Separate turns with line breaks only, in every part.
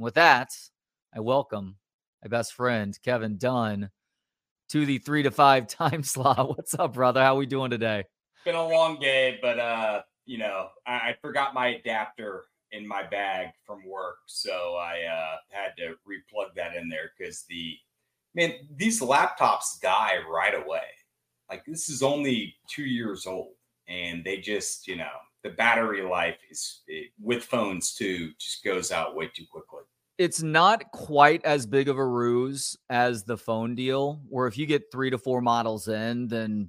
And with that, I welcome my best friend, Kevin Dunn, to the three to five time slot. What's up, brother? How we doing today?
Been a long day, but uh, you know, I, I forgot my adapter in my bag from work, so I uh, had to replug that in there because the man, these laptops die right away. Like this is only two years old, and they just, you know, the battery life is it, with phones too just goes out way too quickly.
It's not quite as big of a ruse as the phone deal, where if you get three to four models in, then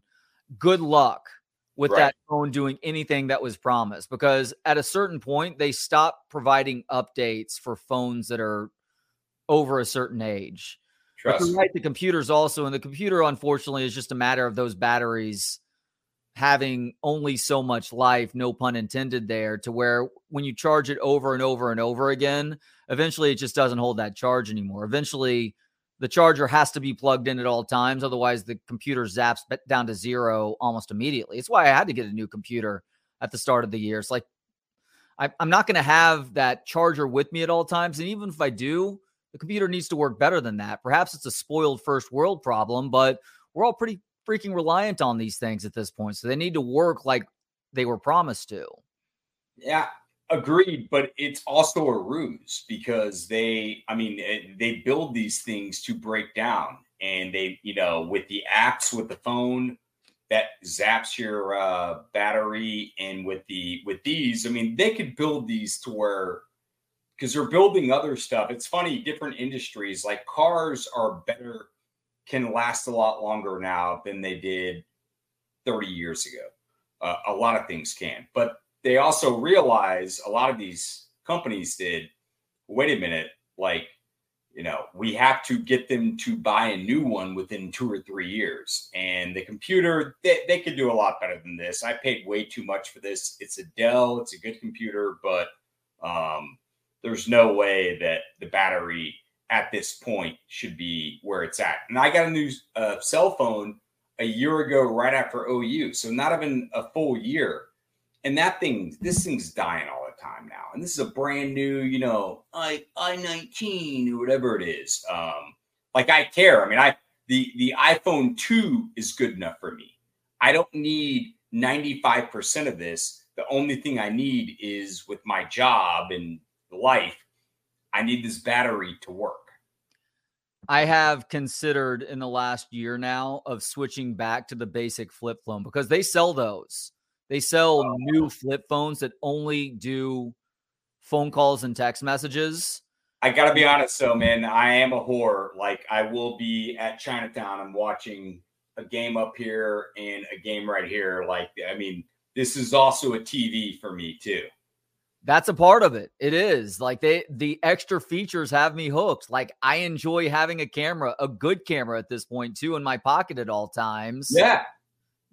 good luck with right. that phone doing anything that was promised because at a certain point they stop providing updates for phones that are over a certain age. Trust. right, the computers also, and the computer unfortunately is just a matter of those batteries having only so much life, no pun intended there, to where when you charge it over and over and over again, eventually it just doesn't hold that charge anymore. Eventually, the charger has to be plugged in at all times. Otherwise, the computer zaps down to zero almost immediately. It's why I had to get a new computer at the start of the year. It's like I, am not going to have that charger with me at all times. And even if I do, the computer needs to work better than that. Perhaps it's a spoiled first world problem, but we're all pretty freaking reliant on these things at this point. So they need to work like they were promised to.
Yeah, agreed. But it's also a ruse because they, I mean, eh, they build these things to break down. And they, you know, with the apps, with the phone, that zaps your uh, battery and with the with these i mean they could build these to where because they're building other stuff it's funny different industries like cars are better can last a lot longer now than they did 30 years ago. Uh, a lot of things can, but they also realize a lot of these companies did. Wait a minute, like you know, we have to get them to buy a new one within two or three years. And the computer, they, they could do a lot better than this. I paid way too much for this. It's a Dell, it's a good computer, but um, there's no way that the battery at this point should be where it's at. And I got a new uh, cell phone a year ago, right after OU, so not even a full year. And that thing, this thing's dying all the time now. And this is a brand new, you know, i i nineteen or whatever it is. Um, like I care. I mean, I the the iPhone two is good enough for me. I don't need ninety five percent of this. The only thing I need is with my job and life. I need this battery to work.
I have considered in the last year now of switching back to the basic flip phone because they sell those. They sell oh. new flip phones that only do phone calls and text messages.
I gotta be honest, though, man. I am a whore. Like I will be at Chinatown. I'm watching a game up here and a game right here. Like I mean, this is also a TV for me too.
That's a part of it. It is like they the extra features have me hooked. Like I enjoy having a camera, a good camera at this point too, in my pocket at all times.
Yeah.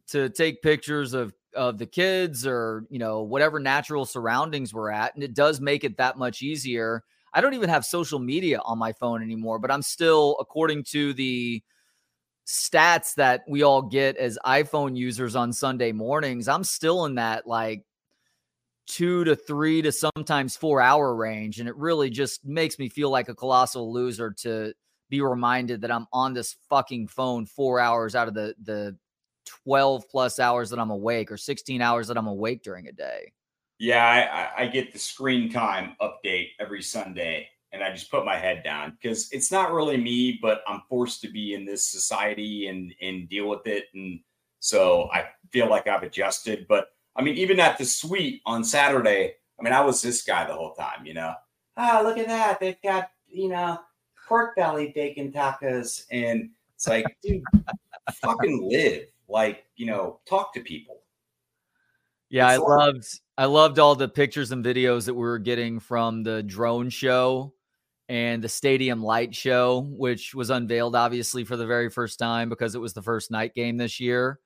To take pictures of of the kids or you know whatever natural surroundings we're at, and it does make it that much easier. I don't even have social media on my phone anymore, but I'm still, according to the stats that we all get as iPhone users on Sunday mornings, I'm still in that like two to three to sometimes four hour range. And it really just makes me feel like a colossal loser to be reminded that I'm on this fucking phone four hours out of the, the 12 plus hours that I'm awake or 16 hours that I'm awake during a day.
Yeah, I, I get the screen time update every Sunday and I just put my head down because it's not really me, but I'm forced to be in this society and and deal with it. And so I feel like I've adjusted. But I mean, even at the suite on Saturday, I mean, I was this guy the whole time, you know. Ah, look at that. They've got, you know, pork belly bacon tacos. And it's like, dude, fucking live. Like, you know, talk to people.
Yeah, it's I like- loved I loved all the pictures and videos that we were getting from the drone show and the stadium light show, which was unveiled obviously for the very first time because it was the first night game this year.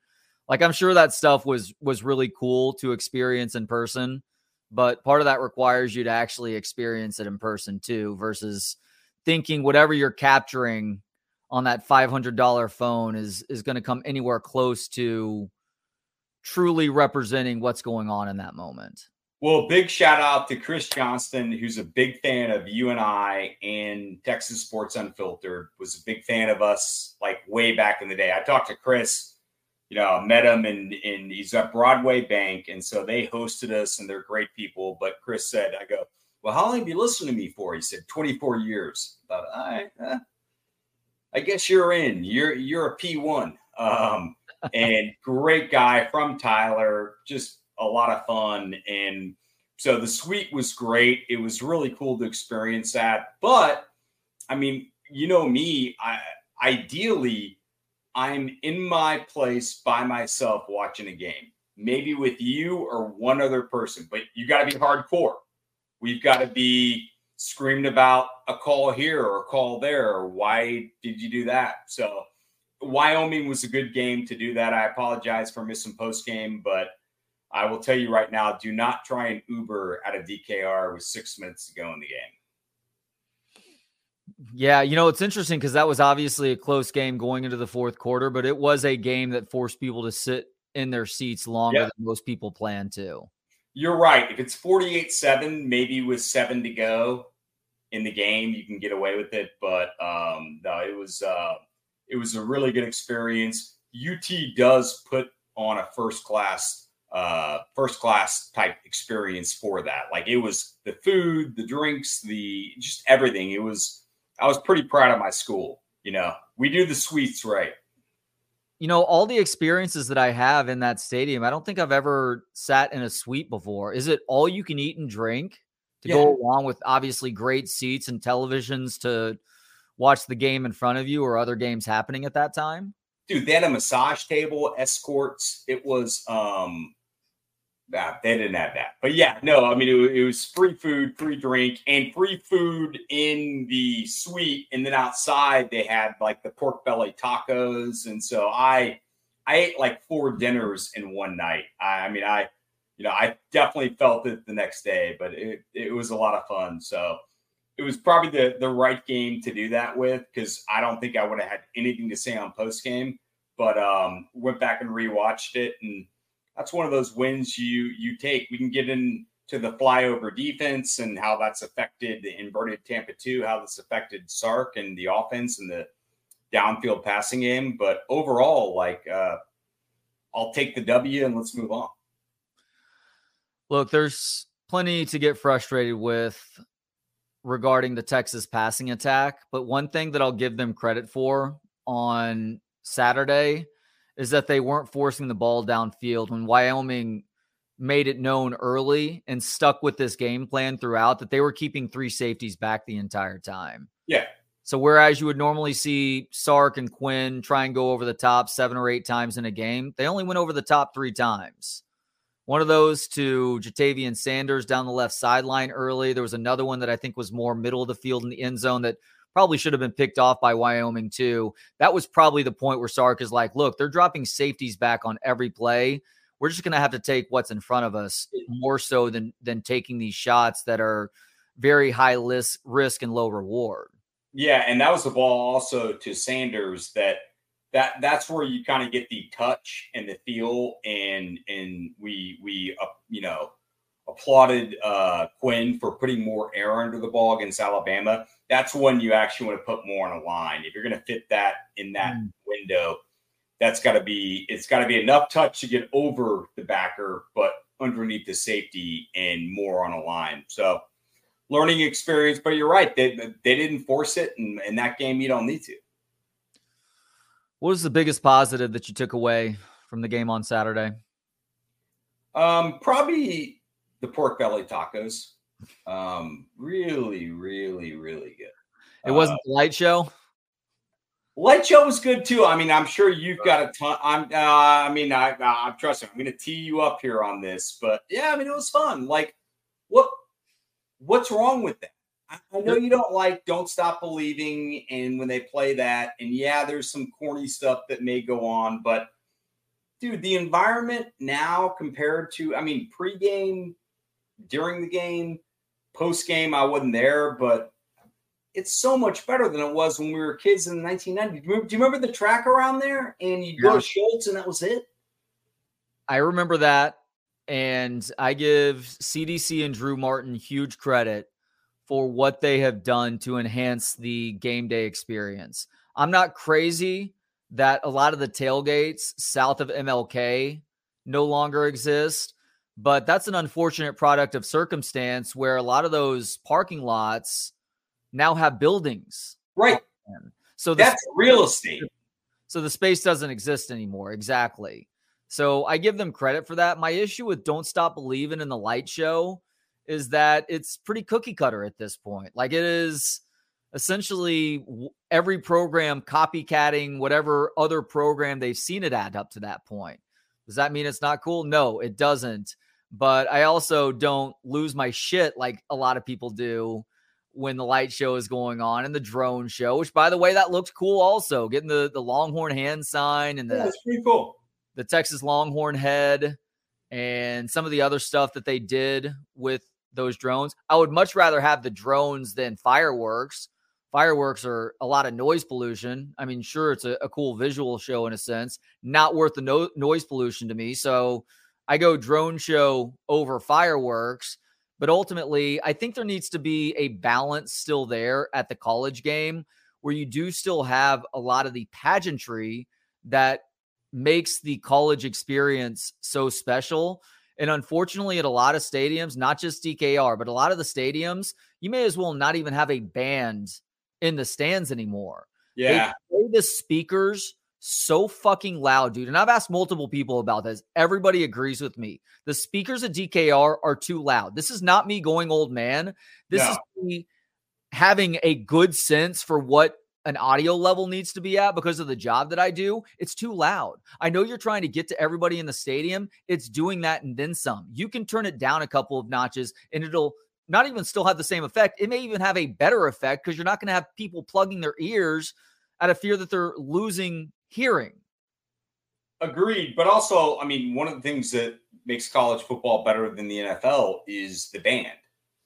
Like I'm sure that stuff was was really cool to experience in person, but part of that requires you to actually experience it in person too versus thinking whatever you're capturing on that $500 phone is is going to come anywhere close to truly representing what's going on in that moment.
Well, big shout out to Chris Johnston, who's a big fan of you and I and Texas Sports Unfiltered. Was a big fan of us like way back in the day. I talked to Chris, you know, met him and and he's at Broadway Bank, and so they hosted us, and they're great people. But Chris said, "I go, well, how long have you listened to me for?" He said, "24 years." I thought, all right, uh, I guess you're in. You're you're a P one, um, and great guy from Tyler, just a lot of fun. And so the suite was great. It was really cool to experience that. But I mean, you know me, I ideally I'm in my place by myself watching a game, maybe with you or one other person, but you got to be hardcore. We've got to be screamed about a call here or a call there, or why did you do that? So Wyoming was a good game to do that. I apologize for missing post game, but I will tell you right now, do not try and Uber out of DKR with six minutes to go in the game.
Yeah, you know, it's interesting because that was obviously a close game going into the fourth quarter, but it was a game that forced people to sit in their seats longer than most people plan to.
You're right. If it's 48 7, maybe with seven to go in the game, you can get away with it. But um, no, it was uh, it was a really good experience. UT does put on a first class uh, first class type experience for that. Like it was the food, the drinks, the just everything. It was, I was pretty proud of my school. You know, we do the sweets right.
You know, all the experiences that I have in that stadium, I don't think I've ever sat in a suite before. Is it all you can eat and drink to yeah. go along with obviously great seats and televisions to watch the game in front of you or other games happening at that time?
Dude, they had a massage table, escorts. It was um Nah, they didn't have that. But yeah, no, I mean, it, it, was free food, free drink, and free food in the suite. And then outside, they had like the pork belly tacos. And so I, I ate like four dinners in one night. I, I mean, I, you know, I definitely felt it the next day, but it, it was a lot of fun. So it was probably the, the right game to do that with because I don't think I would have had anything to say on post game. But um, went back and rewatched it and that's one of those wins you you take. We can get into the flyover defense and how that's affected the inverted Tampa 2, how that's affected Sark and the offense and the downfield passing game. But overall, like uh, I'll take the W and let's move on.
Look, there's plenty to get frustrated with regarding the Texas passing attack, but one thing that I'll give them credit for on Saturday is that they weren't forcing the ball downfield when Wyoming made it known early and stuck with this game plan throughout that they were keeping three safeties back the entire time.
Yeah.
So whereas you would normally see Sark and Quinn try and go over the top seven or eight times in a game, they only went over the top three times. One of those to Ja'Tavion Sanders down the left sideline early. There was another one that I think was more middle of the field in the end zone that probably should have been picked off by Wyoming too. That was probably the point where Sark is like, look, they're dropping safeties back on every play. We're just going to have to take what's in front of us more so than than taking these shots that are very high risk, risk and low reward.
Yeah, and that was the ball also to Sanders that that that's where you kind of get the touch and the feel and and we we uh, you know applauded uh, Quinn for putting more air under the ball against Alabama. That's when you actually want to put more on a line. If you're going to fit that in that mm. window, that's got to be it's got to be enough touch to get over the backer, but underneath the safety and more on a line. So learning experience, but you're right. They they didn't force it, and in that game, you don't need to.
What was the biggest positive that you took away from the game on Saturday?
Um, probably the pork belly tacos. Um, really, really, really good.
It wasn't uh, the light show.
Light show was good too. I mean, I'm sure you've got a ton. I'm. Uh, I mean, I, I'm trusting. I'm going to tee you up here on this, but yeah, I mean, it was fun. Like, what? What's wrong with that? I know you don't like "Don't Stop Believing" and when they play that, and yeah, there's some corny stuff that may go on, but dude, the environment now compared to, I mean, pregame during the game, post game, I wasn't there, but it's so much better than it was when we were kids in the 1990s. Do you remember, the track around there? And you yeah. go to Scholz, and that was it.
I remember that. and I give CDC and Drew Martin huge credit for what they have done to enhance the game day experience. I'm not crazy that a lot of the tailgates south of MLK no longer exist, but that's an unfortunate product of circumstance where a lot of those parking lots now have buildings.
Right.
So
that's real estate.
So the space doesn't exist anymore. Exactly. So I give them credit for that. My issue with Don't Stop Believing in the light show is that it's pretty cookie cutter at this point. Like it is essentially every program copycatting whatever other program they've seen it add up to that point. Does that mean it's not cool? No, it doesn't. But I also don't lose my shit like a lot of people do when the light show is going on and the drone show, which by the way, that looked cool also. Getting the, the Longhorn hand sign and the
yeah, pretty cool.
The Texas Longhorn head and some of the other stuff that they did with those drones. I would much rather have the drones than fireworks. Fireworks are a lot of noise pollution. I mean, sure, it's a, a cool visual show in a sense, not worth the no- noise pollution to me. So I go drone show over fireworks. But ultimately, I think there needs to be a balance still there at the college game where you do still have a lot of the pageantry that makes the college experience so special. And unfortunately, at a lot of stadiums, not just DKR, but a lot of the stadiums, you may as well not even have a band in the stands anymore.
Yeah.
They play the speakers so fucking loud, dude. And I've asked multiple people about this. Everybody agrees with me. The speakers at DKR are too loud. This is not me going old man. This no. is me having a good sense for what an audio level needs to be at because of the job that I do. It's too loud. I know you're trying to get to everybody in the stadium. It's doing that and then some. You can turn it down a couple of notches and it'll not even still have the same effect. It may even have a better effect because you're not going to have people plugging their ears out of fear that they're losing hearing.
Agreed. But also, I mean, one of the things that makes college football better than the NFL is the band,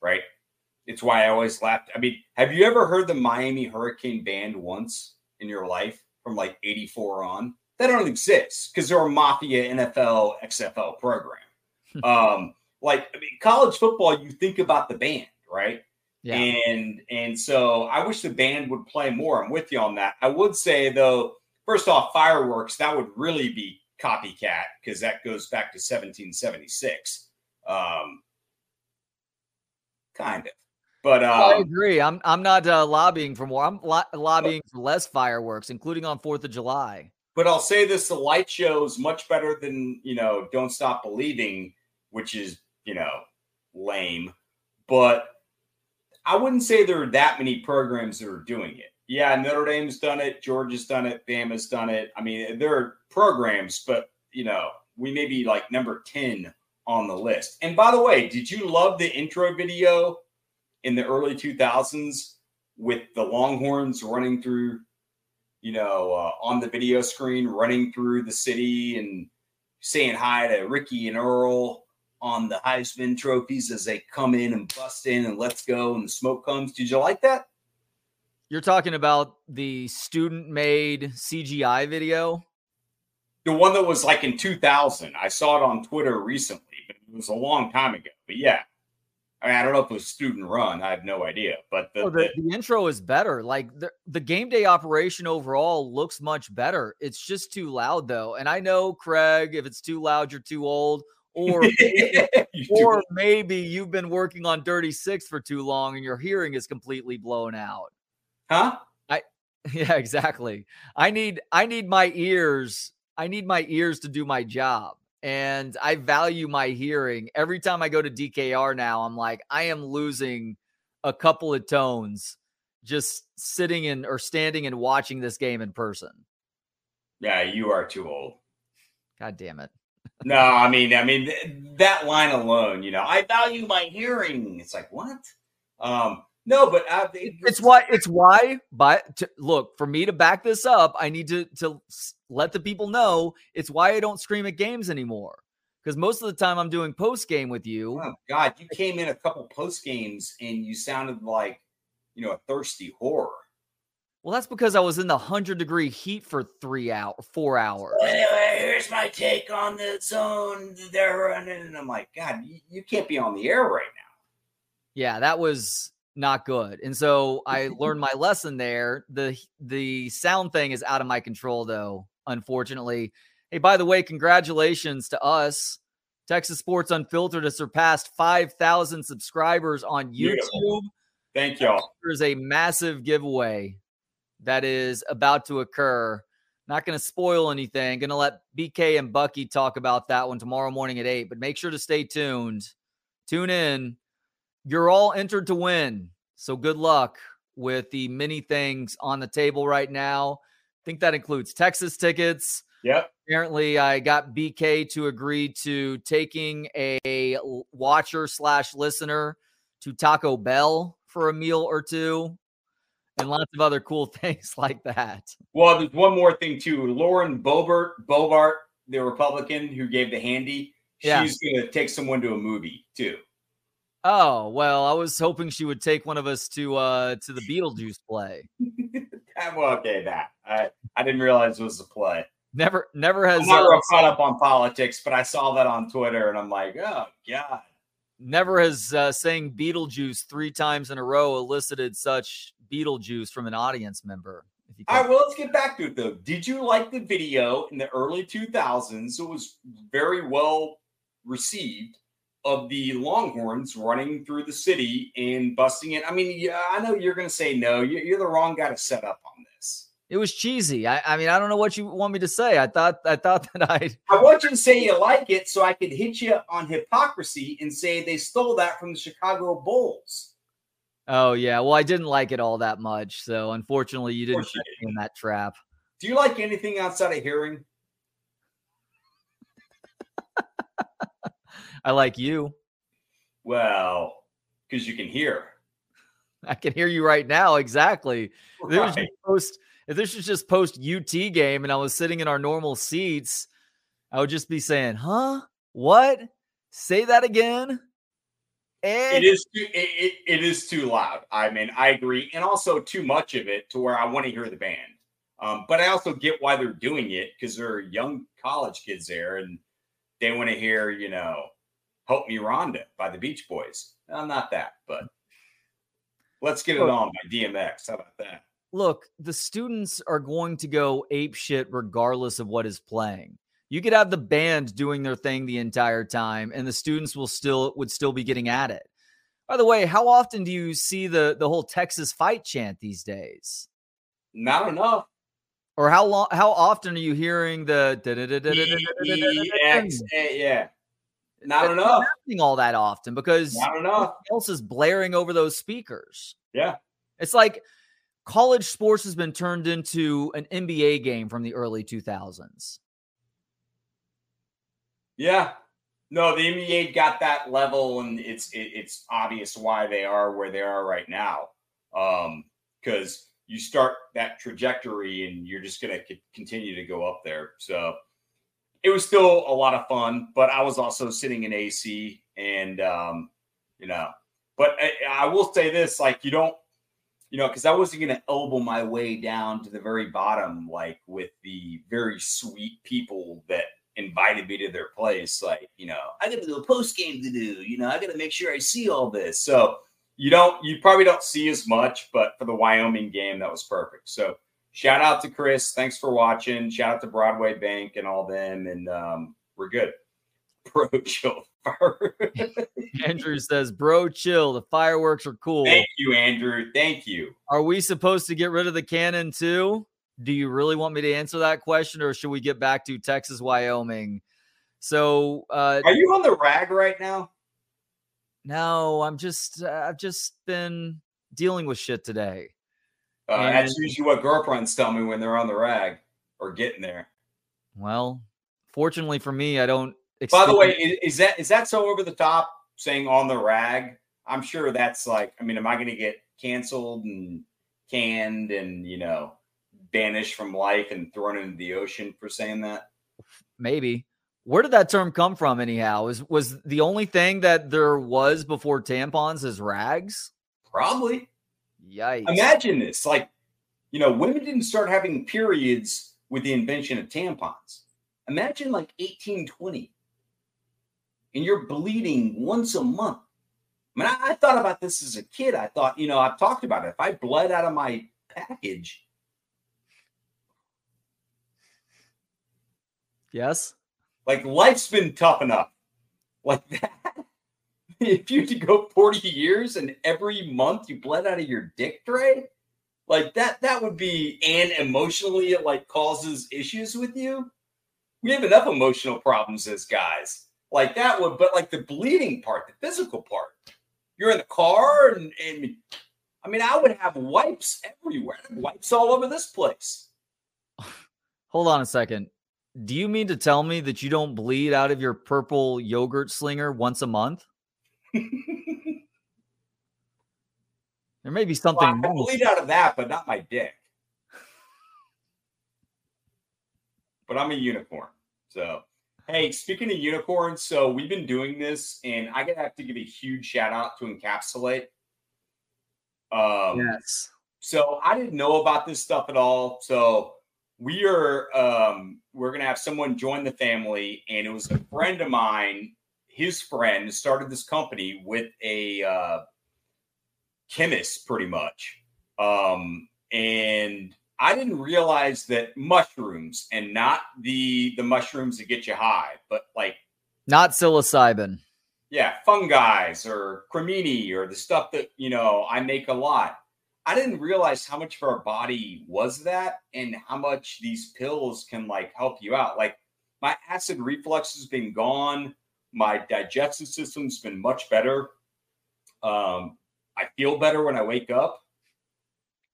right? It's why I always laughed. I mean, have you ever heard the Miami Hurricane Band once in your life from like 84 on? They don't exist because they're a mafia NFL XFL program. um, like I mean, college football, you think about the band, right? Yeah. And and so I wish the band would play more. I'm with you on that. I would say though, first off, fireworks, that would really be copycat because that goes back to 1776. Um, kind of. But um,
I agree. I'm I'm not uh, lobbying for more. I'm lo- lobbying but, for less fireworks, including on Fourth of July.
But I'll say this: the light show is much better than you know. Don't stop believing, which is you know lame. But I wouldn't say there are that many programs that are doing it yeah, Notre Dame's done it, Georgia's done it, Bama's done it. I mean, there are programs, but you know, we may be like number 10 on the list. And by the way, did you love the intro video in the early 2000s with the Longhorns running through, you know, uh, on the video screen, running through the city and saying hi to Ricky and Earl on the Heisman trophies as they come in and bust in and let's go and the smoke comes? Did you like that?
You're talking about the student made CGI video?
The one that was like in 2000. I saw it on Twitter recently, but it was a long time ago. But yeah, I mean, I don't know if it was student run. I have no idea. But the,
oh, the, the, the intro is better. Like the, the game day operation overall looks much better. It's just too loud though. And I know, Craig, if it's too loud, you're too old. Or, or maybe you've been working on Dirty Six for too long and your hearing is completely blown out.
Huh?
I yeah, exactly. I need I need my ears. I need my ears to do my job. And I value my hearing. Every time I go to DKR now, I'm like, I am losing a couple of tones just sitting in or standing and watching this game in person.
Yeah, you are too old.
God damn it.
No, I mean, I mean that line alone, you know, I value my hearing. It's like, what? Um, no, but uh,
it's why it's why. But to, look, for me to back this up, I need to to let the people know it's why I don't scream at games anymore. Because most of the time I'm doing post game with you.
Oh God, you came in a couple post games and you sounded like you know a thirsty whore.
Well, that's because I was in the hundred degree heat for three hours, four hours.
Anyway, here's my take on the zone they're running. And I'm like, God, you, you can't be on the air right now.
Yeah, that was not good. And so I learned my lesson there. The the sound thing is out of my control though, unfortunately. Hey, by the way, congratulations to us. Texas Sports Unfiltered has surpassed 5,000 subscribers on YouTube. Beautiful.
Thank y'all.
There's a massive giveaway that is about to occur. Not going to spoil anything. Going to let BK and Bucky talk about that one tomorrow morning at 8, but make sure to stay tuned. Tune in. You're all entered to win. So good luck with the many things on the table right now. I think that includes Texas tickets.
Yep.
Apparently, I got BK to agree to taking a watcher slash listener to Taco Bell for a meal or two and lots of other cool things like that.
Well, there's one more thing too. Lauren Boebert, Bobart, the Republican who gave the handy, yeah. she's gonna take someone to a movie too.
Oh well, I was hoping she would take one of us to uh to the Beetlejuice play.
well, okay, that I I didn't realize it was a play.
Never, never has.
I'm not uh, caught up on politics, but I saw that on Twitter, and I'm like, oh god.
Never has uh, saying Beetlejuice three times in a row elicited such Beetlejuice from an audience member.
All right, well, let's get back to it though. Did you like the video in the early 2000s? It was very well received of the Longhorns running through the city and busting it. I mean, yeah, I know you're going to say no. You're the wrong guy to set up on this.
It was cheesy. I, I mean, I don't know what you want me to say. I thought, I thought that I.
I want you to say you like it, so I could hit you on hypocrisy and say they stole that from the Chicago Bulls.
Oh yeah, well I didn't like it all that much, so unfortunately you didn't in that trap.
Do you like anything outside of hearing?
I like you.
Well, because you can hear.
I can hear you right now. Exactly. Right. Post, if this was just post UT game and I was sitting in our normal seats, I would just be saying, "Huh? What? Say that again."
And it is too, it, it is too loud. I mean, I agree, and also too much of it to where I want to hear the band. Um, but I also get why they're doing it because they're young college kids there, and they want to hear, you know, "Help Me, Rhonda" by the Beach Boys. I'm not that, but let's get it on by DMX. How about that?
Look, the students are going to go ape shit regardless of what is playing. You could have the band doing their thing the entire time, and the students will still would still be getting at it. By the way, how often do you see the the whole Texas fight chant these days?
Not enough.
Or how long? How often are you hearing the
yeah? Not enough.
Happening all that often because
not enough.
Else is blaring over those speakers.
Yeah,
it's like college sports has been turned into an NBA game from the early 2000s.
Yeah. No, the NBA got that level, and it's it, it's obvious why they are where they are right now. Um, because you start that trajectory, and you're just going to continue to go up there. So it was still a lot of fun, but I was also sitting in AC, and um, you know, but I, I will say this: like, you don't you know, because I wasn't going to elbow my way down to the very bottom, like with the very sweet people that invited me to their place. Like, you know, I got to do a post game to do. You know, I got to make sure I see all this. So you don't, you probably don't see as much, but for the Wyoming game, that was perfect. So shout out to Chris. Thanks for watching. Shout out to Broadway Bank and all them. And um, we're good. Bro, chill.
Andrew says, Bro, chill. The fireworks are cool.
Thank you, Andrew. Thank you.
Are we supposed to get rid of the cannon too? Do you really want me to answer that question or should we get back to Texas, Wyoming? So, uh,
are you on the rag right now?
No, I'm just, uh, I've just been dealing with shit today.
Uh, and, that's usually what girlfriends tell me when they're on the rag or getting there.
Well, fortunately for me, I don't.
By the way, is, is that is that so over the top saying on the rag? I'm sure that's like, I mean, am I going to get canceled and canned and you know banished from life and thrown into the ocean for saying that?
Maybe. Where did that term come from, anyhow? Was was the only thing that there was before tampons is rags?
Probably.
Yikes!
Imagine this: like, you know, women didn't start having periods with the invention of tampons. Imagine like 1820 and you're bleeding once a month. I mean, I, I thought about this as a kid. I thought, you know, I've talked about it. If I bled out of my package,
Yes.
Like life's been tough enough. Like that. if you had to go 40 years and every month you bled out of your dick tray, like that, that would be and emotionally it like causes issues with you. We have enough emotional problems as guys. Like that would, but like the bleeding part, the physical part. You're in the car and, and I mean, I would have wipes everywhere, wipes all over this place.
Hold on a second. Do you mean to tell me that you don't bleed out of your purple yogurt slinger once a month? there may be something.
Well, I bleed out of that, but not my dick. but I'm a unicorn. So, hey, speaking of unicorns, so we've been doing this, and I gotta have to give a huge shout out to Encapsulate. Um,
yes.
So I didn't know about this stuff at all. So we are um, we're gonna have someone join the family, and it was a friend of mine. His friend started this company with a uh, chemist, pretty much, um, and I didn't realize that mushrooms and not the the mushrooms that get you high, but like
not psilocybin.
Yeah, fungi or cremini or the stuff that you know I make a lot I didn't realize how much of our body was that and how much these pills can like help you out. Like my acid reflux has been gone. My digestive system's been much better. Um, I feel better when I wake up.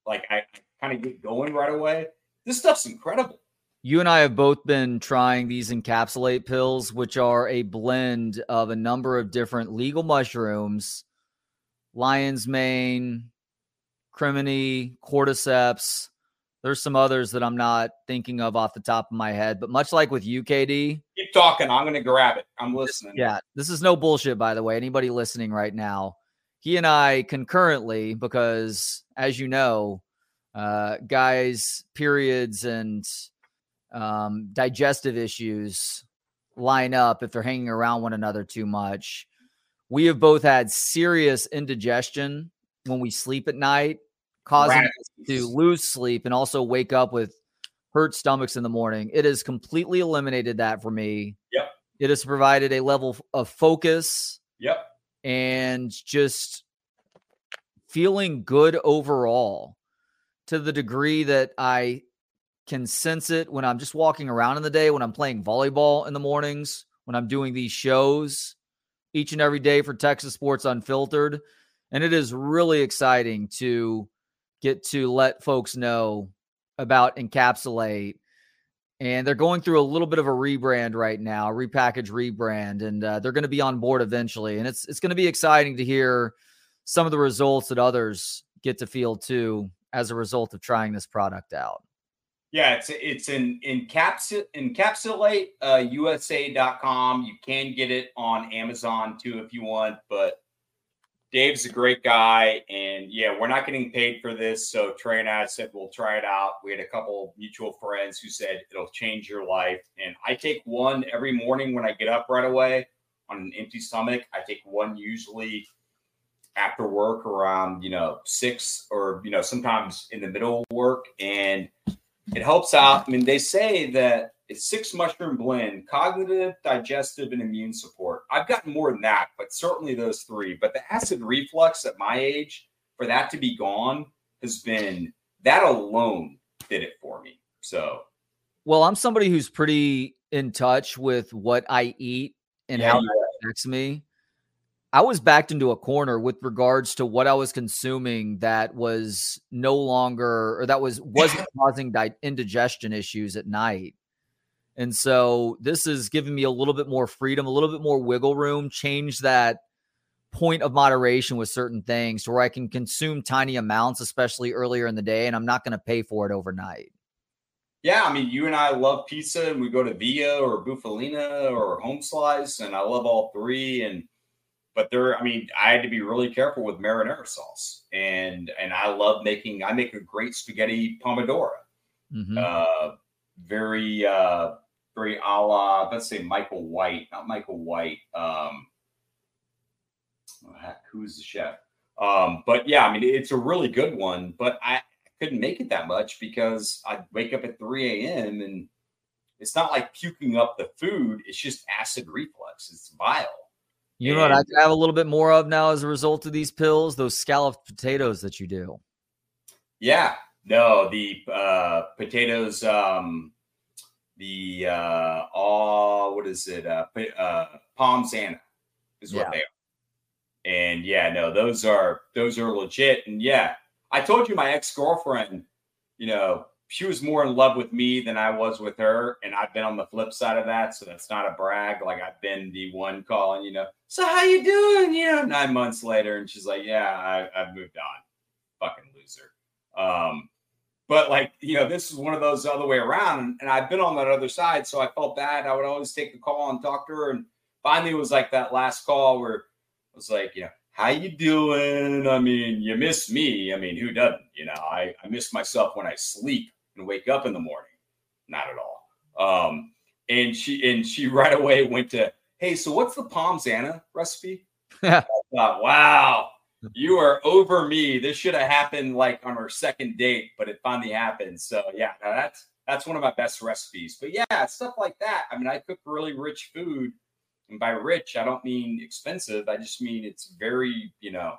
Like I, I kind of get going right away. This stuff's incredible.
You and I have both been trying these encapsulate pills, which are a blend of a number of different legal mushrooms, lion's mane, crimini, cordyceps. There's some others that I'm not thinking of off the top of my head, but much like with UKD,
keep talking. I'm going to grab it. I'm listening.
Yeah, this is no bullshit, by the way. Anybody listening right now, he and I concurrently, because as you know, uh, guys, periods and um, digestive issues line up if they're hanging around one another too much. We have both had serious indigestion when we sleep at night, causing us to lose sleep and also wake up with hurt stomachs in the morning. It has completely eliminated that for me.
Yep.
It has provided a level of focus.
Yep.
And just feeling good overall to the degree that I can sense it when I'm just walking around in the day, when I'm playing volleyball in the mornings, when I'm doing these shows each and every day for Texas Sports Unfiltered and it is really exciting to get to let folks know about Encapsulate. And they're going through a little bit of a rebrand right now, repackage rebrand, and uh, they're going to be on board eventually. And it's it's going to be exciting to hear some of the results that others get to feel too as a result of trying this product out.
Yeah, it's it's in encapsulate encapsulate uh, USA.com. You can get it on Amazon too if you want, but Dave's a great guy, and yeah, we're not getting paid for this. So Trey and I said we'll try it out. We had a couple mutual friends who said it'll change your life, and I take one every morning when I get up right away on an empty stomach. I take one usually after work around you know six or you know sometimes in the middle of work, and it helps out. I mean, they say that it's six mushroom blend, cognitive, digestive, and immune support. I've gotten more than that, but certainly those three. But the acid reflux at my age, for that to be gone, has been that alone did it for me. So,
well, I'm somebody who's pretty in touch with what I eat and yeah, how that affects me. I was backed into a corner with regards to what I was consuming that was no longer or that was wasn't causing di- indigestion issues at night. And so this is giving me a little bit more freedom, a little bit more wiggle room, change that point of moderation with certain things to where I can consume tiny amounts, especially earlier in the day, and I'm not going to pay for it overnight.
Yeah, I mean, you and I love pizza, and we go to Via or Bufalina or Home Slice, and I love all three. And but there, I mean, I had to be really careful with marinara sauce, and and I love making. I make a great spaghetti pomodoro. Mm-hmm. Uh, very uh, very a la, let's say Michael White, not Michael White. Um, heck, who's the chef? Um, but yeah, I mean, it's a really good one, but I couldn't make it that much because I'd wake up at 3 a.m. and it's not like puking up the food, it's just acid reflux. It's vile.
You know what I have a little bit more of now as a result of these pills? Those scalloped potatoes that you do.
Yeah. No, the uh, potatoes, um, the uh, all what is it? Uh, uh, Pommes Anna is what yeah. they are. And yeah, no, those are those are legit. And yeah, I told you my ex girlfriend, you know, she was more in love with me than I was with her, and I've been on the flip side of that, so that's not a brag. Like I've been the one calling, you know, so how you doing? You know, nine months later, and she's like, yeah, I, I've moved on. Fucking loser. Um, but like you know, this is one of those other way around, and I've been on that other side, so I felt bad. I would always take the call and talk to her, and finally, it was like that last call where it was like, you know how you doing? I mean, you miss me. I mean, who doesn't? You know, I, I miss myself when I sleep and wake up in the morning. Not at all. Um, and she and she right away went to, hey, so what's the Pommes Anna recipe? I thought, wow, you are over me. This should have happened like on our second date, but it finally happened. So yeah, that's that's one of my best recipes. But yeah, stuff like that. I mean, I cook really rich food and by rich, I don't mean expensive. I just mean it's very, you know,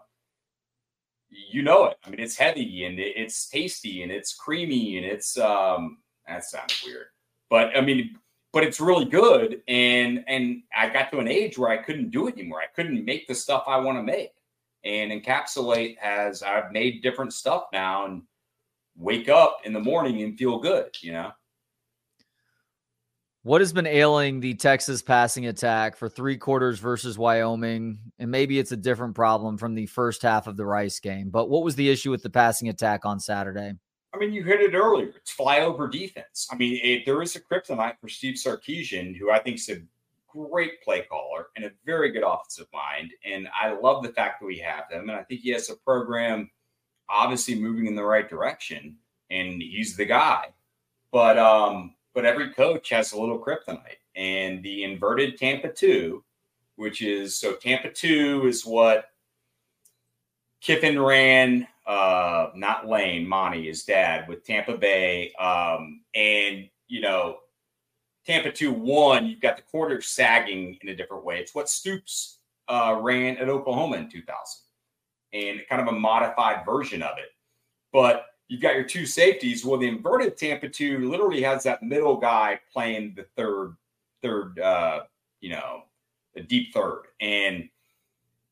you know it. I mean, it's heavy and it's tasty and it's creamy and it's um that sounds weird. But I mean, but it's really good. And and I got to an age where I couldn't do it anymore. I couldn't make the stuff I want to make. And encapsulate has I've made different stuff now and wake up in the morning and feel good, you know.
What has been ailing the Texas passing attack for three quarters versus Wyoming? And maybe it's a different problem from the first half of the Rice game, but what was the issue with the passing attack on Saturday?
I mean, you hit it earlier. It's flyover defense. I mean, it, there is a kryptonite for Steve Sarkisian, who I think is a great play caller and a very good offensive mind. And I love the fact that we have him. And I think he has a program obviously moving in the right direction, and he's the guy. But um, but every coach has a little kryptonite. And the inverted Tampa 2, which is so Tampa 2 is what Kiffin ran, uh, not Lane, Monte, his dad, with Tampa Bay. Um, and, you know, Tampa 2 1, you've got the quarter sagging in a different way. It's what Stoops uh, ran at Oklahoma in 2000 and kind of a modified version of it. But you've got your two safeties. Well, the inverted Tampa two literally has that middle guy playing the third, third, uh, you know, the deep third, and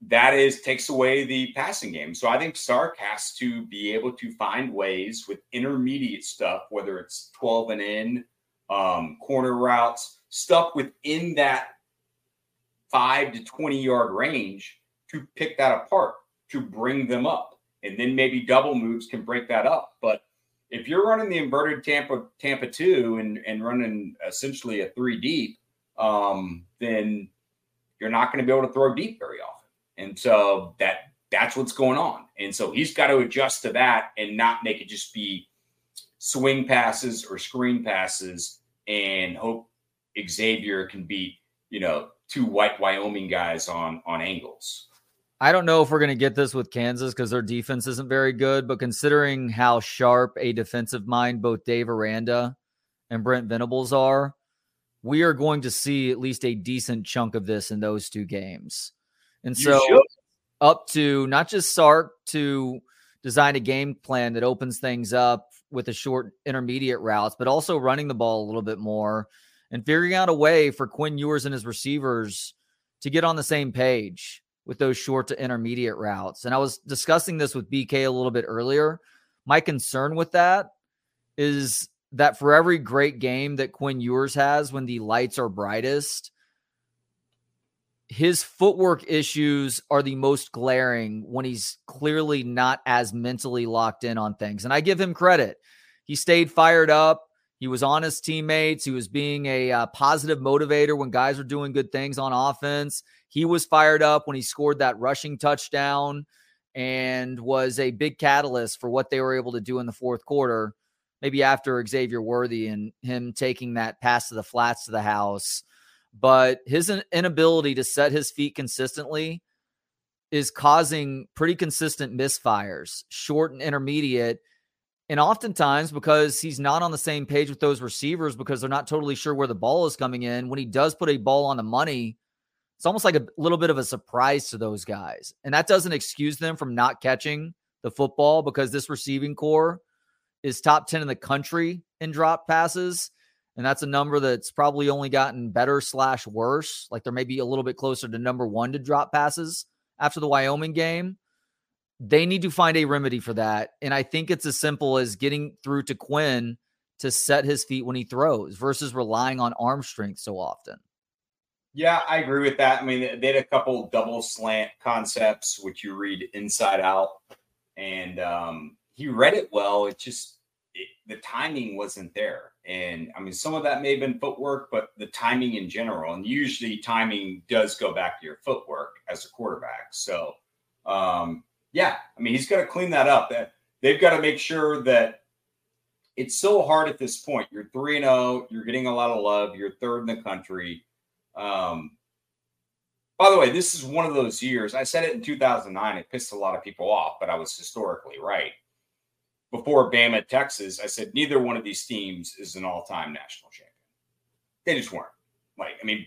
that is takes away the passing game. So I think Sark has to be able to find ways with intermediate stuff, whether it's twelve and in, um, corner routes, stuff within that five to twenty yard range to pick that apart to bring them up and then maybe double moves can break that up. But if you're running the inverted Tampa Tampa two and and running essentially a three deep, um, then you're not going to be able to throw deep very often. And so that that's what's going on. And so he's got to adjust to that and not make it just be swing passes or screen passes and hope Xavier can beat, you know, two white Wyoming guys on on angles.
I don't know if we're going to get this with Kansas because their defense isn't very good, but considering how sharp a defensive mind both Dave Aranda and Brent Venables are, we are going to see at least a decent chunk of this in those two games. And you so, should. up to not just Sark to design a game plan that opens things up with the short intermediate routes, but also running the ball a little bit more and figuring out a way for Quinn Ewers and his receivers to get on the same page with those short to intermediate routes. And I was discussing this with BK a little bit earlier. My concern with that is that for every great game that Quinn Ewers has when the lights are brightest, his footwork issues are the most glaring when he's clearly not as mentally locked in on things. And I give him credit. He stayed fired up. He was on his teammates. He was being a uh, positive motivator when guys were doing good things on offense. He was fired up when he scored that rushing touchdown and was a big catalyst for what they were able to do in the fourth quarter. maybe after Xavier Worthy and him taking that pass to the flats to the house. But his inability to set his feet consistently is causing pretty consistent misfires, short and intermediate. And oftentimes, because he's not on the same page with those receivers because they're not totally sure where the ball is coming in, when he does put a ball on the money, it's almost like a little bit of a surprise to those guys. And that doesn't excuse them from not catching the football because this receiving corps is top 10 in the country in drop passes. And that's a number that's probably only gotten better slash worse. Like they're maybe a little bit closer to number one to drop passes after the Wyoming game. They need to find a remedy for that. And I think it's as simple as getting through to Quinn to set his feet when he throws versus relying on arm strength so often.
Yeah, I agree with that. I mean, they had a couple double slant concepts, which you read inside out, and um, he read it well. It just it, the timing wasn't there, and I mean, some of that may have been footwork, but the timing in general, and usually timing does go back to your footwork as a quarterback. So, um, yeah, I mean, he's got to clean that up. That they've got to make sure that it's so hard at this point. You're three and zero. Oh, you're getting a lot of love. You're third in the country. Um, by the way, this is one of those years. I said it in 2009. It pissed a lot of people off, but I was historically right. Before Bama, Texas, I said neither one of these teams is an all-time national champion. They just weren't. Like, I mean,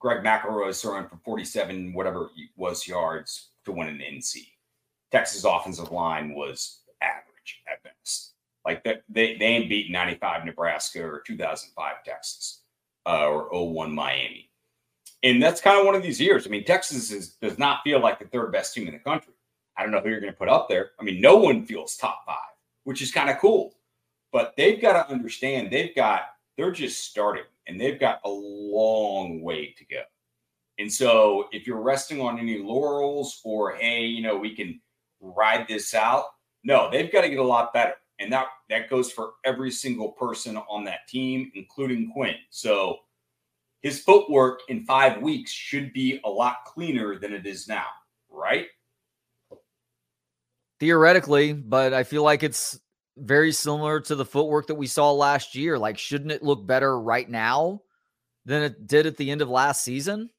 Greg McElroy is throwing for 47, whatever was yards to win an NC. Texas offensive line was average at best. Like that, they, they ain't beat 95 Nebraska or 2005 Texas uh, or 01 Miami. And that's kind of one of these years. I mean, Texas is, does not feel like the third best team in the country. I don't know who you're going to put up there. I mean, no one feels top five, which is kind of cool. But they've got to understand they've got, they're just starting and they've got a long way to go. And so if you're resting on any laurels or, hey, you know, we can ride this out, no, they've got to get a lot better. And that that goes for every single person on that team, including Quinn. So his footwork in five weeks should be a lot cleaner than it is now, right?
Theoretically, but I feel like it's very similar to the footwork that we saw last year. Like, shouldn't it look better right now than it did at the end of last season?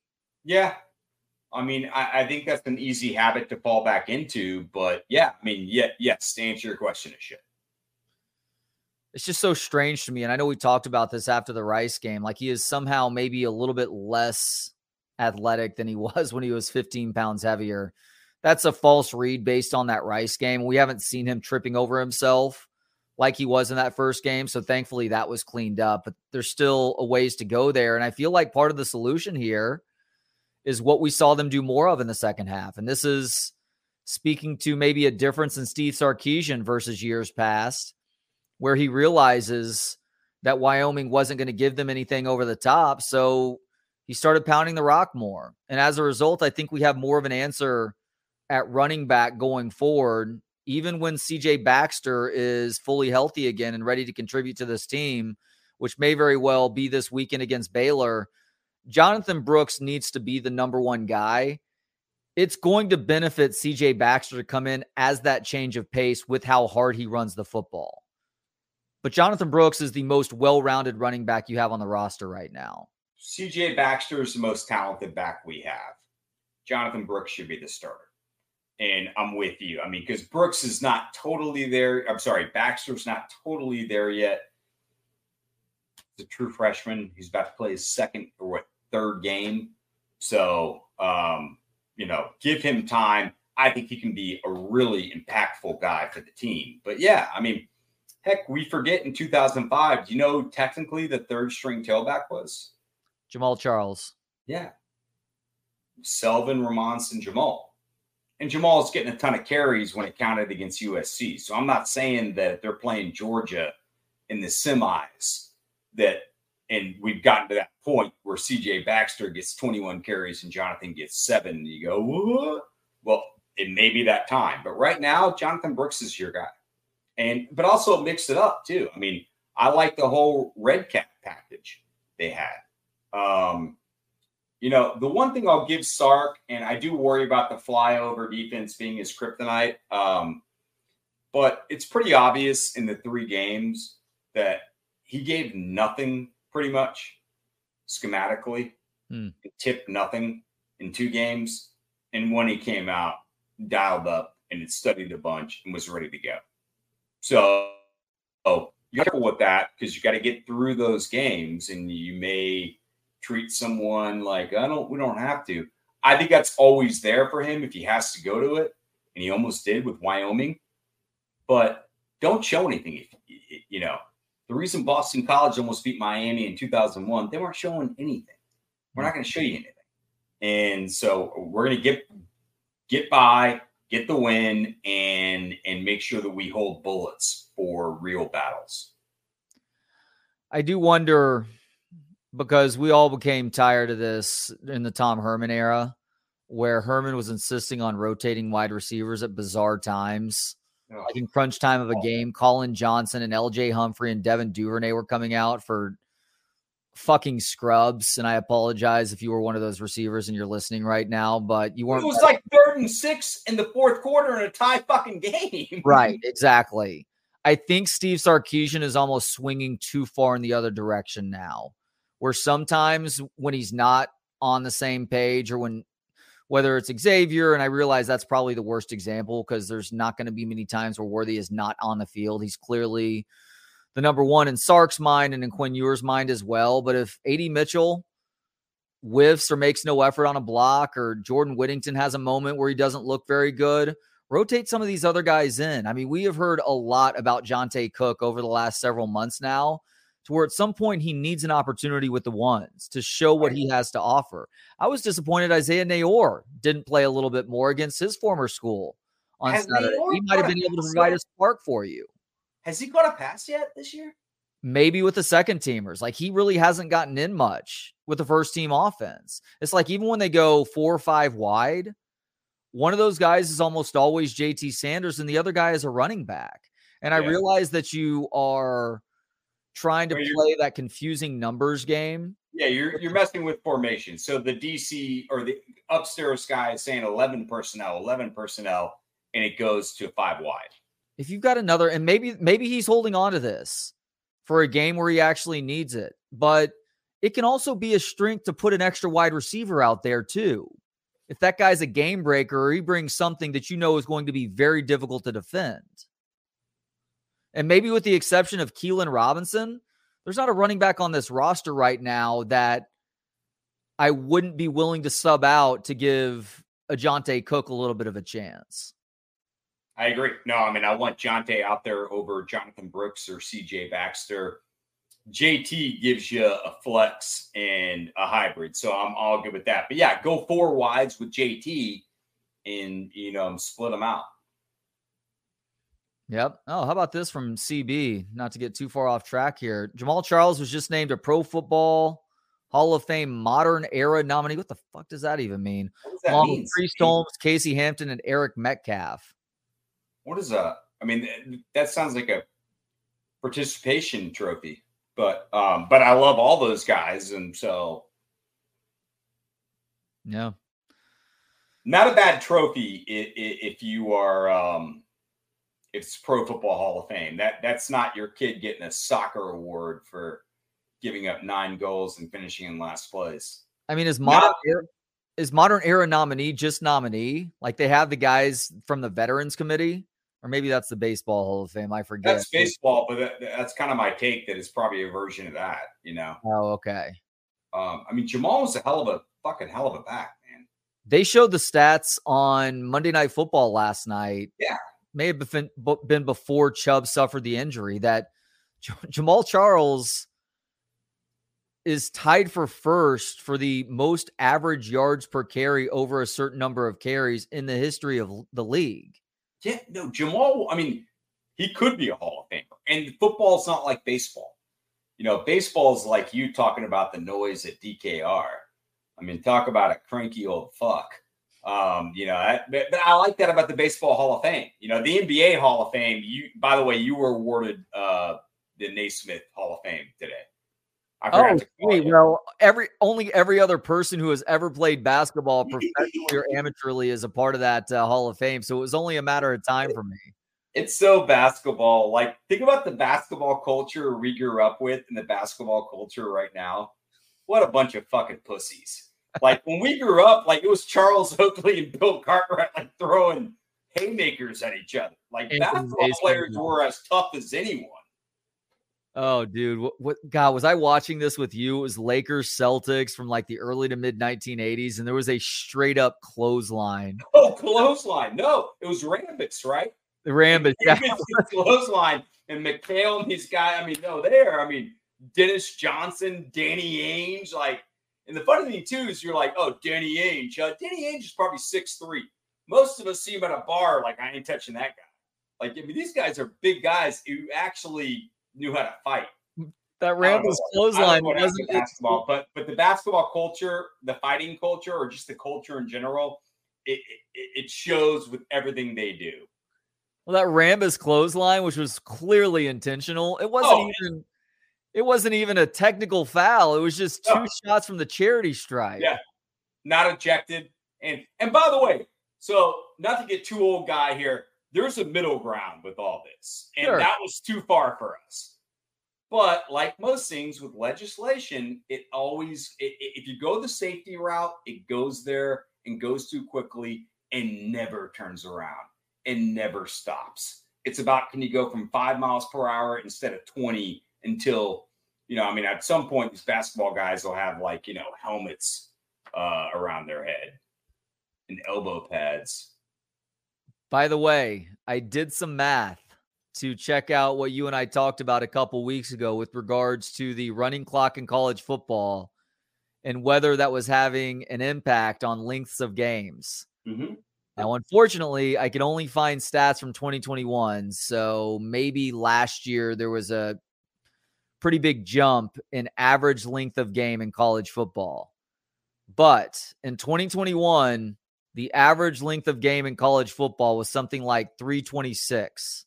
Yeah. I mean, I, I think that's an easy habit to fall back into, but yeah, I mean, yeah, yes, to answer your question, it should
it's just so strange to me. And I know we talked about this after the Rice game. Like he is somehow maybe a little bit less athletic than he was when he was 15 pounds heavier. That's a false read based on that Rice game. We haven't seen him tripping over himself like he was in that first game. So thankfully that was cleaned up, but there's still a ways to go there. And I feel like part of the solution here is what we saw them do more of in the second half. And this is speaking to maybe a difference in Steve Sarkisian versus years past where he realizes that Wyoming wasn't going to give them anything over the top. So he started pounding the rock more. And as a result, I think we have more of an answer at running back going forward, even when CJ Baxter is fully healthy again and ready to contribute to this team, which may very well be this weekend against Baylor. Jonathan Brooks needs to be the number one guy. It's going to benefit CJ Baxter to come in as that change of pace with how hard he runs the football. But Jonathan Brooks is the most well rounded running back you have on the roster right now.
CJ Baxter is the most talented back we have. Jonathan Brooks should be the starter. And I'm with you. I mean, because Brooks is not totally there. I'm sorry, Baxter's not totally there yet. He's a true freshman. He's about to play his second or what third game. So um, you know, give him time. I think he can be a really impactful guy for the team. But yeah, I mean, Heck, we forget in 2005. Do you know technically the third string tailback was
Jamaal Charles?
Yeah, Selvin, Ramonce, and Jamaal. And Jamaal's getting a ton of carries when it counted against USC. So I'm not saying that they're playing Georgia in the semis that, and we've gotten to that point where CJ Baxter gets 21 carries and Jonathan gets seven. And you go, what? Well, it may be that time. But right now, Jonathan Brooks is your guy and but also mix it up too. I mean, I like the whole red cap package they had. Um, you know, the one thing I'll give Sark, and I do worry about the flyover defense being his kryptonite. Um, but it's pretty obvious in the three games that he gave nothing pretty much schematically,
Hmm.
tipped nothing in two games. And when he came out, dialed up and had studied a bunch and was ready to go. So, oh, you careful with that because you got to get through those games and you may treat someone like I don't we don't have to. I think that's always there for him if he has to go to it, and he almost did with Wyoming. But don't show anything. If, you know, the reason Boston College almost beat Miami in 2001, they weren't showing anything. We're not going to show you anything, and so we're going to get get by, get the win, and and make sure that we hold bullets for real battles.
I do wonder because we all became tired of this in the Tom Herman era, where Herman was insisting on rotating wide receivers at bizarre times.
Oh.
Like in crunch time of a oh, game, Collin Johnson and LJ Humphrey and Devin Duvernay were coming out for fucking scrubs. And I apologize if you were one of those receivers and you're listening right now, but you weren't.
It was like third and six in the fourth quarter in a tie fucking game.
right, exactly. I think Steve Sarkisian is almost swinging too far in the other direction now, where sometimes when he's not on the same page or when whether it's Xavier, and I realize that's probably the worst example because there's not going to be many times where Worthy is not on the field. He's clearly the number one in Sark's mind and in Quinn Ewers' mind as well. But if AD Mitchell whiffs or makes no effort on a block, or Jordan Whittington has a moment where he doesn't look very good, rotate some of these other guys in. I mean, we have heard a lot about Johntay Cook over the last several months now, to where at some point he needs an opportunity with the ones to show what he has to offer. I was disappointed Isaiah Neyor didn't play a little bit more against his former school on
Has
Saturday.
Neyor
He might have been able to provide
yet?
a spark for you.
Has he caught a pass yet this year?
maybe with the second teamers. Like he really hasn't gotten in much with the first team offense. It's like even when they go four or five wide, one of those guys is almost always JT Sanders and the other guy is a running back. And I realize that you are trying to play that confusing numbers game.
Yeah, you're you're messing with formation. So the DC or the upstairs guy is saying 11 personnel, 11 personnel, and it goes to five wide.
If you've got another, and maybe maybe he's holding on to this for a game where he actually needs it, but it can also be a strength to put an extra wide receiver out there too. If that guy's a game breaker or he brings something that you know is going to be very difficult to defend. And maybe with the exception of Keilan Robinson, there's not a running back on this roster right now that I wouldn't be willing to sub out to give a Johntay Cook a little bit of a chance.
I agree. No, I mean I want Johntay out there over Jonathan Brooks or CJ Baxter. JT gives you a flex and a hybrid, so I'm all good with that. But yeah, go four wides with JT, and you know split them out.
Yep. Oh, how about this from CB? Not to get too far off track here. Jamaal Charles was just named a Pro Football Hall of Fame Modern Era nominee. What the fuck does that even mean?
That
Along
mean?
with Priest? Holmes, Casey Hampton, and Eric Metcalf.
What is that? I mean, that sounds like a participation trophy, but um, but I love all those guys, and so
Yeah.
not a bad trophy if, if you are um, it's Pro Football Hall of Fame. That that's not your kid getting a soccer award for giving up nine goals and finishing in last place.
I mean, is modern
Not-
era, is modern era nominee just nominee? Like they have the guys from the Veterans Committee, or maybe that's the Baseball Hall of Fame. I forget.
That's baseball, but that, that's kind of my take. That it's probably a version of that. You know,
Oh, okay.
um, I mean, Jamaal was a hell of a fucking hell of a back, man.
They showed the stats on Monday Night Football last night.
Yeah.
May have been, been before Chubb suffered the injury that Jamaal Charles is tied for first for the most average yards per carry over a certain number of carries in the history of the league.
Yeah, no, Jamaal. I mean, he could be a Hall of Famer, and football's not like baseball. You know, baseball's like you talking about the noise at DKR. I mean, talk about a cranky old fuck. Um, you know, that, but, but I like that about the Baseball Hall of Fame. You know, the NBA Hall of Fame. You, by the way, you were awarded uh, the Naismith Hall of Fame today. I
Oh, wait,
you.
well, every only every other person who has ever played basketball professionally or amateurly is a part of that uh, Hall of Fame. So it was only a matter of time for me.
It's so basketball. Like, think about the basketball culture we grew up with and the basketball culture right now. What a bunch of fucking pussies. Like when we grew up, like it was Charles Oakley and Bill Cartwright like throwing haymakers at each other. Like basketball players were as tough as anyone.
Oh, dude, what, what, God was I watching this with you? It was Lakers Celtics from like the early to mid 1980s, and there was a straight up clothesline.
Oh, clothesline! No, it was Rambis, right?
The Rambis, yeah.
clothesline, and McHale and these guys. I mean, no, there. I mean, Dennis Johnson, Danny Ainge, like. And the funny thing too is you're like, oh, Danny Ainge. Uh, Danny Ainge is probably six three. Most of us see him at a bar, like I ain't touching that guy. Like, I mean, these guys are big guys who actually knew how to fight.
That Rambis clothesline
wasn't basketball, but but the basketball culture, the fighting culture, or just the culture in general, it, it, it shows with everything they do.
Well, that Rambis clothesline, which was clearly intentional, it wasn't oh, even it wasn't even a technical foul. It was just two no. shots from the charity stripe.
Yeah, not ejected. And and by the way, so not to get too old guy here, there's a middle ground with all this. And sure. that was too far for us. But like most things with legislation, it always, it, it, if you go the safety route, it goes there and goes too quickly and never turns around and never stops. It's about can you go from five miles per hour instead of 20 until, you know, I mean, at some point, these basketball guys will have like, you know, helmets uh, around their head and elbow pads
by the way, I did some math to check out what you and I talked about a couple weeks ago with regards to the running clock in college football and whether that was having an impact on lengths of games. Mm-hmm. Now, unfortunately, I can only find stats from 2021. So maybe last year there was a pretty big jump in average length of game in college football. But in 2021, the average length of game in college football was something like 326.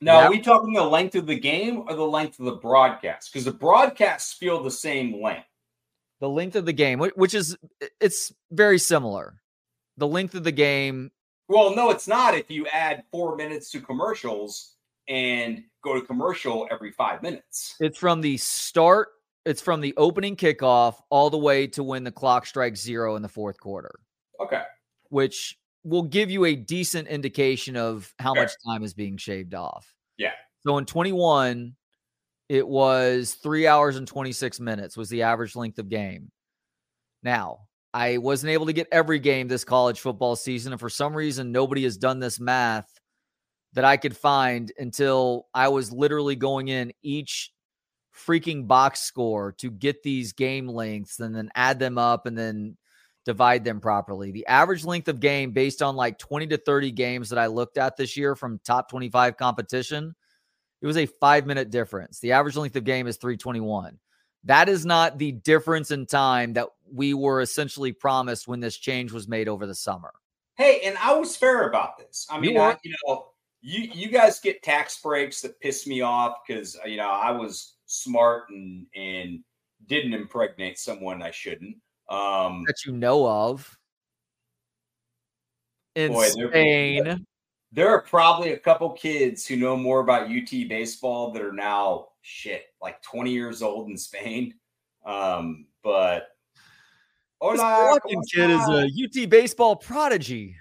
Now, that- are we talking the length of the game or the length of the broadcast? Because the broadcasts feel the same length.
The length of the game, which is it's very similar. The length of the game.
Well, no, it's not. If you add four minutes to commercials and go to commercial every five minutes,
it's from the start. It's from the opening kickoff all the way to when the clock strikes zero in the fourth quarter.
Okay.
Which will give you a decent indication of how much time is being shaved off.
Yeah.
So in 21, it was three hours and 26 minutes was the average length of game. Now, I wasn't able to get every game this college football season. And for some reason, nobody has done this math that I could find until I was literally going in each freaking box score to get these game lengths and then add them up and then divide them properly. The average length of game based on like 20 to 30 games that I looked at this year from top 25 competition, it was a five minute difference. The average length of game is 321. That is not the difference in time that we were essentially promised when this change was made over the summer.
Hey, and I was fair about this. I mean, you, I, you know, you you guys get tax breaks that piss me off because you know I was smart and and didn't impregnate someone I shouldn't. Um,
that you know of in boy, Spain.
There, there are probably a couple kids who know more about UT baseball that are now shit like 20 years old in Spain. Um, but
Hola, this kid is a UT baseball prodigy.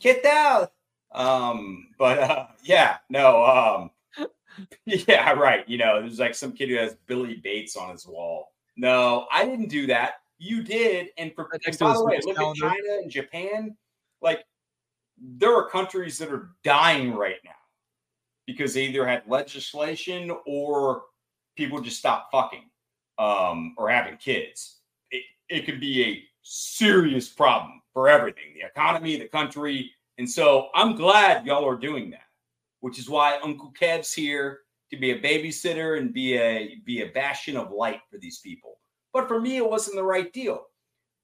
Get out. Um, but uh, yeah, no, um, yeah, right. You know, there's like some kid who has Billy Bates on his wall. No, I didn't do that. You did, and for and by the way, look calendar. at China and Japan. Like there are countries that are dying right now because they either had legislation or people just stopped fucking um, or having kids. It, it could be a serious problem for everything the economy, the country. And so I'm glad y'all are doing that, which is why Uncle Kev's here to be a babysitter and be a be a bastion of light for these people. But for me, it wasn't the right deal.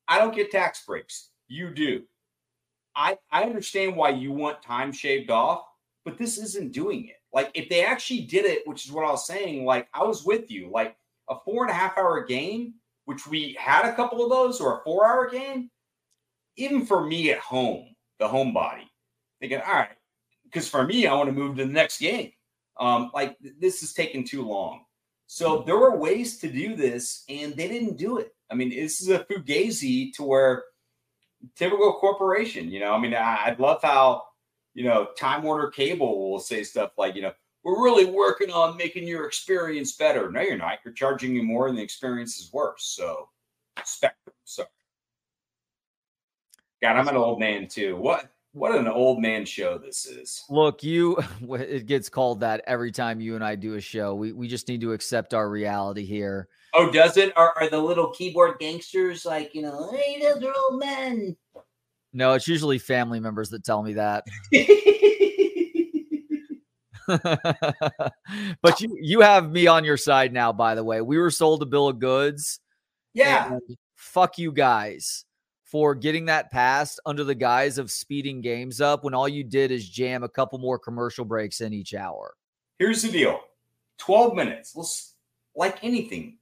I don't get tax breaks. You do. I, I understand why you want time shaved off, but this isn't doing it. Like, if they actually did it, which is what I was saying, like, I was with you, like a four and a half hour game, which we had a couple of those, or a four hour game, even for me at home, the homebody, thinking, all right, because for me, I want to move to the next game. Um, like this is taking too long. So there were ways to do this, and they didn't do it. I mean, this is a fugazi to where typical corporation. You know, I mean, I, I love how you know Time Warner Cable will say stuff like, you know, we're really working on making your experience better. No, you're not. You're charging you more, and the experience is worse. So, Spectrum. Sorry. God, I'm an old man too. What what an old man show this is.
Look, you it gets called that every time you and I do a show. We we just need to accept our reality here.
Oh, does it? Are, are the little keyboard gangsters like, you know, hey, those are old men?
No, it's usually family members that tell me that. but you you have me on your side now, by the way. We were sold a bill of goods.
Yeah.
Fuck you guys for getting that passed under the guise of speeding games up when all you did is jam a couple more commercial breaks in each hour.
Here's the deal 12 minutes. Let's, like anything,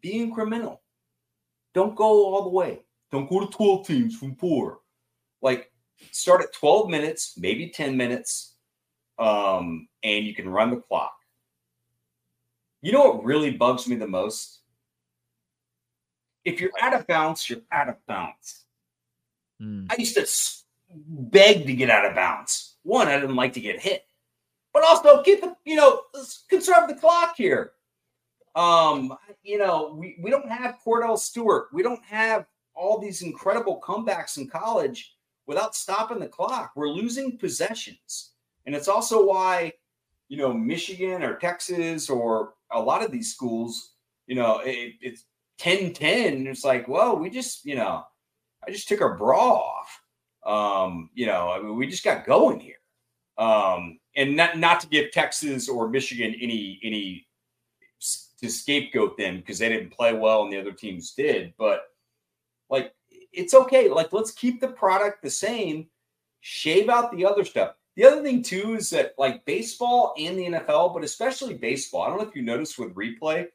be incremental. Don't go all the way. Don't go to 12 teams from four. Like, start at 12 minutes, maybe 10 minutes, um, and you can run the clock. You know what really bugs me the most? If you're out of bounds, you're out of bounds. Mm. I used to beg to get out of bounds. One, I didn't like to get hit, but also keep the, you know, conserve the clock here. Um, you know, we, we don't have Kordell Stewart. We don't have all these incredible comebacks in college without stopping the clock. We're losing possessions. And it's also why, you know, Michigan or Texas or a lot of these schools, you know, it, it's 10 10. It's like, well, we just, you know, I just took our bra off. Um, you know, I mean, we just got going here. Um, and not not to give Texas or Michigan any any to scapegoat them because they didn't play well and the other teams did, but like it's okay. Like let's keep the product the same, shave out the other stuff. The other thing too is that like baseball and the NFL, but especially baseball. I don't know if you noticed with replay,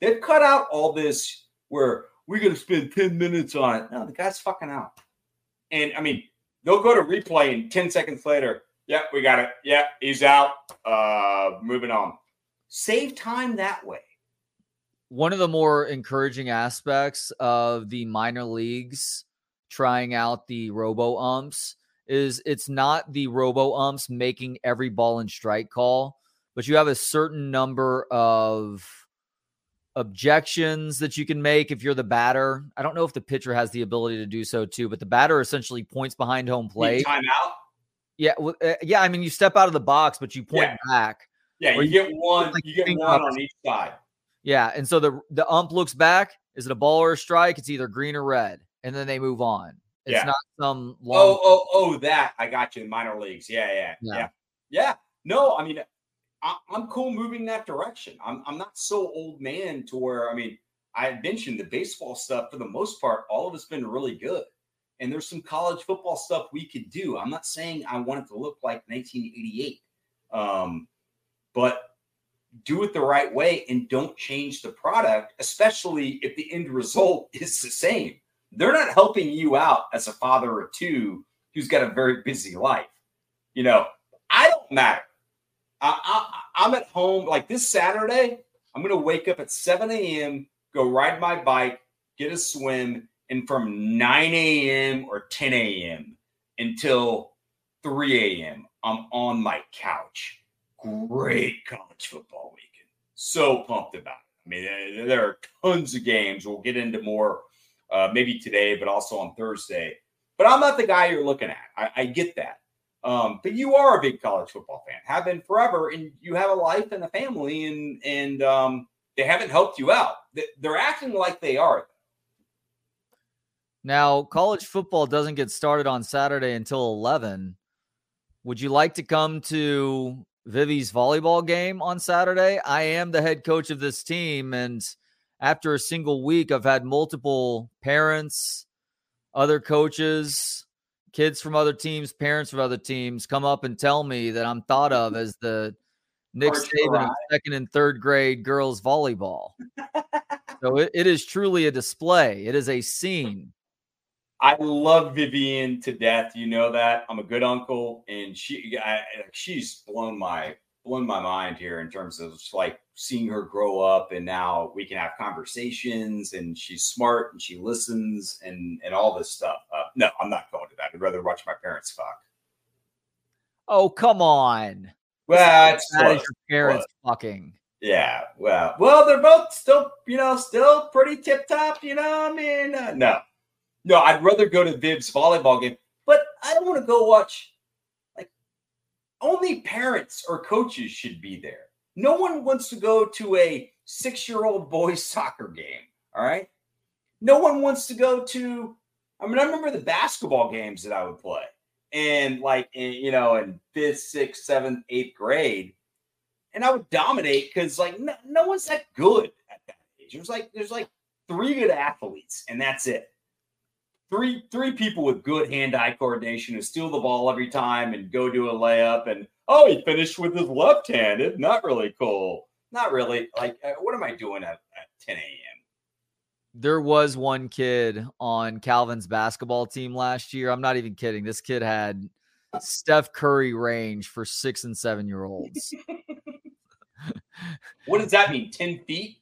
they've cut out all this where we're going to spend 10 minutes on it. No, the guy's fucking out. And I mean, they'll go to replay and 10 seconds later, yeah, we got it. Yeah, he's out. Uh, moving on. Save time that way.
One of the more encouraging aspects of the minor leagues trying out the robo umps is it's not the robo umps making every ball and strike call, but you have a certain number of objections that you can make if you're the batter. I don't know if the pitcher has the ability to do so too, but the batter essentially points behind home plate.
Timeout.
Yeah, well, uh, yeah. I mean, you step out of the box, but you point
yeah.
back.
Yeah, you, you, get one. Like you get one on each side.
Yeah, and so the the ump looks back. Is it a ball or a strike? It's either green or red, and then they move on. It's
yeah.
not some.
Long- oh, oh, oh! That I got you. In minor leagues. Yeah, yeah, yeah, yeah. yeah. No, I mean, I, am cool moving that direction. I'm, I'm not so old man to where, I mean, I mentioned the baseball stuff for the most part, all of it's been really good. And there's some college football stuff we could do. I'm not saying I want it to look like 1988, um, but do it the right way and don't change the product, especially if the end result is the same. They're not helping you out as a father or two who's got a very busy life. You know, I don't matter. I, am at home like this Saturday. I'm going to wake up at 7 a.m., go ride my bike, get a swim, and from 9 a.m. or 10 a.m. until 3 a.m., I'm on my couch. Great college football weekend. So pumped about it. I mean, there are tons of games. We'll get into more uh, maybe today, but also on Thursday. But I'm not the guy you're looking at. I, I get that. Um, but you are a big college football fan, have been forever, and you have a life and a family, and and um, they haven't helped you out. They're acting like they are.
Now, college football doesn't get started on Saturday until 11. Would you like to come to Vivi's volleyball game on Saturday? I am the head coach of this team, and after a single week, I've had multiple parents, other coaches, kids from other teams, parents from other teams come up and tell me that I'm thought of as the Nick Saban of second and third grade girls volleyball. so it, it is truly a display. It is a scene.
I love Vivian to death. You know that I'm a good uncle, and she I, she's blown my blown my mind here in terms of just like seeing her grow up, and now we can have conversations, and she's smart and she listens and and all this stuff. Uh, no, I'm not going to that. I'd rather watch my parents fuck.
Oh come on!
Well, that's
that is your parents fucking.
Yeah, well, well, they're both still, you know, still pretty tip top. You know, I mean, uh, no, no, I'd rather go to Viv's volleyball game, but I don't want to go watch. Like, only parents or coaches should be there. No one wants to go to a six-year-old boys soccer game. All right, no one wants to go to. I mean, I remember the basketball games that I would play, and like, in, you know, in fifth, sixth, seventh, eighth grade and I would dominate because like no, no one's that good at that age. Was like there's like three good athletes, and that's it. Three three people with good hand-eye coordination who steal the ball every time and go do a layup, and oh, he finished with his left-handed. Not really cool. Not really. Like, uh, what am I doing at, at 10 a.m.?
There was one kid on Calvin's basketball team last year. I'm not even kidding. This kid had Steph Curry range for six and seven year olds.
what does that mean? 10 feet?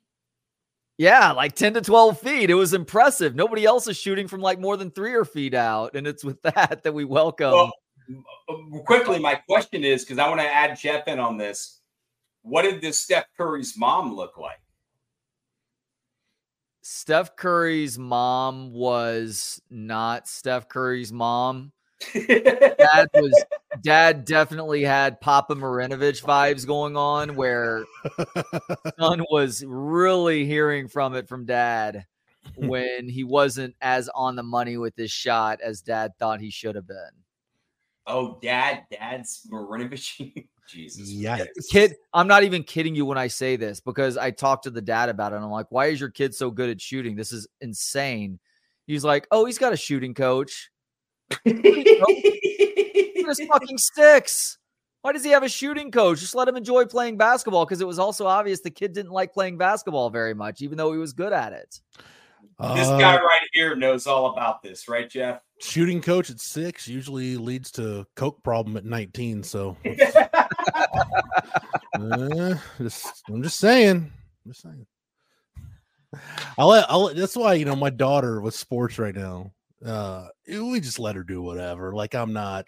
Yeah, like 10 to 12 feet. It was impressive. Nobody else is shooting from like more than three or feet out. And it's with that that we welcome. Well,
quickly, my question is because I want to add Jeff in on this. What did this Steph Curry's mom look like?
Steph Curry's mom was not Steph Curry's mom dad was dad definitely had Papa Marinovich vibes going on where son was really hearing from it from dad when he wasn't as on the money with his shot as dad thought he should have been.
Oh, dad, dad's Marinovich. Jesus.
Yeah. Kid, I'm not even kidding you when I say this because I talked to the dad about it and I'm like, why is your kid so good at shooting? This is insane. He's like, oh, he's got a shooting coach his fucking sticks. Why does he have a shooting coach? Just let him enjoy playing basketball because it was also obvious the kid didn't like playing basketball very much, even though he was good at it.
This uh, guy right here knows all about this, right, Jeff?
Shooting coach at six usually leads to coke problem at 19. So uh, just, I'm just saying. I'm just saying. I'll let, I'll let, that's why, you know, my daughter with sports right now uh we just let her do whatever like i'm not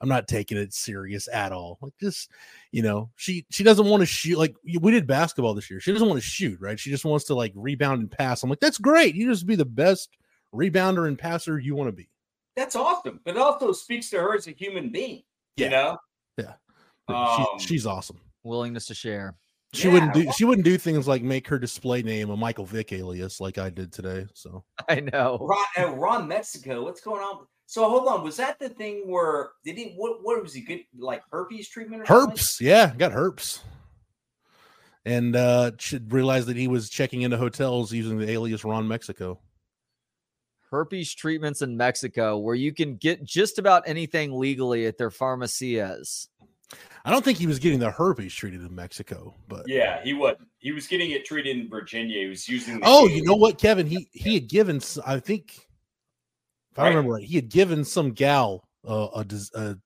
i'm not taking it serious at all like just you know she she doesn't want to shoot like we did basketball this year she doesn't want to shoot right she just wants to like rebound and pass i'm like that's great you just be the best rebounder and passer you want to be
that's awesome but it also speaks to her as a human being yeah. you know
yeah um, she's, she's awesome
willingness to share
she yeah. wouldn't do she wouldn't do things like make her display name a Michael Vick alias like I did today. So
I know.
Ron, uh, Ron Mexico, what's going on? So hold on, was that the thing where did he what what was he good like herpes treatment or
herpes? Yeah, got herpes. And uh should realize that he was checking into hotels using the alias Ron Mexico.
Herpes treatments in Mexico, where you can get just about anything legally at their pharmacias.
I don't think he was getting the herpes treated in Mexico, but
yeah, he was. He was getting it treated in Virginia. He was using.
oh, you know what, Kevin? He he had given. I think, if right. I remember right, he had given some gal uh, a, a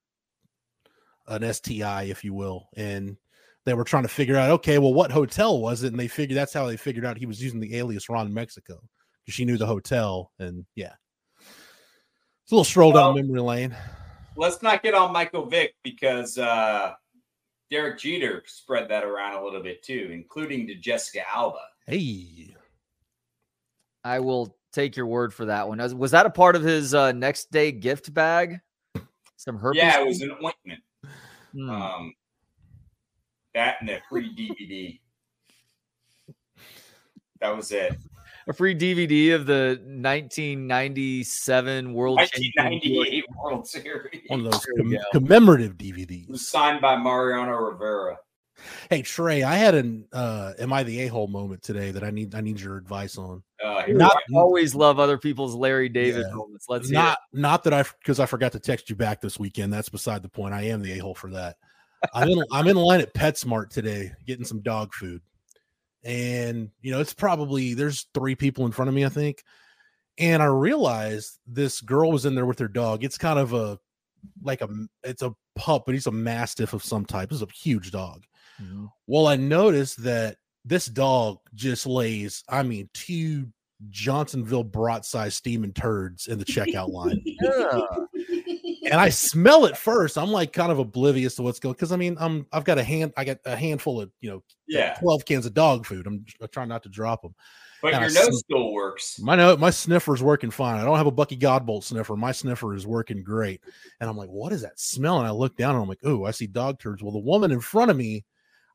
an STI, if you will, and they were trying to figure out, okay, well, what hotel was it? And they figured that's how they figured out he was using the alias Ron Mexico because she knew the hotel, and yeah, it's a little stroll well, down memory lane.
Let's not get on Michael Vick because uh Derek Jeter spread that around a little bit too, including to Jessica Alba.
Hey,
I will take your word for that one. Was that a part of his uh, next day gift bag? Some herpes.
Yeah, it was an ointment. Hmm. Um, that and a free DVD. that was it
a free DVD of the 1997 World
1998 World Series.
One of those com- commemorative DVDs.
Was signed by Mariano Rivera.
Hey Trey, I had an uh am I the a-hole moment today that I need I need your advice on.
Uh, not I always love other people's Larry David yeah, moments. Let's
not not that I because I forgot to text you back this weekend. That's beside the point. I am the a-hole for that. I'm in I'm in line at PetSmart today getting some dog food and you know it's probably there's three people in front of me i think and I realized this girl was in there with her dog. It's kind of a like a it's a pup, but he's a mastiff of some type. It's a huge dog. Mm-hmm. Well, I noticed that this dog just lays, I mean, two Johnsonville brat size steaming turds in the checkout line. yeah. And I smell it first. I'm like kind of oblivious to what's going because I mean, I'm I've got a hand, I got a handful of you know,
yeah,
12 cans of dog food. I'm, I'm trying not to drop them.
But and your I nose still works.
My nose, my sniffer's working fine. I don't have a Bucky Godbolt sniffer. My sniffer is working great. And I'm like, what is that smell? And I look down and I'm like, oh, I see dog turds. Well, the woman in front of me,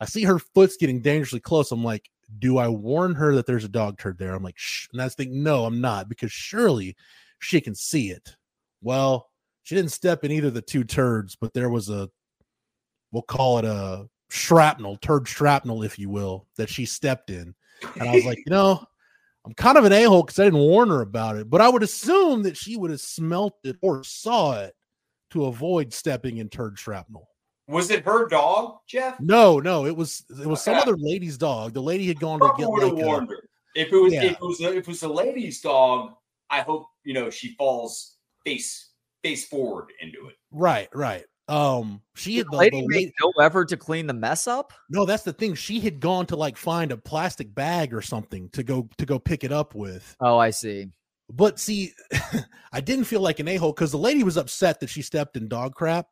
I see her foot's getting dangerously close. I'm like, do I warn her that there's a dog turd there? I'm like, Shh. and I think, no, I'm not, because surely she can see it. Well, she didn't step in either the two turds, but there was a, we'll call it a shrapnel, turd shrapnel, if you will, that she stepped in. And I was like, you know, I'm kind of an a hole because I didn't warn her about it, but I would assume that she would have smelt it or saw it to avoid stepping in turd shrapnel.
Was it her dog, Jeff?
No, no, it was it was some other lady's dog. The lady had gone to get like
warned her. If it was yeah. if it was a, if it was a lady's dog, I hope you know she falls face face forward into it.
Right, right. Um, she had
the, lady the made no effort to clean the mess up.
No, that's the thing. She had gone to like find a plastic bag or something to go to go pick it up with.
Oh, I see.
But see, I didn't feel like an a hole because the lady was upset that she stepped in dog crap,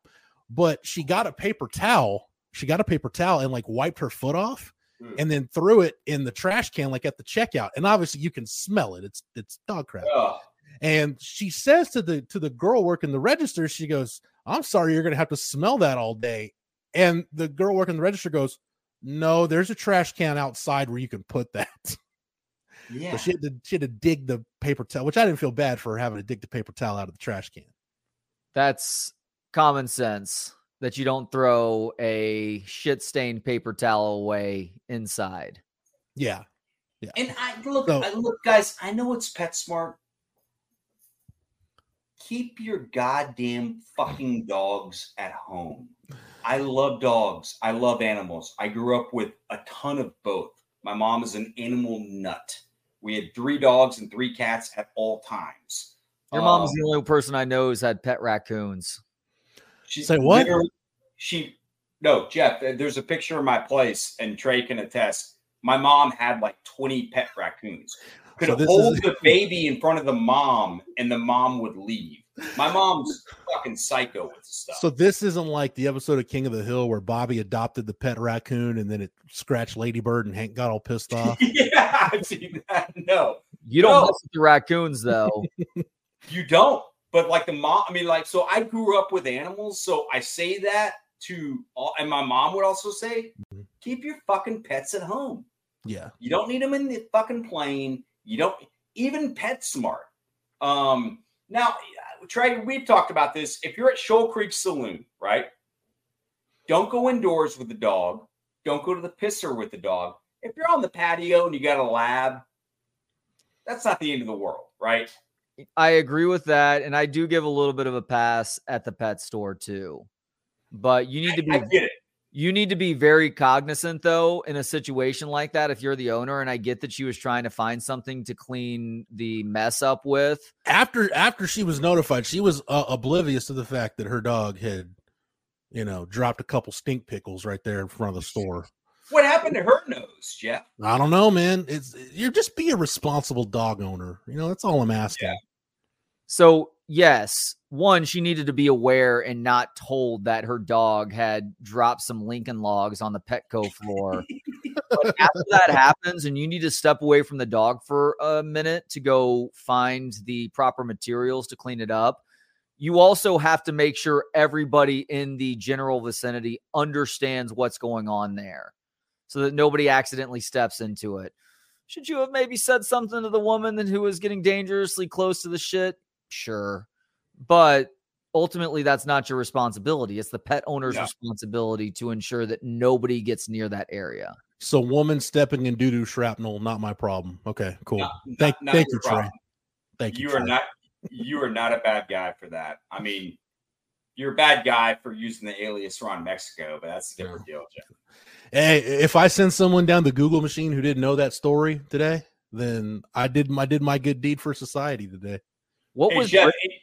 but she got a paper towel. She got a paper towel and like wiped her foot off hmm. and then threw it in the trash can, like at the checkout. And obviously, you can smell it. It's it's dog crap. And she says to the to the girl working the register, she goes, I'm sorry, you're going to have to smell that all day. And the girl working the register goes, No, there's a trash can outside where you can put that. Yeah. So she had to she had to dig the paper towel, which I didn't feel bad for having to dig the paper towel out of the trash can.
That's common sense that you don't throw a shit stained paper towel away inside.
Yeah. Yeah.
And I look, so, I look, guys, I know it's PetSmart, keep your goddamn fucking dogs at home. I love dogs. I love animals. I grew up with a ton of both. My mom is an animal nut. We had three dogs and three cats at all times.
Your mom's um, the only person I know who's had pet raccoons.
She say what?
She no, Jeff. There's a picture of my place, and Trey can attest. My mom had like 20 pet raccoons could so hold is... the baby in front of the mom and the mom would leave. My mom's fucking psycho with stuff.
So this isn't like the episode of King of the Hill where Bobby adopted the pet raccoon and then it scratched Ladybird and Hank got all pissed off.
yeah, I've seen that. No,
you don't no. mess with the raccoons though.
you don't. But like the mom, I mean, like, so I grew up with animals, so I say that to all, and my mom would also say, mm-hmm. keep your fucking pets at home.
Yeah,
you don't need them in the fucking plane you don't even PetSmart. Um, now, Trey, we've talked about this. If you're at Shoal Creek Saloon, right? Don't go indoors with the dog. Don't go to the pisser with the dog. If you're on the patio and you got a lab, that's not the end of the world, right?
I agree with that. And I do give a little bit of a pass at the pet store too. But you need to be
I get it.
You need to be very cognizant, though, in a situation like that. If you're the owner, and I get that she was trying to find something to clean the mess up with.
After after she was notified, she was uh, oblivious to the fact that her dog had, you know, dropped a couple stink pickles right there in front of the store.
What happened to her nose, Jeff?
I don't know, man. It's you're just be a responsible dog owner. You know, that's all I'm asking. Yeah.
So yes, one, she needed to be aware and not told that her dog had dropped some Lincoln logs on the Petco floor. but after that happens, and you need to step away from the dog for a minute to go find the proper materials to clean it up. You also have to make sure everybody in the general vicinity understands what's going on there so that nobody accidentally steps into it. Should you have maybe said something to the woman who was getting dangerously close to the shit? Sure. But ultimately, that's not your responsibility. It's the pet owner's yeah. responsibility to ensure that nobody gets near that area.
So, woman stepping in doo doo shrapnel, not my problem. Okay, cool. Not, thank, not thank you, problem. Trey. Thank
you.
You
are not. You are not a bad guy for that. I mean, you're a bad guy for using the alias Ron Mexico, but that's a different yeah. deal, Jeff.
Hey, if I send someone down the Google machine who didn't know that story today, then I did I did my good deed for society today.
What
Hey,
was
Jeff,
Brit-
any,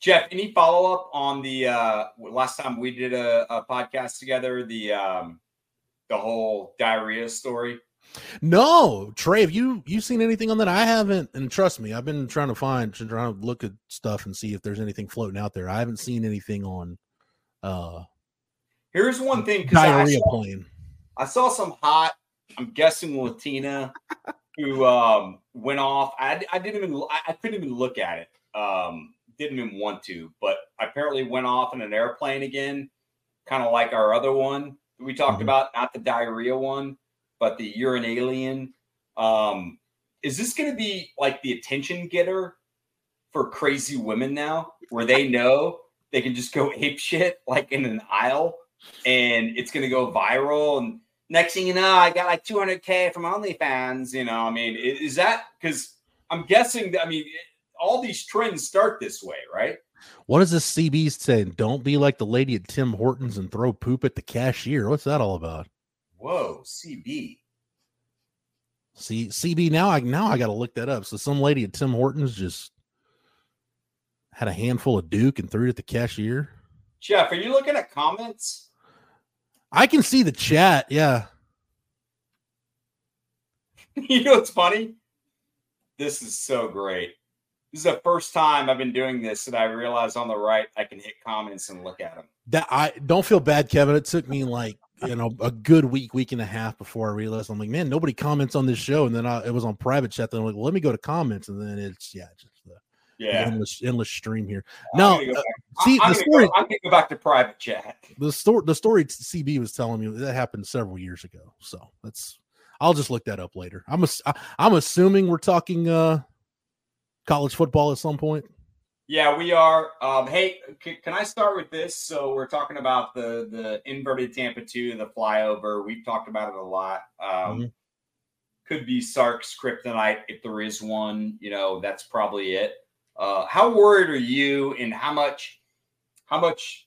Jeff? Any follow up on the uh, last time we did a, a podcast together? The um, the whole diarrhea story.
No, Trey, have you you seen anything on that? I haven't, and trust me, I've been trying to find, trying to look at stuff and see if there's anything floating out there. I haven't seen anything on uh
Here's one thing because I,
diarrhea
saw-
plane.
I saw some hot. I'm guessing Latina who um, went off. I, I didn't even. I, couldn't even look at it. Um, didn't even want to, but apparently went off in an airplane again, kind of like our other one we talked
Mhm.
about, not the diarrhea one, but the urine alien. Um, is this going to be like the attention getter for crazy women now, where they know they can just go ape shit like in an aisle, and it's going to go viral and next thing you know, I got like 200k from OnlyFans. You know, I mean, is that because I'm guessing that I mean, all these trends start this way, right?
What is this CB saying? Don't be like the lady at Tim Hortons and throw poop at the cashier. What's that all about?
Whoa, CB.
See, CB now I now I got to look that up. So some lady at Tim Hortons just had a handful of Duke and threw it at the cashier.
Jeff, are you looking at comments?
I can see the chat. Yeah.
you know what's funny? This is so great. This is the first time I've been doing this that I realize on the right I can hit comments and look at them.
That I don't feel bad, Kevin. It took me like you know a good week, week and a half before I realized I'm like, man, nobody comments on this show. And then I, it was on private chat. Then I'm like, well, let me go to comments, and then it's yeah, just the, the
Yeah.
endless endless stream here.
I'm
No,
go
uh, see,
I'm,
the story-
go, I'm gonna go back to private chat.
The story, the story CB was telling me that happened several years ago. So that's I'll just look that up later. I'm ass- I'm assuming we're talking uh college football at some point.
Yeah, we are. Um, hey, c- can I start with this? So we're talking about the the inverted Tampa two, the flyover. We've talked about it a lot. Um,
Mhm.
Could be Sark's kryptonite if there is one. You know, that's probably it. Uh, how worried are you, and how much how much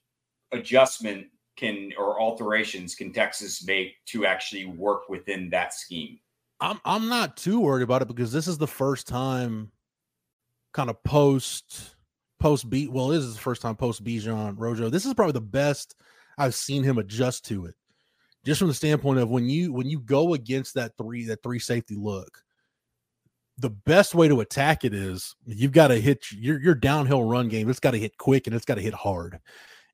adjustment can or alterations can Texas make to actually work within that scheme?
I'm I'm not too worried about it because this is the first time kind of post post beat well this is the first time post Bijan Rojo. This is probably the best I've seen him adjust to it. Just from the standpoint of when you when you go against that three that three safety look, the best way to attack it is you've got to hit your your downhill run game. It's got to hit quick and it's got to hit hard.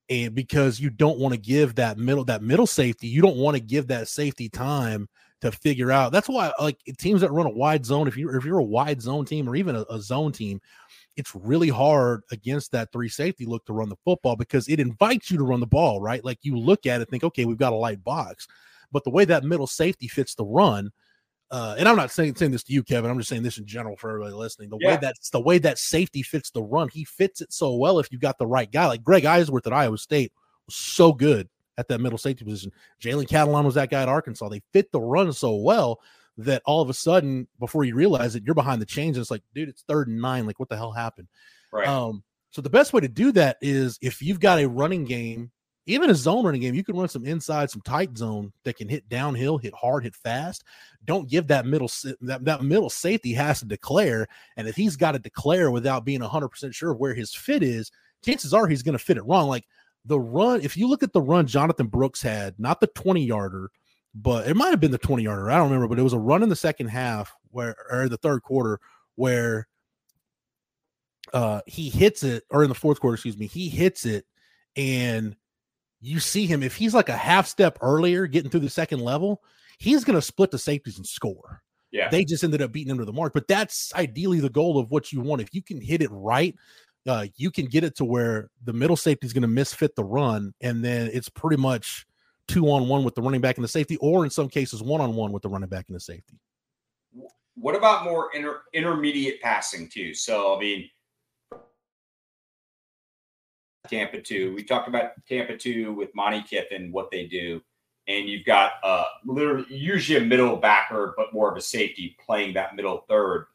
And because you don't want to give that middle that middle safety, you don't want to give that safety time to figure out. That's why like teams that run a wide zone, if you if you're a wide zone team or even a, a zone team, it's really hard against that three safety look to run the football because it invites you to run the ball, right? Like you look at it, think, okay, we've got a light box. But the way that middle safety fits the run, uh, and I'm not saying saying this to you, Kevin. I'm just saying this in general for everybody listening. The way
Yeah.
that's the way that safety fits the run, he fits it so well if you've got the right guy. Like Greg Eisworth at Iowa State was so good at that middle safety position. Jalen Catalon was that guy at Arkansas. They fit the run so well that all of a sudden, before you realize it, you're behind the chains. And it's like, dude, it's third and nine. Like, what the hell happened?
Right.
Um, so the best way to do that is if you've got a running game, even a zone running game, you can run some inside, some tight zone that can hit downhill, hit hard, hit fast. Don't give that middle that, that middle safety has to declare. And if he's got to declare without being 100% sure of where his fit is, chances are he's going to fit it wrong. Like the run, if you look at the run Jonathan Brooks had, not the 20 yarder, but it might have been the 20 yarder. I don't remember, but it was a run in the second half where, or the third quarter, where uh he hits it, or in the fourth quarter, excuse me, he hits it, and you see him if he's like a half step earlier getting through the second level, he's going to split the safeties and score.
yeah.
They just ended up beating him to the mark, but that's ideally the goal of what you want. If you can hit it right, uh, you can get it to where the middle safety is going to misfit the run, and then it's pretty much two on one with the running back and the safety, or in some cases one on one with the running back and the safety.
What about more inter- intermediate passing too? So I mean, Tampa two. We talked about Tampa two with Monte Kiffin, what they do, and you've got uh literally usually a middle backer, but more of a safety playing that middle third.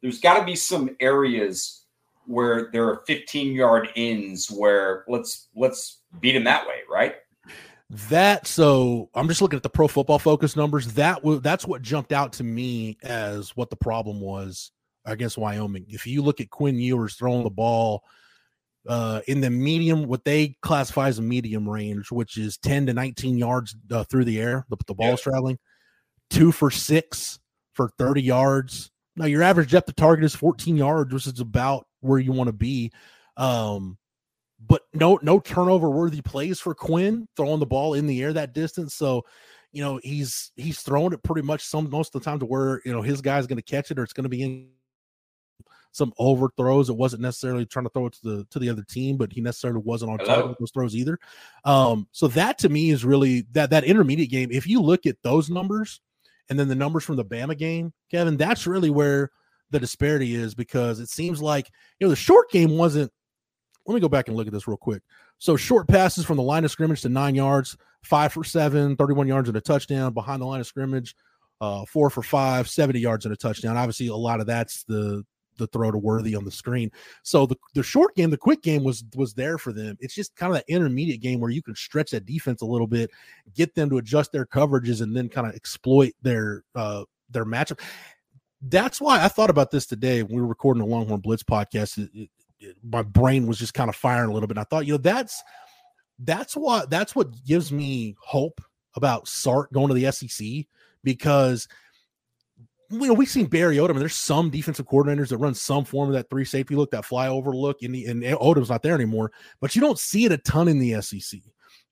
There's got to be some areas where there are 15 yard ins where let's let's beat them that way, right?
That so I'm just looking at the pro football focus numbers. That was that's what jumped out to me as what the problem was against Wyoming. If you look at Quinn Ewers throwing the ball uh, in the medium, what they classify as a medium range, which is 10 to 19 yards uh, through the air, the, the ball yeah. traveling, two for six for 30 yards. Now, your average depth of target is 14 yards, which is about where you want to be. Um, but no, no turnover worthy plays for Quinn throwing the ball in the air that distance. So, you know, he's he's throwing it pretty much some most of the time to where you know his guy's going to catch it or it's going to be in some overthrows. It wasn't necessarily trying to throw it to the to the other team, but he necessarily wasn't on target with those throws either. Um, so that to me is really that that intermediate game. If you look at those numbers and then the numbers from the Bama game, Kevin, that's really where the disparity is because it seems like you know the short game wasn't. Let me go back and look at this real quick. So short passes from the line of scrimmage to nine yards, five for seven, 31 yards and a touchdown behind the line of scrimmage, uh, four for five, 70 yards and a touchdown. Obviously, a lot of that's the the throw to Worthy on the screen. So the, the short game, the quick game was was there for them. It's just kind of that intermediate game where you can stretch that defense a little bit, get them to adjust their coverages, and then kind of exploit their uh their matchup. That's why I thought about this today when we were recording the Longhorn Blitz podcast. It, it, my brain was just kind of firing a little bit. And I thought, you know, that's that's what that's what gives me hope about Sark going to the SEC because – you know, we've seen Barry Odom, and there's some defensive coordinators that run some form of that three safety look, that flyover look, and, the, and Odom's not there anymore. But you don't see it a ton in the SEC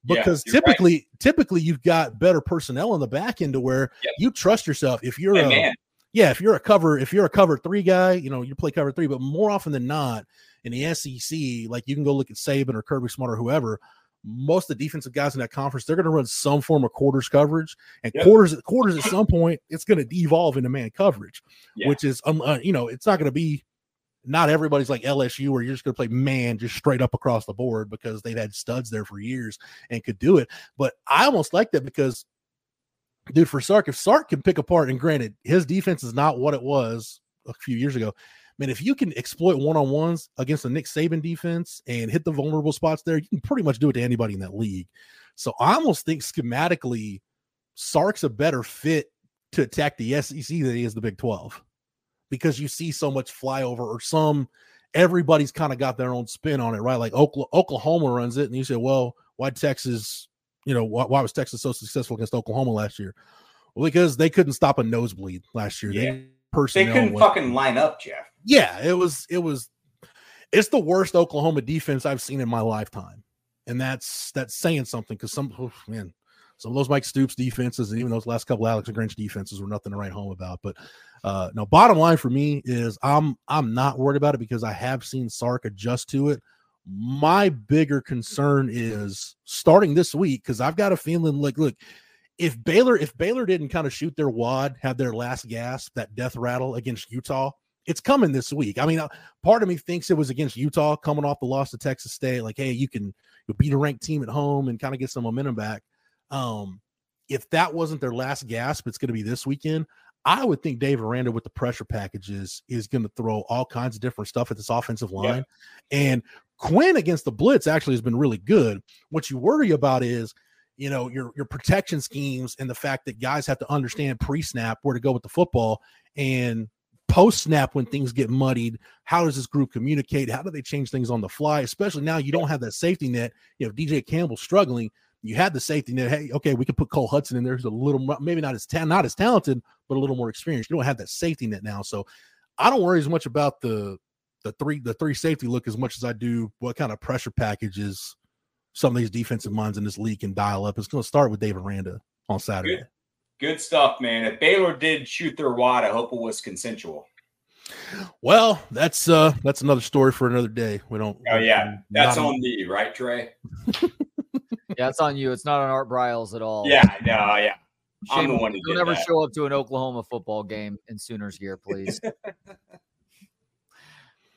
because yeah, typically, right. typically you've got better personnel on the back end to where yep. you trust yourself. If you're hey, a man. yeah, if you're a cover, if you're a cover three guy, you know you play cover three. But more often than not, in the SEC, like you can go look at Saban or Kirby Smart or whoever most of the defensive guys in that conference, they're going to run some form of quarters coverage, and yep. quarters quarters at some point it's going to devolve into man coverage, yeah. which is um, uh, you know it's not going to be not everybody's like LSU where you're just going to play man just straight up across the board because they've had studs there for years and could do it. But I almost like that because, dude, for Sark, if Sark can pick apart, and granted, his defense is not what it was a few years ago, man, if you can exploit one on ones against the Nick Saban defense and hit the vulnerable spots there, you can pretty much do it to anybody in that league. So I almost think schematically, Sark's a better fit to attack the SEC than he is the Big 12 because you see so much flyover or some everybody's kind of got their own spin on it, right? Like Oklahoma runs it, and you say, well, why Texas, you know, why, why was Texas so successful against Oklahoma last year? Well, because they couldn't stop a nosebleed last year. Yeah. They
personnel. They couldn't fucking line up, Jeff.
Yeah, it was it was it's the worst Oklahoma defense I've seen in my lifetime. And that's that's saying something because some oh, man, some of those Mike Stoops defenses and even those last couple Alex Grinch defenses were nothing to write home about. But uh no, bottom line for me is I'm I'm not worried about it because I have seen Sark adjust to it. My bigger concern is starting this week because I've got a feeling like look, if Baylor if Baylor didn't kind of shoot their wad, have their last gasp, that death rattle against Utah, it's coming this week. I mean, uh, part of me thinks it was against Utah coming off the loss to Texas State. Like, hey, you can you'll beat a ranked team at home and kind of get some momentum back. Um, if that wasn't their last gasp, it's going to be this weekend. I would think Dave Aranda with the pressure packages is going to throw all kinds of different stuff at this offensive line. Yeah. And Quinn against the blitz actually has been really good. What you worry about is you know your your protection schemes and the fact that guys have to understand pre-snap where to go with the football and post snap when things get muddied how does this group communicate? How do they change things on the fly? Especially now you don't have that safety net. You know dj campbell struggling. You had the safety net. Hey okay we can put cole hudson in there who's a little maybe not as ta- not as talented but a little more experienced. You don't have that safety net now. So i don't worry as much about the the three the three safety look as much as i do what kind of pressure packages some of these defensive minds in this league can dial up. It's going to start with Dave Aranda on Saturday.
Good, good stuff, man. If Baylor did shoot their wad, I hope it was consensual.
Well, that's uh that's another story for another day. We don't.
Oh yeah, that's on me, right, Trey?
yeah, it's on you. It's not on Art Briles at all.
Yeah, no, yeah.
Shame I'm the one don't ever that. show up to an Oklahoma football game in Sooners gear, please.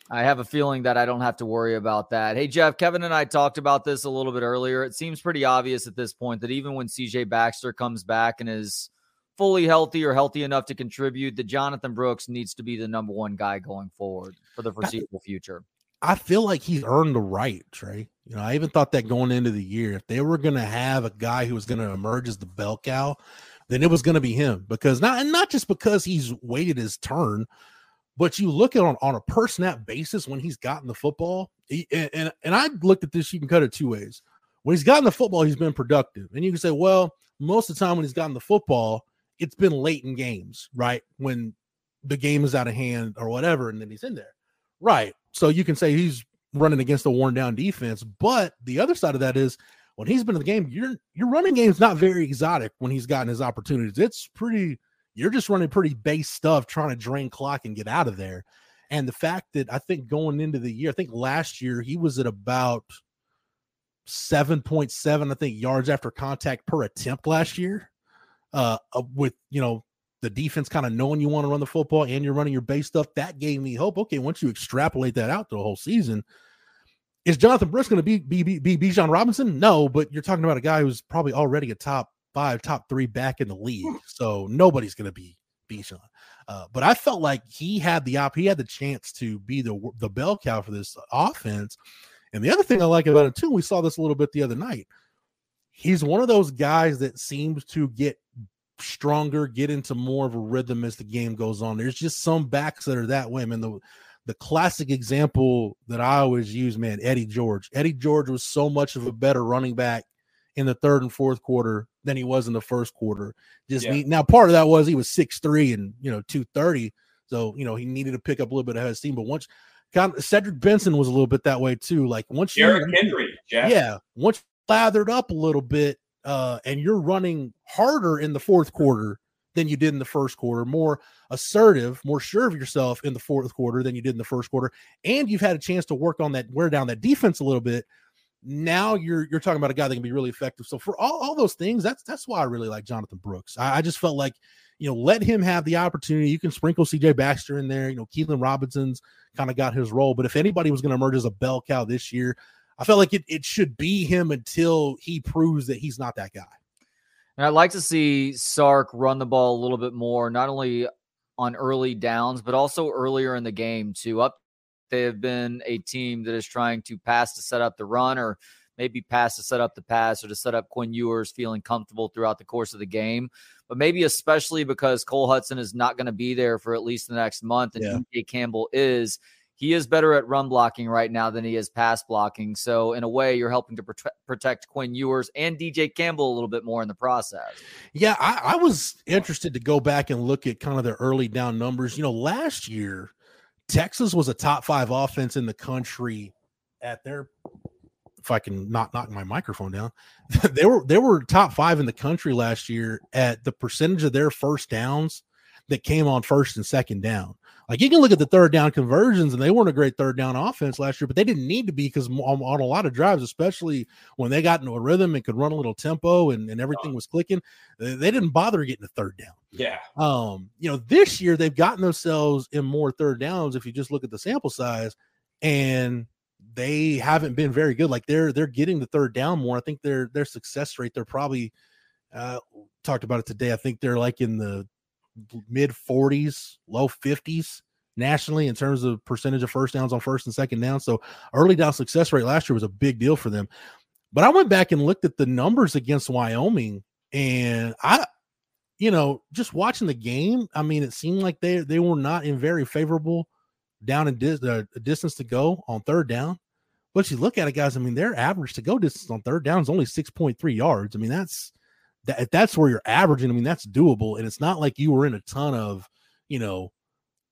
I have a feeling that I don't have to worry about that. Hey, Jeff, Kevin and I talked about this a little bit earlier. It seems pretty obvious at this point that even when CJ Baxter comes back and is fully healthy or healthy enough to contribute, that Jonathan Brooks needs to be the number one guy going forward for the foreseeable future.
I feel like he's earned the right, Trey. You know, I even thought that going into the year, if they were going to have a guy who was going to emerge as the bell cow, then it was going to be him because not and not just because he's waited his turn, but you look at on on a per snap basis when he's gotten the football. He, and, and and I looked at this. You can cut it two ways. When he's gotten the football, he's been productive, and you can say, well, most of the time when he's gotten the football, it's been late in games, right? When the game is out of hand or whatever, and then he's in there, right? So you can say he's running against a worn down defense. But the other side of that is when he's been in the game, your your running game is not very exotic when he's gotten his opportunities. It's pretty you're just running pretty base stuff trying to drain clock and get out of there. And the fact that I think going into the year, I think last year he was at about 7.7, I think, yards after contact per attempt last year. Uh, uh with you know the defense kind of knowing you want to run the football and you're running your base stuff, that gave me hope. Okay, once you extrapolate that out the whole season, is Jonathan Brooks going to be be be, Robinson? No, but you're talking about a guy who's probably already a top five, top three back in the league. So nobody's going to be Bijan. Uh, but I felt like he had the op, he had the chance to be the the bell cow for this offense. And the other thing I like about it too, we saw this a little bit the other night. He's one of those guys that seems to get stronger, get into more of a rhythm as the game goes on. There's just some backs that are that way. I mean, the the classic example that I always use, man, Eddie George. Eddie George was so much of a better running back in the third and fourth quarter than he was in the first quarter. Just yeah. now, part of that was he was six three and you know two thirty, so you know he needed to pick up a little bit of his steam. But once kind of, Cedric Benson was a little bit that way too. Like once
you Henry,
Jeff. yeah, once lathered up a little bit, uh, and you're running harder in the fourth quarter than you did in the first quarter, more assertive, more sure of yourself in the fourth quarter than you did in the first quarter, and you've had a chance to work on that, wear down that defense a little bit. Now you're you're talking about a guy that can be really effective. So for all, all those things, that's that's why I really like Jonathan Brooks. I, I just felt like you know, let him have the opportunity. You can sprinkle CJ Baxter in there. You know, Keilan Robinson's kind of got his role. But if anybody was going to emerge as a bell cow this year, I felt like it, it should be him until he proves that he's not that guy.
And I'd like to see Sark run the ball a little bit more, not only on early downs, but also earlier in the game too. Up, they have been a team that is trying to pass to set up the run, or maybe pass to set up the pass, or to set up Quinn Ewers feeling comfortable throughout the course of the game. But maybe especially because Cole Hudson is not going to be there for at least the next month, and yeah. DJ Campbell is he is better at run blocking right now than he is pass blocking. So in a way, you're helping to prote- protect Quinn Ewers and DJ Campbell a little bit more in the process.
Yeah, I, I, was interested to go back and look at kind of their early down numbers. You know, last year Texas was a top five offense in the country at their. If I can not knock my microphone down, they were they were top five in the country last year at the percentage of their first downs that came on first and second down. Like you can look at the third down conversions, and they weren't a great third down offense last year, but they didn't need to be because on, on, a lot of drives, especially when they got into a rhythm and could run a little tempo and, and everything was clicking, they, they didn't bother getting a third down.
Yeah.
Um, you know, this year they've gotten themselves in more third downs if you just look at the sample size, and they haven't been very good. Like they're they're getting the third down more. I think their their success rate, they're probably uh talked about it today. I think they're like in the mid 40s, low 50s nationally in terms of percentage of first downs on first and second down. So early down success rate last year was a big deal for them. But I went back and looked at the numbers against Wyoming, and I, you know, just watching the game, I mean, it seemed like they they were not in very favorable down in dis- uh, distance to go on third down. But you look at it, guys. I mean, their average to go distance on third down is only six point three yards. I mean, that's that that's where you're averaging, I mean, that's doable. And it's not like you were in a ton of, you know,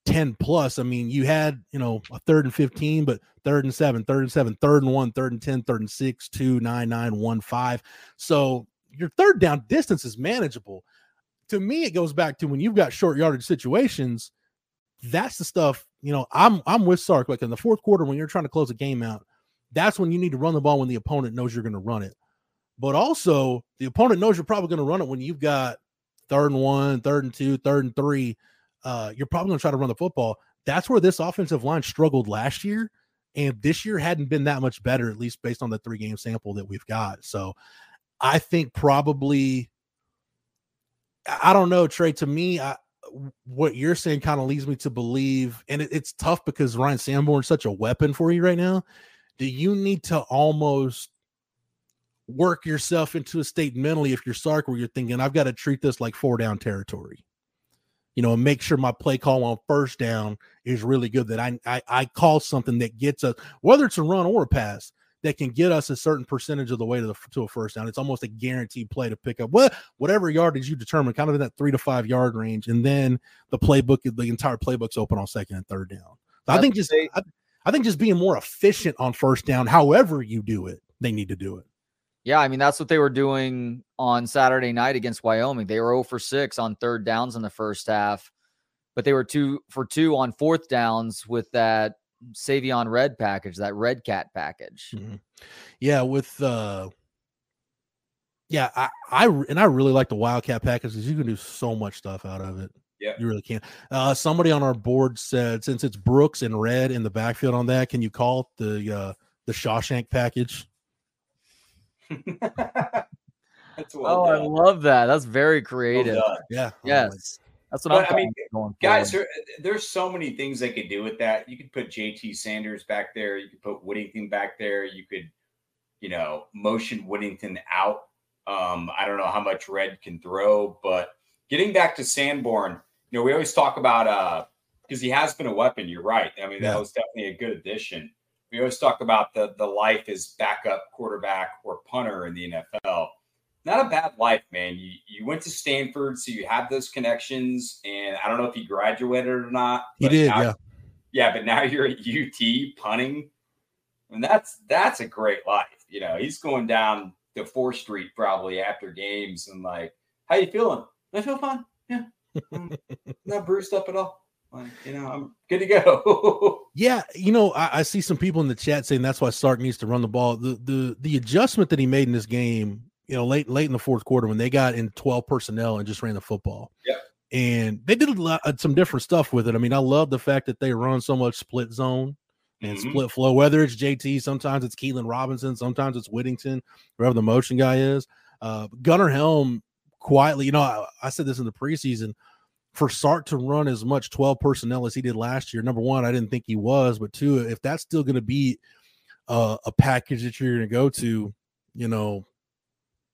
10 plus. I mean, you had, you know, a third and 15, but third and seven, third and seven, third and one, third and 10, third and six, two, nine, nine, one, five. So your third down distance is manageable. To me, it goes back to when you've got short yardage situations. That's the stuff, you know. I'm I'm with Sark. Like in the fourth quarter, when you're trying to close a game out, that's when you need to run the ball when the opponent knows you're going to run it. But also, the opponent knows you're probably going to run it when you've got third and one, third and two, third and three. Uh, you're probably going to try to run the football. That's where this offensive line struggled last year. And this year hadn't been that much better, at least based on the three game sample that we've got. So I think probably, I don't know, Trey. To me, I, what you're saying kind of leads me to believe, and it, it's tough because Ryan Sanborn's such a weapon for you right now. Do you need to almost work yourself into a state mentally if you're Sark where you're thinking, I've got to treat this like four down territory? You know, and make sure my play call on first down is really good. That I I, I call something that gets us, whether it's a run or a pass, that can get us a certain percentage of the way to the to a first down. It's almost a guaranteed play to pick up what whatever yardage you determine, kind of in that three to five yard range, and then the playbook, the entire playbook's open on second and third down. So I think just I, I think just being more efficient on first down, however you do it, they need to do it.
Yeah, I mean that's what they were doing on Saturday night against Wyoming. They were 0 for 6 on third downs in the first half, but they were 2 for 2 on fourth downs with that Savion Red package, that Red Cat package.
Mm-hmm. Yeah, with uh yeah, I, I and I really like the Wildcat package because you can do so much stuff out of it.
Yeah,
you really can. Uh, somebody on our board said since it's Brooks and Red in the backfield on that, can you call it the uh, the Shawshank package?
That's well oh, done. I love that. That's very creative.
Well yeah.
Yes. That's what
but, I'm I mean, guys, there, there's so many things they could do with that. You could put JT Sanders back there. You could put Whittington back there. You could, you know, motion Whittington out. Um, I don't know how much Red can throw, but getting back to Sanborn, you know, we always talk about uh because he has been a weapon. You're right. I mean, that was definitely a good addition. We always talk about the the life as backup quarterback or punter in the NFL not a bad life, man. You you went to Stanford, so you have those connections, and I don't know if he graduated or not.
He did,
now,
yeah.
Yeah, but now you're at UT punting, and that's that's a great life. You know, he's going down to Fourth Street probably after games and like, how you feeling? I feel fine. Yeah, not bruised up at all. Like, you know, I'm good to go.
yeah, you know, I, I, see some people in the chat saying that's why Sark needs to run the ball. The the the adjustment that he made in this game you know, late late in the fourth quarter when they got in 12 personnel and just ran the football.
Yeah.
And they did a lot, uh, some different stuff with it. I mean, I love the fact that they run so much split zone and mm-hmm. split flow, whether it's JT, sometimes it's Keilan Robinson, sometimes it's Whittington, whoever the motion guy is. Uh, Gunnar Helm quietly, you know, I, I said this in the preseason for Sark to run as much 12 personnel as he did last year. Number one, I didn't think he was, but two, if that's still going to be uh, a package that you're going to go to, you know,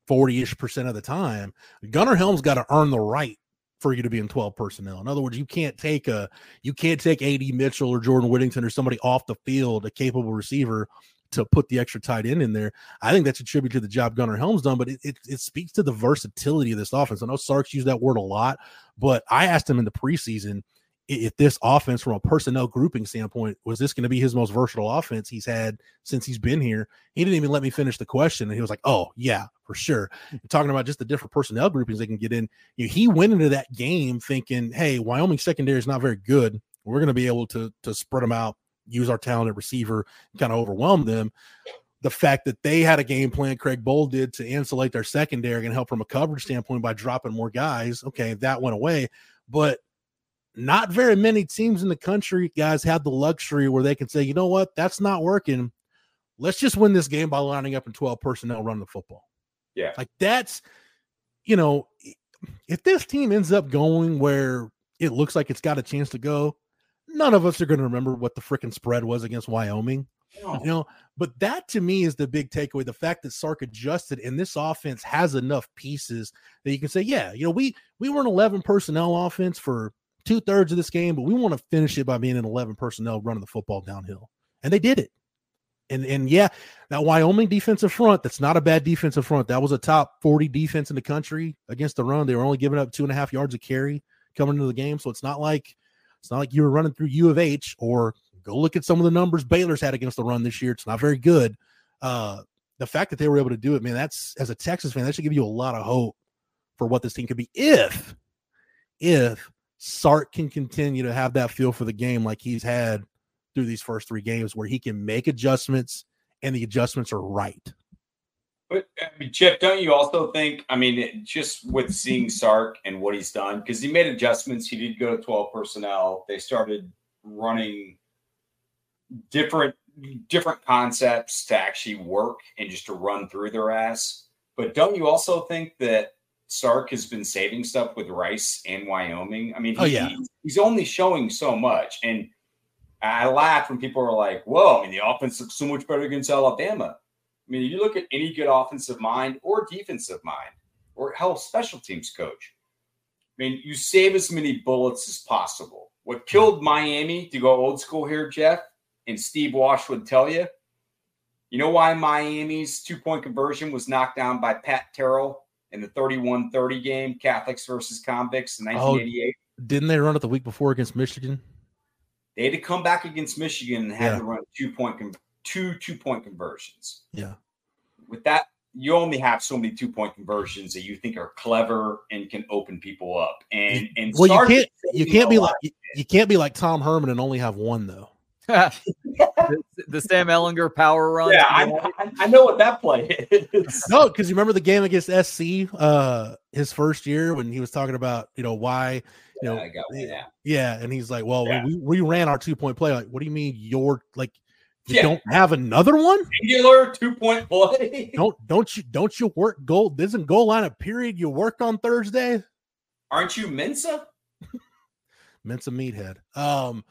40-ish percent of the time gunnar helm's got to earn the right for you to be in 12 personnel in other words you can't take a you can't take ad mitchell or jordan whittington or somebody off the field a capable receiver to put the extra tight end in there i think that's a tribute to the job gunnar helm's done but it, it, it speaks to the versatility of this offense. I know sark's used that word a lot but i asked him in the preseason if this offense from a personnel grouping standpoint was this going to be his most versatile offense he's had since he's been here? He didn't even let me finish the question and he was like oh yeah for sure. Talking about just the different personnel groupings they can get in. You know, he went into that game thinking hey wyoming secondary is not very good. We're going to be able to to spread them out use our talented receiver kind of overwhelm them the fact that they had a game plan craig bohl did to insulate their secondary and help from a coverage standpoint by dropping more guys okay that went away but not very many teams in the country, guys, have the luxury where they can say, you know what, that's not working. Let's just win this game by lining up in 12 personnel running the football.
Yeah.
Like that's, you know, if this team ends up going where it looks like it's got a chance to go, none of us are going to remember what the freaking spread was against Wyoming. You know, but that to me is the big takeaway. The fact that Sark adjusted and this offense has enough pieces that you can say, yeah, you know, we we were an 11 personnel offense for two thirds of this game, but we want to finish it by being an 11 personnel running the football downhill. And they did it. And and yeah, that Wyoming defensive front, that's not a bad defensive front. That was a top 40 defense in the country against the run. They were only giving up two and a half yards of carry coming into the game. So it's not like it's not like you were running through U of H or go look at some of the numbers Baylor's had against the run this year. It's not very good. Uh the fact that they were able to do it, man, that's as a Texas fan, that should give you a lot of hope for what this team could be if if Sark can continue to have that feel for the game like he's had through these first three games, where he can make adjustments and the adjustments are right.
But I mean, Chip, don't you also think? I mean, just with seeing Sark and what he's done, because he made adjustments. He did go to twelve personnel. They started running different different concepts to actually work and just to run through their ass. But don't you also think that Sark has been saving stuff with Rice and Wyoming. I mean,
he, oh, yeah.
he's only showing so much. And I laugh when people are like, whoa, I mean, the offense looks so much better against Alabama. I mean, if you look at any good offensive mind or defensive mind or hell, special teams coach. I mean, you save as many bullets as possible. What killed Miami, to go old school here, Jeff, and Steve Walsh would tell you, you know why Miami's two point conversion was knocked down by Pat Terrell in the 31 30 game, Catholics versus convicts in 1988?
Oh, didn't they run it the week before against Michigan?
They had to come back against Michigan and had yeah. to run a two point two two point conversions.
Yeah.
With that, you only have so many two point conversions that you think are clever and can open people up. And and
well, you can't you can't be like you, you can't be like Tom Herman and only have one though.
the, the, Sam Ehlinger power run.
Yeah, I, I, know what that play is.
No, because you remember the game against SC, uh, his first year when he was talking about you know why you know
yeah,
yeah, and he's like, well, yeah. we, we ran our two point play. Like, what do you mean you're like you yeah. don't have another one?
Singular two point play.
don't don't you don't you work goal? Isn't goal line a period you worked on Thursday?
Aren't you Mensa?
Mensa meathead. Um,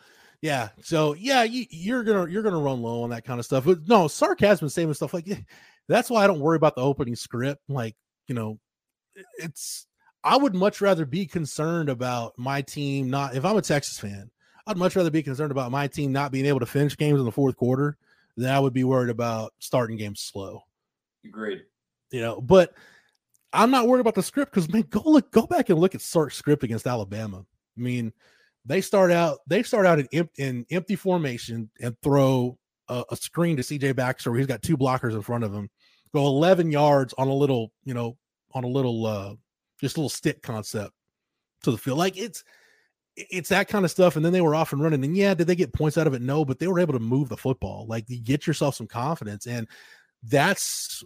yeah. So yeah, you, are gonna you're gonna run low on that kind of stuff. But no, sarcasm saying stuff like that's why I don't worry about the opening script. Like you know, it's I would much rather be concerned about my team not. If I'm a Texas fan, I'd much rather be concerned about my team not being able to finish games in the fourth quarter than I would be worried about starting games slow.
Agreed.
You know, but I'm not worried about the script because man, go look, go back and look at Sark's script against Alabama. I mean, they start out they start out in, in empty formation and throw a, a, screen to CJ Baxter where he's got two blockers in front of him. Go 11 yards on a little, you know, on a little uh just a little stick concept to the field. Like it's it's that kind of stuff. And then they were off and running. And yeah, did they get points out of it? No, but they were able to move the football. Like you get yourself some confidence. And that's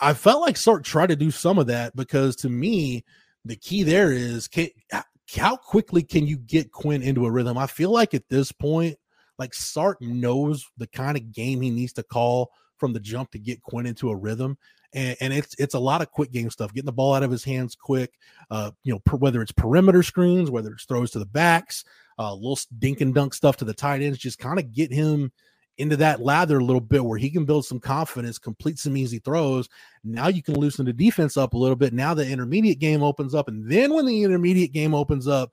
I felt like Sark tried to do some of that because to me, the key there is can, how quickly can you get Quinn into a rhythm? I feel like at this point, like Sark knows the kind of game he needs to call from the jump to get Quinn into a rhythm. And, and it's it's a lot of quick game stuff, getting the ball out of his hands quick. Uh, you know, per, whether it's perimeter screens, whether it's throws to the backs, uh, little dink and dunk stuff to the tight ends, just kind of get him into that lather a little bit where he can build some confidence, complete some easy throws. Now you can loosen the defense up a little bit. Now the intermediate game opens up. And then when the intermediate game opens up,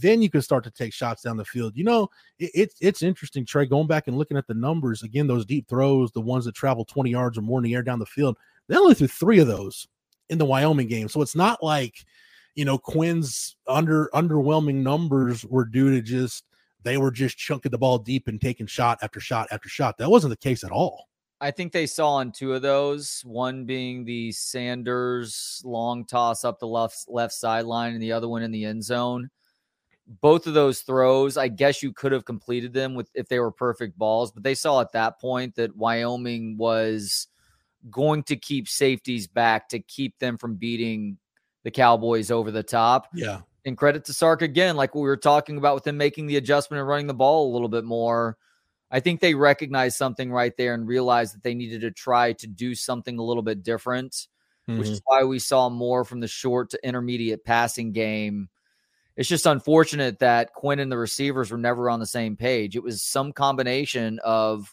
then you can start to take shots down the field. You know, it, it's it's interesting, Trey, going back and looking at the numbers again, those deep throws, the ones that travel 20 yards or more in the air down the field, they only threw three of those in the Wyoming game. So it's not like, you know, Quinn's under underwhelming numbers were due to just they were just chunking the ball deep and taking shot after shot after shot. That wasn't the case at all.
I think they saw on two of those, one being the Sanders long toss up the left left sideline and the other one in the end zone. Both of those throws, I guess you could have completed them with if they were perfect balls, but they saw at that point that Wyoming was going to keep safeties back to keep them from beating the Cowboys over the top.
Yeah.
And credit to Sark again, like we were talking about with him making the adjustment and running the ball a little bit more. I think they recognized something right there and realized that they needed to try to do something a little bit different, mm-hmm. which is mm-hmm. why we saw more from the short to intermediate passing game. It's just unfortunate that Quinn and the receivers were never on the same page. It was some combination of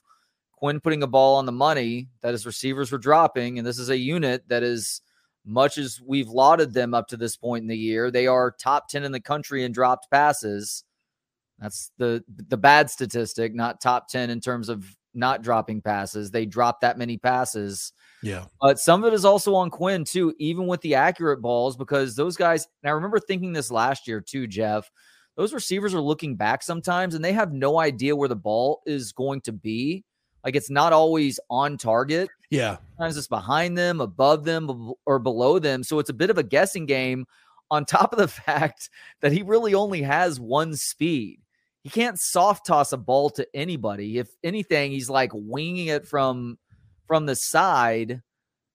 Quinn putting a ball on the money that his receivers were dropping, and this is a unit that is – much as we've lauded them up to this point in the year, they are top 10 in the country in dropped passes. That's the the bad statistic, not top 10 in terms of not dropping passes. They drop that many passes.
Yeah.
But some of it is also on Quinn too, even with the accurate balls, because those guys, and I remember thinking this last year too, Jeff. Those receivers are looking back sometimes and they have no idea where the ball is going to be. Like it's not always on target.
Yeah.
Sometimes it's behind them, above them, or below them. So it's a bit of a guessing game on top of the fact that he really only has one speed. He can't soft toss a ball to anybody. If anything, he's like winging it from from the side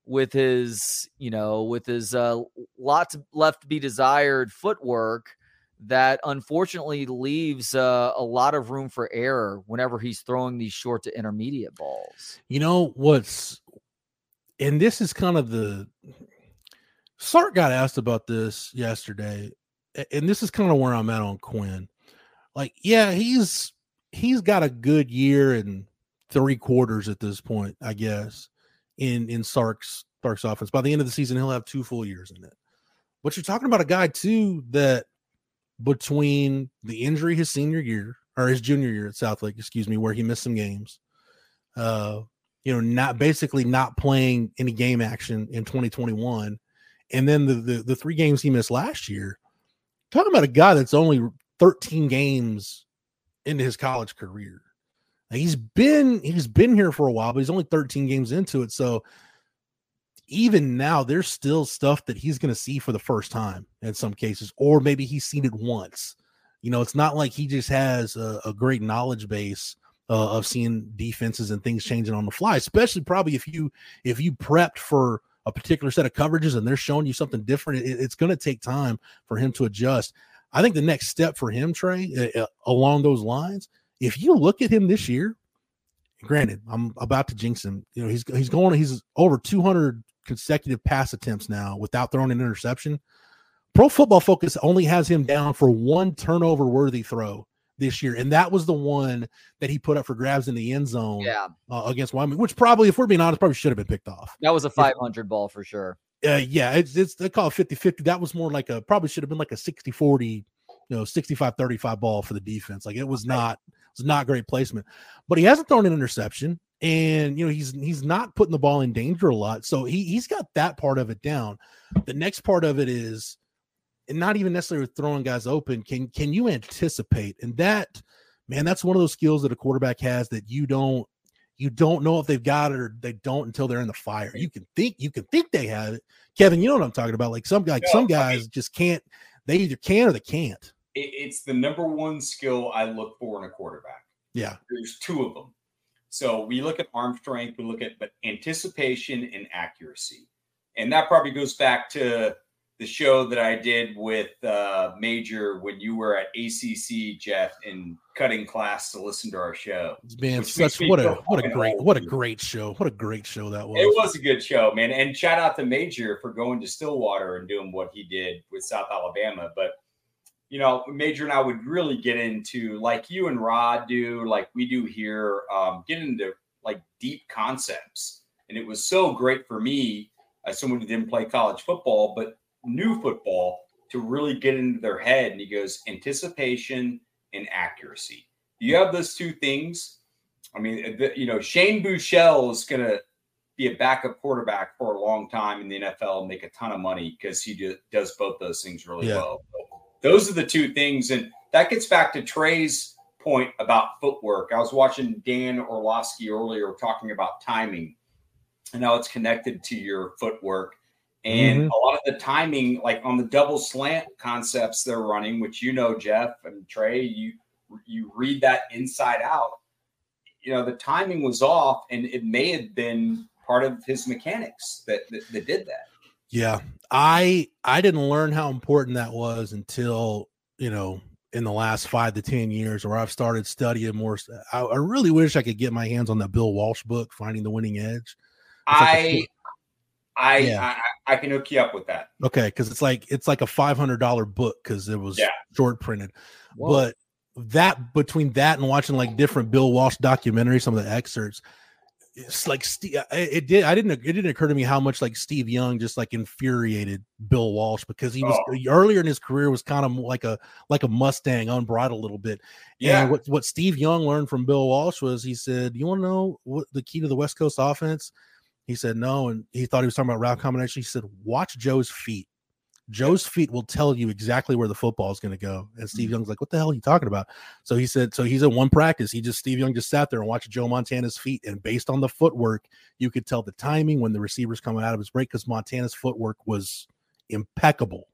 with his, you know, with his uh lots left to be desired footwork that unfortunately leaves uh, a lot of room for error whenever he's throwing these short to intermediate balls.
You know what's, and this is kind of the Sark got asked about this yesterday, and this is kind of where I'm at on Quinn. Like, yeah, he's he's got a good year and three quarters at this point, I guess, in in Sark's Sark's offense. By the end of the season, he'll have two full years in it. But you're talking about a guy too that between the injury his senior year or his junior year at Southlake, excuse me, where he missed some games, uh, you know, not basically not playing any game action in 2021 and then the, the, the three games he missed last year. Talking about a guy that's only 13 games into his college career. Now, he's been he's been here for a while, but he's only 13 games into it. So even now, there's still stuff that he's going to see for the first time in some cases, or maybe he's seen it once. You know, it's not like he just has a, a great knowledge base uh, of seeing defenses and things changing on the fly. Especially probably if you if you prepped for a particular set of coverages and they're showing you something different, it, it's going to take time for him to adjust. I think the next step for him, Trey, uh, along those lines, if you look at him this year, granted, I'm about to jinx him. You know, he's he's going, he's over 200 consecutive pass attempts now without throwing an interception. Pro Football Focus only has him down for one turnover worthy throw this year, and that was the one that he put up for grabs in the end zone.
Yeah,
uh, against Wyoming, which probably, if we're being honest, probably should have been picked off.
That was a 500 ball for sure.
Uh, yeah, it's, it's they call it 50 50. That was more like a probably should have been like a 60 40, you know, 65 35 ball for the defense. Like it was not, it was not great placement, but he hasn't thrown an interception and you know he's he's not putting the ball in danger a lot so he he's got that part of it down the next part of it is and not even necessarily throwing guys open. Can can you anticipate? And that, man, that's one of those skills that a quarterback has that you don't you don't know if they've got it or they don't until they're in the fire. You can think you can think they have it. Kevin, you know what I'm talking about. Like some like no, some guys I mean, just can't. They either can or they can't.
It's the number one skill I look for in a quarterback.
Yeah,
there's two of them. So we look at arm strength, we look at but anticipation and accuracy, and that probably goes back to the show that I did with uh, Major when you were at ACC, Jeff, in cutting class to listen to our show.
Man, such what a what a great what a great show. What a great show that was.
It was a good show, man. And shout out to Major for going to Stillwater and doing what he did with South Alabama. But you know, Major and I would really get into like you and Rod do, like we do here, um, get into like deep concepts. And it was so great for me as someone who didn't play college football, but new football to really get into their head. And he goes, anticipation and accuracy. You have those two things. I mean, the, you know, Shane Buechele is going to be a backup quarterback for a long time in the NFL and make a ton of money because he do, does both those things really yeah. well. Those are the two things. And that gets back to Trey's point about footwork. I was watching Dan Orlovsky earlier talking about timing and how it's connected to your footwork. And mm-hmm. a lot of the timing, like on the double slant concepts they're running, which you know, Jeff and Trey, you you read that inside out. You know, the timing was off, and it may have been part of his mechanics that that, that did that.
Yeah, I I didn't learn how important that was until you know in the last five to ten years, where I've started studying more. I, I really wish I could get my hands on that Bill Walsh book, Finding the Winning Edge.
I I, yeah. I, I can hook you up with that.
Okay, because it's like it's like a five hundred dollar book because it was yeah. short printed. Whoa. But that between that and watching like different Bill Walsh documentaries, some of the excerpts, it's like uh, it did. I didn't. It didn't occur to me how much like Steve Young just like infuriated Bill Walsh because he was oh. earlier in his career was kind of like a like a Mustang, unbridled a little bit. Yeah. And what what Steve Young learned from Bill Walsh was he said, "You want to know what the key to the West Coast offense?" He said no, and he thought he was talking about route combination. He said, "Watch Joe's feet. Joe's feet will tell you exactly where the football is going to go." And Steve mm-hmm. Young's like, "What the hell are you talking about?" So he said, "So he's at one practice. He just Steve Young just sat there and watched Joe Montana's feet, and based on the footwork, you could tell the timing when the receivers coming out of his break because Montana's footwork was impeccable."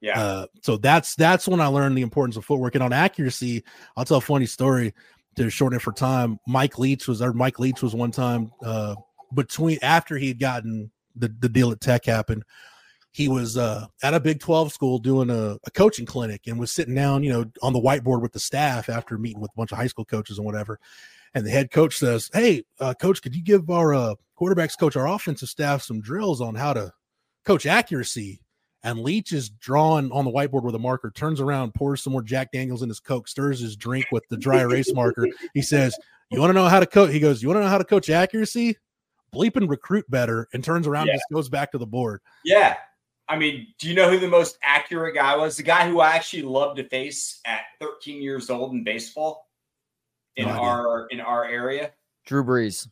Yeah. Uh,
so that's that's when I learned the importance of footwork and on accuracy. I'll tell a funny story to shorten it for time. Mike Leach was there. Mike Leach was one time uh, between after he had gotten the, the deal at Tech happened, he was uh, at a Big 12 school doing a, a, coaching clinic and was sitting down, you know, on the whiteboard with the staff after meeting with a bunch of high school coaches and whatever. And the head coach says, Hey, uh, coach, could you give our uh, quarterbacks coach, our offensive staff some drills on how to coach accuracy? and Leach is drawn on the whiteboard with a marker, turns around, pours some more Jack Daniels in his Coke, stirs his drink with the dry erase marker. He says, You want to know how to coach? He goes, You want to know how to coach accuracy? Bleep and recruit better, and turns around
Yeah.
and just goes back to the board.
Yeah. I mean, do you know who the most accurate guy was? The guy who I actually loved to face at 13 years old in baseball in
No
our in our area.
Drew Brees.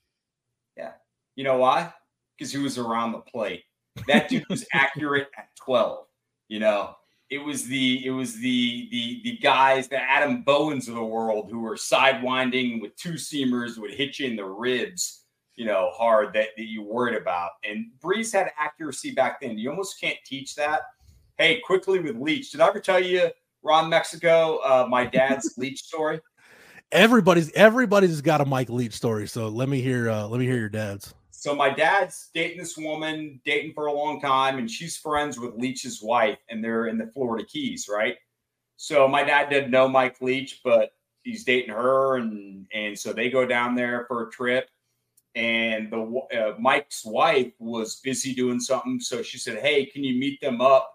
Yeah.
You know why? Because he was around the plate. That dude was accurate at 12. You know, it was the it was the the the guys, the Adam Bowens of the world who were sidewinding with two seamers would hit you in the ribs, you know, hard that, that you worried about. And Brees had accuracy back then. You almost can't teach that. Hey, quickly with Leach. Did I ever tell you Ron Mexico, uh, my dad's Leach story?
Everybody's everybody's got a Mike Leach story. So let me hear uh let me hear your dad's.
So my dad's dating this woman, dating for a long time, and she's friends with Leach's wife, and they're in the Florida Keys, right? So my dad didn't know Mike Leach, but he's dating her, and and so they go down there for a trip. And the uh, Mike's wife was busy doing something, so she said, "Hey, can you meet them up?"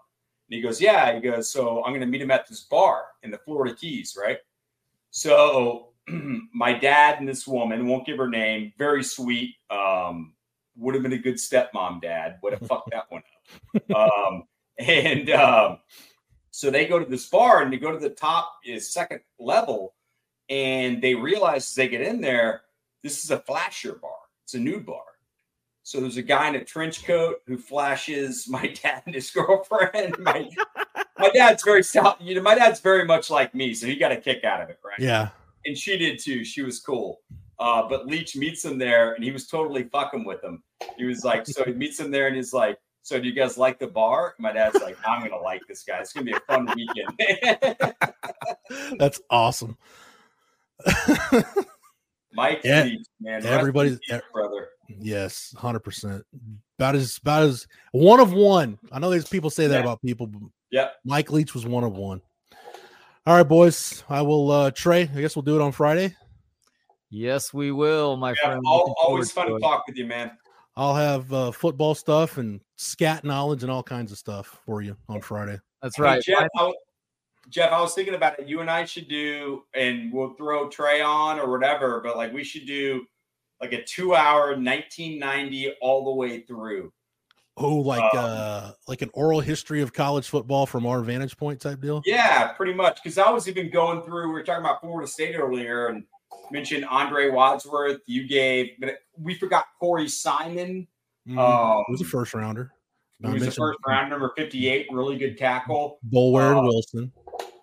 And he goes, "Yeah." He goes, "So I'm going to meet him at this bar in the Florida Keys, right?" So my dad and this woman won't give her name, very sweet. Um, would have been a good stepmom dad. Would have fucked that one up. Um, and um, so they go to this bar and they go to the top is second level, and they realize as they get in there, this is a flasher bar. It's a nude bar. So there's a guy in a trench coat who flashes my dad and his girlfriend. My, my dad's very south. You know, my dad's very much like me, so he got a kick out of it, right?
Yeah.
and she did too. She was cool. Uh, but Leach meets him there, and he was totally fucking with him. He was like, so he meets him there, and he's like, "So do you guys like the bar?" My dad's like, "I'm gonna like this guy. It's gonna be a fun weekend."
That's awesome.
Mike
Yeah,
Leach, man, rest
everybody's-
peace, brother.
yes, hundred percent. About as about as one of one. I know there's people say that
Yeah.
about people. But
Yep.
Mike Leach was one of one. All right, boys. I will uh Trey. I guess we'll do it on Friday.
Yes, we will, my
Yeah,
friend.
al-
Looking
always fun to
it.
talk with you, man.
I'll have uh, football stuff and scat knowledge and all kinds of stuff for you on Friday.
That's
Hey,
right.
Jeff.
Find-
I, w- Jeff, I was thinking about it. You and I should do, and we'll throw Trey on or whatever, but like we should do like a two-hour 1990 all the way through.
Oh, like
Um,
uh like an oral history of college football from our vantage point type deal.
Yeah, pretty much. Because I was even going through. We were talking about Florida State earlier, and mentioned Andre Wadsworth. You gave, but we forgot Corey Simon,
Mhm.
um,
was a first rounder.
Who was
mentioned
first round number 58, really good tackle.
Boulware and
uh,
Wilson.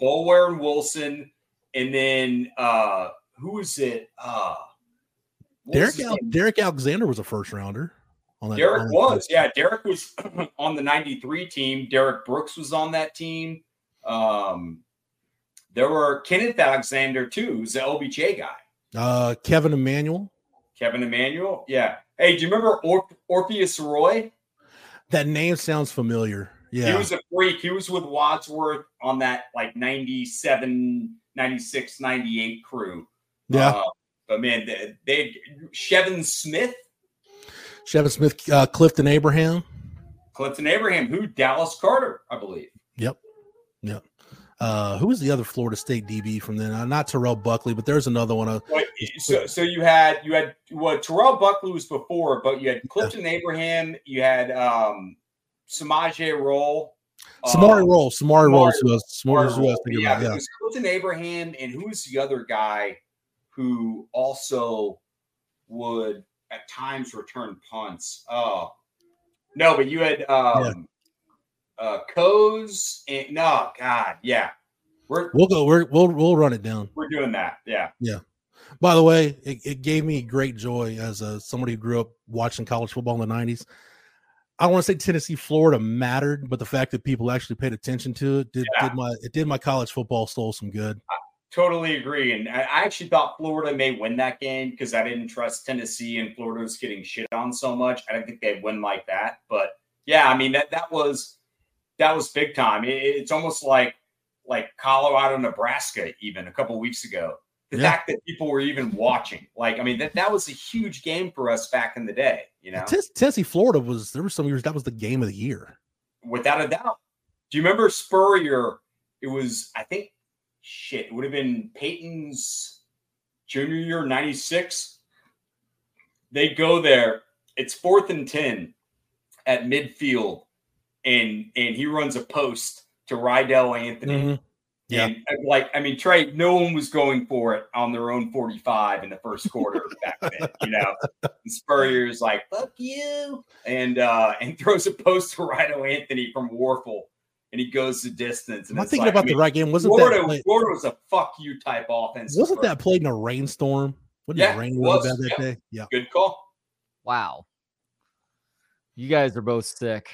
Boulware and Wilson, and then uh who was it? Uh
Derek Al- Derek Alexander was a first rounder. On that,
Derek
on that
was, yeah. Derek was on the 93 team. Derek Brooks was on that team. Um there were Kenneth Alexander too, who's the OBJ guy.
Uh, Kevin Emmanuel.
Kevin Emmanuel. Yeah. Hey, do you remember Or- Orpheus Roye?
That name sounds familiar.
He was a freak. He was with Wadsworth on that like 97, 96, 98 crew.
yeah.
Uh, but man, they, they Shevin Smith,
Shevin Smith, uh, Clifton Abraham.
Clifton Abraham, who Dallas Carter, I believe.
Yep. Yep. Uh, who was the other Florida State DB from then? Uh, not Terrell Buckley, but there's another one. Uh,
so, so you had you had what Terrell Buckley was before, but you had Clifton Abraham, you had um Samaje Rolle,
Samari
um,
Rolle. Samari Rolle. is who I was- Samari
Samari
who I was
Rolle.
thinking
Yeah,
about,
it
Yeah.
was Clifton Abraham, and who was the other guy who also would at times return punts? Oh, no, but you had um, uh, Coes and no, God, yeah, we're
We'll go. We're, we'll we'll run it down.
we're doing that, Yeah. yeah.
By the way, it, it gave me great joy as a somebody who grew up watching college football in the '90s. I don't want to say Tennessee, Florida mattered, but the fact that people actually paid attention to it did,
Yeah.
did my it did my college football soul some good.
Totally agree. And I I actually thought Florida may win that game because I didn't trust Tennessee and Florida was getting shit on so much. I didn't think they'd win like that. But yeah, I mean that that was that was big time. It- it's almost like like Colorado, Nebraska, even a couple weeks ago. The
Yeah.
fact that people were even watching, like, I mean, that that was a huge game for us back in the day. You know,
Ten- Tennessee, Florida was there were some years that was the game of the year.
without a doubt, Do you remember Spurrier? It was, I think, shit. It would have been Peyton's junior year, '96. They go there. It's fourth and ten at midfield, and and he runs a post to Reidel Anthony. Mm-hmm. Yeah. And uh, like, I mean, Trey, no one was going for it on their own 45 in the first quarter back then, you know. And Spurrier's like, fuck you. And uh and throws a post to Reidel Anthony from Wuerffel. And he goes the distance. And
I'm thinking like, about I mean, the right game. Wasn't
Florida,
that
Florida was a fuck you type offense.
Wasn't that played in a rainstorm? Wasn't
yeah,
it rain
was,
bad that
yeah.
day? Yeah.
Good call.
Wow. You guys are both sick.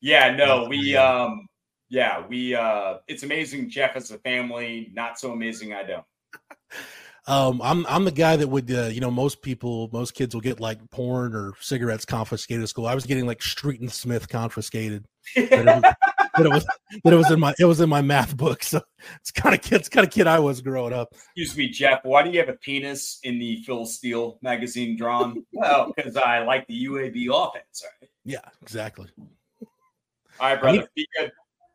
Yeah, no, we um yeah, we uh it's amazing Jeff has a family, not so amazing I don't.
Um, I'm I'm the guy that would uh, you know most people most kids will get like porn or cigarettes confiscated at school. I was getting like Street and Smith confiscated. but, it was, but it was but it was in my it was in my math book. So it's kind of kid it's kind of kid I was growing up.
Excuse me, Jeff. Why do you have a penis in the Phil Steele magazine drawn? well, because I like the UAB offense. Right?
Yeah, exactly.
All right, brother. Be good.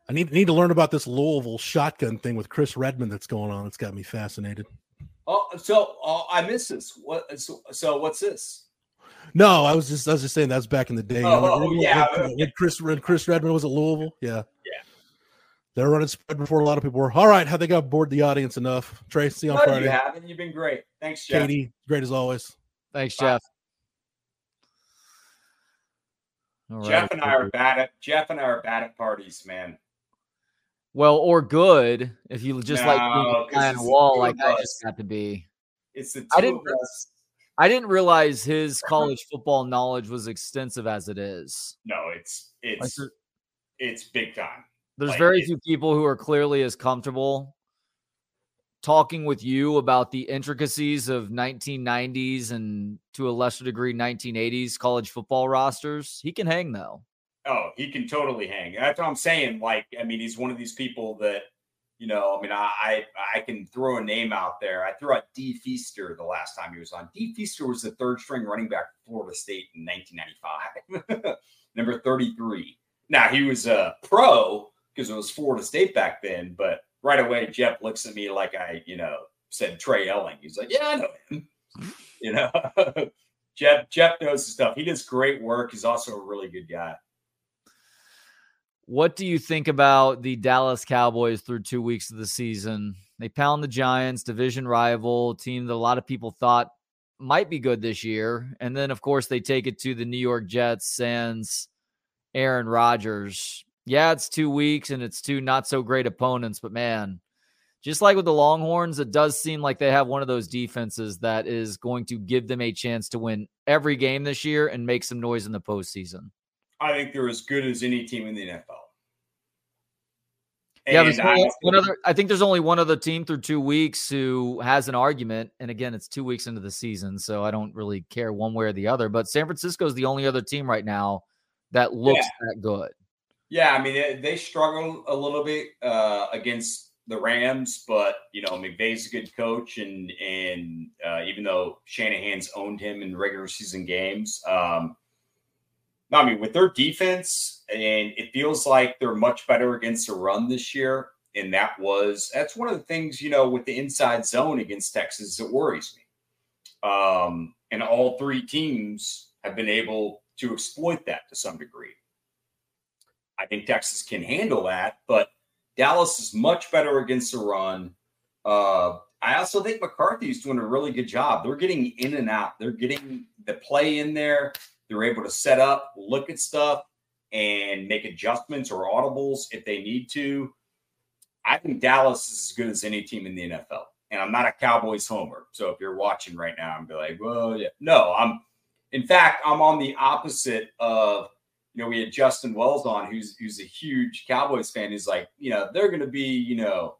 I need need to learn about this Louisville shotgun thing with Chris Redman that's going on. It's got me fascinated.
Oh, so uh, I missed this. What? So, so, what's this?
No, I was just I was just saying that's back in the day.
Oh, you know, when, yeah,
when, when, Chris when Chris Redman was at Louisville. Yeah,
yeah.
They're running spread before a lot of people were. All right, how they got bored the audience enough. Tracy on
no,
Friday.
You haven't. You've been great. Thanks, Jeff.
KD, great as always.
Thanks, Jeff.
Jeff and I are bad at Jeff and I are bad at parties, man.
Well, or good if you just no, like being a wall like I just got to be.
It's the
I didn't. I didn't realize his college football knowledge was extensive as it is.
No, it's it's like, it's big time.
There's
like,
very few people who are clearly as comfortable talking with you about the intricacies of 1990s and to a lesser degree 1980s college football rosters. He can hang though.
Oh, he can totally hang. That's what I'm saying. Like, I mean, he's one of these people that, you know, I mean, I I, I can throw a name out there. I threw out D Feaster the last time he was on. D Feaster was the third string running back for Florida State in 1995, number 33. Now he was a pro because it was Florida State back then, but right away Jeff looks at me like I, you know, said Trey Elling. He's like, "Yeah, I know him." you know, Jeff Jeff knows his stuff. He does great work. He's also a really good guy.
What do you think about the Dallas Cowboys through two weeks of the season? They pound the Giants, division rival, team that a lot of people thought might be good this year. And then, of course, they take it to the New York Jets, Sans Aaron Rodgers. Yeah, it's two weeks and it's two not so great opponents, but man, just like with the Longhorns, it does seem like they have one of those defenses that is going to give them a chance to win every game this year and make some noise in the postseason.
I think they're as good as any team in the NFL.
And yeah, I, one other. I think there's only one other team through two weeks who has an argument, and again, it's two weeks into the season, so I don't really care one way or the other. But San Francisco is the only other team right now that looks yeah. that good.
Yeah, I mean they, they struggle a little bit uh, against the Rams, but you know McVay's a good coach, and and uh, even though Shanahan's owned him in regular season games, um, I mean, with their defense, and it feels like they're much better against the run this year. And that was that's one of the things, you know, with the inside zone against Texas that worries me. Um, and all three teams have been able to exploit that to some degree. I think Texas can handle that, but Dallas is much better against the run. Uh, I also think McCarthy's doing a really good job. They're getting in and out. They're getting the play in there. They're able to set up, look at stuff, and make adjustments or audibles if they need to. I think Dallas is as good as any team in the NFL. And I'm not a Cowboys homer. So if you're watching right now, I'm be like, well, yeah. No, I'm in fact, I'm on the opposite of, you know, we had Justin Wells on, who's who's a huge Cowboys fan. He's like, you know, they're gonna be, you know,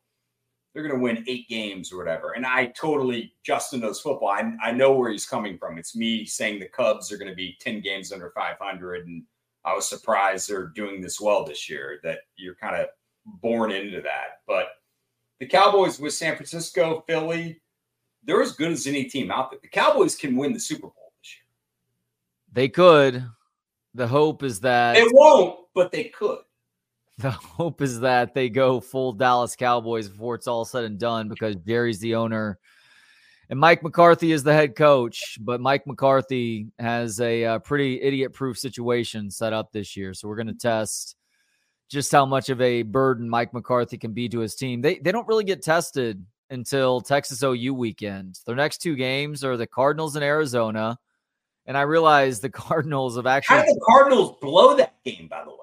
they're going to win eight games or whatever. And I totally, Justin knows football. I, I know where he's coming from. It's me saying the Cubs are going to be 10 games under 500. And I was surprised they're doing this well this year, that you're kind of born into that. But the Cowboys with San Francisco, Philly, they're as good as any team out there. The Cowboys can win the Super Bowl this year.
They could. The hope is that
they won't, but they could.
The hope is that they go full Dallas Cowboys before it's all said and done because Jerry's the owner and Mike McCarthy is the head coach. But Mike McCarthy has a, uh, pretty idiot proof situation set up this year. So we're going to test just how much of a burden Mike McCarthy can be to his team. They, they don't really get tested until Texas OU weekend. Their next two games are the Cardinals and Arizona. And I realize the Cardinals have actually.
How did the Cardinals blow that game, by the way?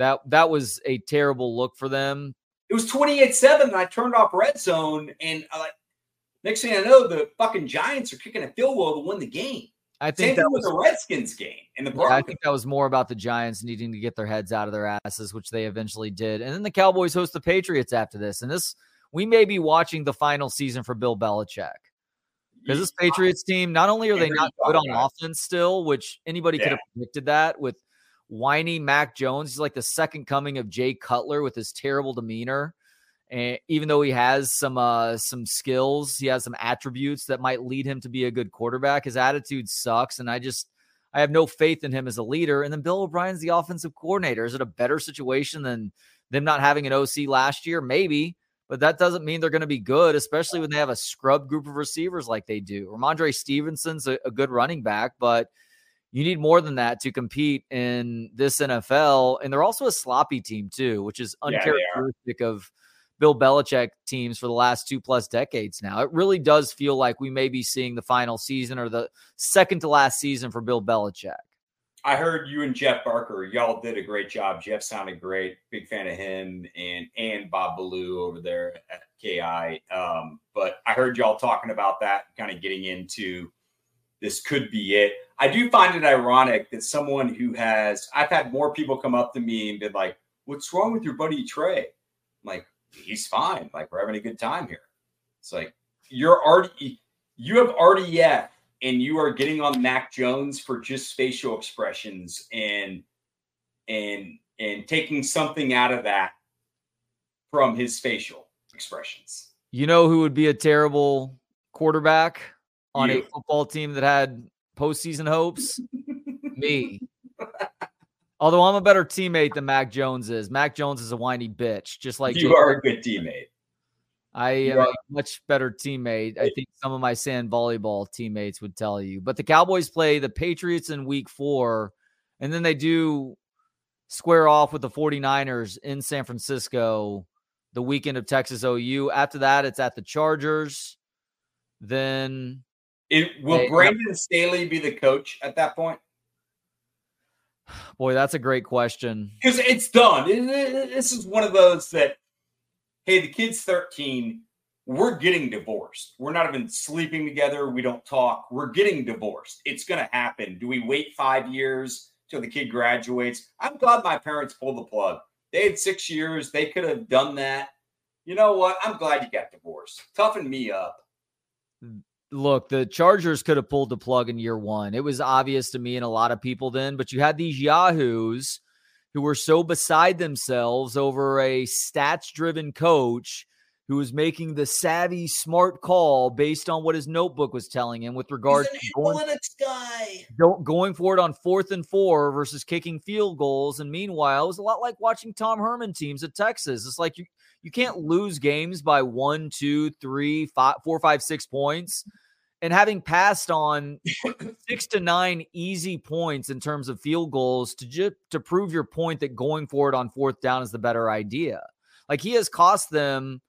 That that was a terrible look for them.
It was 28 7, and I turned off red zone. And I like, next thing I know, the fucking Giants are kicking a field goal to win the game.
I think
Same
that
was the Redskins game and the
yeah, I think that was more about the Giants needing to get their heads out of their asses, which they eventually did. And then the Cowboys host the Patriots after this. And this, we may be watching the final season for Bill Belichick. Because this Patriots team, not only are they not good on offense still, which anybody yeah. could have predicted that with whiny Mac Jones. He's like the second coming of Jay Cutler with his terrible demeanor. And even though he has some uh, some skills, he has some attributes that might lead him to be a good quarterback. His attitude sucks, and I just I have no faith in him as a leader. And then Bill O'Brien's the offensive coordinator. Is it a better situation than them not having an OC last year? Maybe, but that doesn't mean they're going to be good, especially when they have a scrub group of receivers like they do. Rhamondre Stevenson's a, a good running back, but you need more than that to compete in this NFL. And they're also a sloppy team too, which is uncharacteristic yeah, of Bill Belichick teams for the last two plus decades now. It really does feel like we may be seeing the final season or the second to last season for Bill Belichick.
I heard you and Jeff Barker, y'all did a great job. Jeff sounded great. Big fan of him and and Bob Ballou over there at KI. Um, but I heard y'all talking about that, kind of getting into this could be it. I do find it ironic that someone who has I've had more people come up to me and be like, "What's wrong with your buddy Trey?" I'm like, "He's fine. Like we're having a good time here." It's like you're already you have RDF and you are getting on Mac Jones for just facial expressions and and and taking something out of that from his facial expressions.
You know who would be a terrible quarterback on you. a football team that had postseason hopes? Me. Although I'm a better teammate than Mac Jones is. Mac Jones is a whiny bitch, just like
you are a good teammate.
I am a much better teammate. I think some of my sand volleyball teammates would tell you. But the Cowboys play the Patriots in week four, and then they do square off with the 49ers in San Francisco the weekend of Texas OU. After that, it's at the Chargers. Then
it will Brandon Staley be the coach at that point?
Boy, that's a great question.
Because it's done. This is one of those that, hey, the kid's 13. We're getting divorced. We're not even sleeping together. We don't talk. We're getting divorced. It's going to happen. Do we wait five years till the kid graduates? I'm glad my parents pulled the plug. They had six years. They could have done that. You know what? I'm glad you got divorced. Toughen me up hmm.
Look, the Chargers could have pulled the plug in year one. It was obvious to me and a lot of people then, but you had these yahoos who were so beside themselves over a stats driven coach who was making the savvy, smart call based on what his notebook was telling him with regard
to going, guy.
going for it on fourth and four versus kicking field goals. And meanwhile, it was a lot like watching Tom Herman teams at Texas. It's like you you can't lose games by one, two, three, five, four, five, six points. And having passed on six to nine easy points in terms of field goals to just to prove your point that going for it on fourth down is the better idea. Like he has cost them,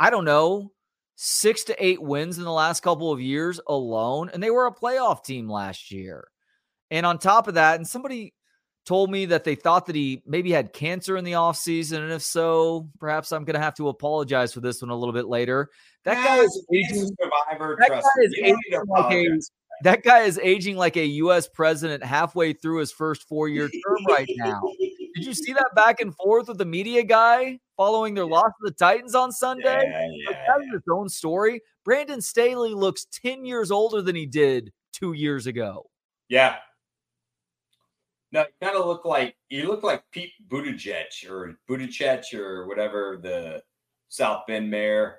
I don't know, six to eight wins in the last couple of years alone. And they were a playoff team last year. And on top of that, and somebody told me that they thought that he maybe had cancer in the offseason. And if so, perhaps I'm going to have to apologize for this one a little bit later. That guy is aging, survivor, that guy is aging like a, that guy is aging like a U.S. president halfway through his first four year term right now. Did you see that back and forth with the media guy following their loss to the Titans on Sunday? Yeah, yeah, like that is its own story. Brandon Staley looks 10 years older than he did two years ago.
Yeah, no, you kind of look like you look like Pete Buttigieg or Buttigieg or whatever the South Bend mayor.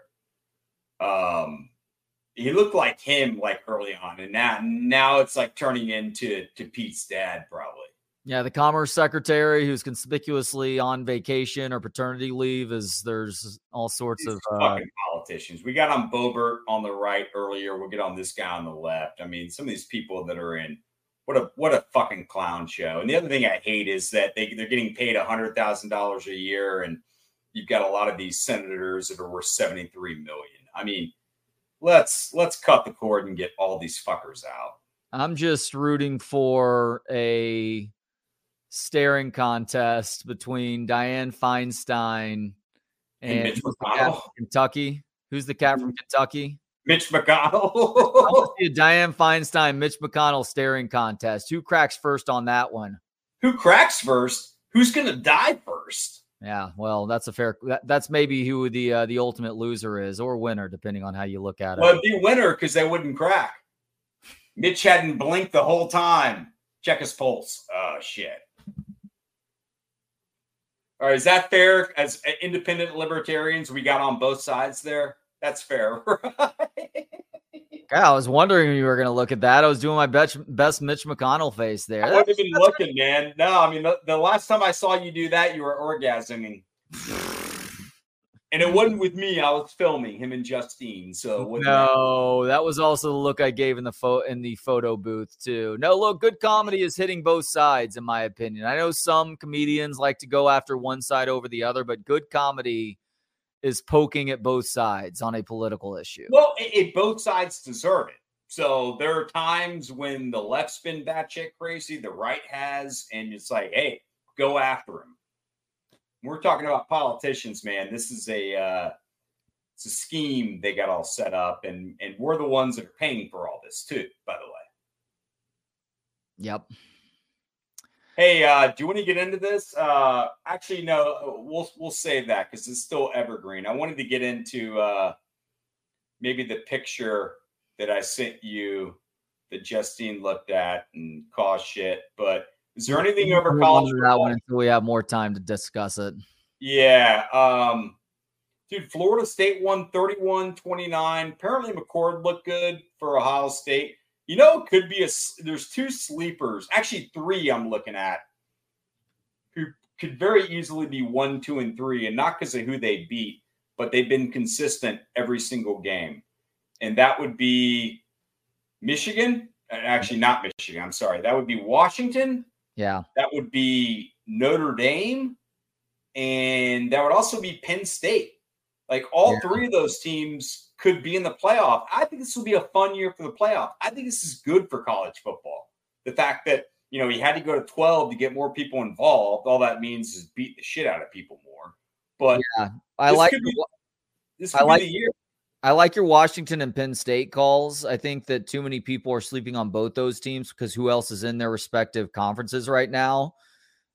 Um, he looked like him like early on, and now now it's like turning into to Pete's dad probably.
Yeah, the commerce secretary who's conspicuously on vacation or paternity leave is there's all sorts
These
of uh,
politicians. We got on Boebert on the right earlier. We'll get on this guy on the left. I mean, some of these people that are in what a what a fucking clown show. And the other thing I hate is that they they're getting paid a hundred thousand dollars a year, and you've got a lot of these senators that are worth seventy three million. I mean, let's let's cut the cord and get all these fuckers out.
I'm just rooting for a staring contest between Diane Feinstein
And
and,
Mitch
who's the cat
McConnell.
Kentucky. Who's the cat from Kentucky?
Mitch McConnell.
Diane Feinstein, Mitch McConnell staring contest. Who cracks first on that one?
Who cracks first? Who's gonna die first?
Yeah, well, that's a fair. That, that's maybe who the uh, the ultimate loser is or winner, depending on how you look at it.
Well, it'd be winner because they wouldn't crack. Mitch hadn't blinked the whole time. Check his pulse. Oh shit. All right, is that fair? As uh, independent libertarians, we got on both sides there. That's fair, right?
Yeah, I was wondering if you were going to look at that. I was doing my best, best Mitch McConnell face there.
I wasn't even looking, man. No, I mean the, the last time I saw you do that, you were orgasming, and it wasn't with me. I was filming him and Justine, so.
No, that was also the look I gave in the photo in the photo booth too. No, look, good comedy is hitting both sides, in my opinion. I know some comedians like to go after one side over the other, but good comedy is poking at both sides on a political issue.
Well, it, it- both sides deserve it. So there are times when the left's been batshit crazy, the right has, and it's like, hey, go after him. We're talking about politicians, man. This is a uh, it's a scheme they got all set up, and and we're the ones that are paying for all this too. By the way,
Yep.
hey, uh, do you want to get into this? Uh, actually, no, we'll we'll save that because it's still evergreen. I wanted to get into uh, maybe the picture that I sent you that Justine looked at and caused shit. But is there anything over
Move
college?
that one until we have more time to discuss it.
Yeah. Um, dude, Florida State won 31 29. Apparently, McCord looked good for Ohio State. You know, it could be a there's two sleepers, actually, three I'm looking at who could very easily be one, two, and three, and not because of who they beat, but they've been consistent every single game. And that would be Michigan. uh, Actually, not Michigan. I'm sorry. That would be Washington
Yeah.
that would be Notre Dame, and that would also be Penn State. Like all
Yeah.
three of those teams could be in the playoff. I think this will be a fun year for the playoff. I think this is good for college football. The fact that you know he had to go to 12 to get more people involved, all that means is beat the shit out of people more. But yeah,
I
This
like
could be- this
I
could
like-
the year.
I like your Washington and Penn State calls. I think that too many people are sleeping on both those teams because who else is in their respective conferences right now?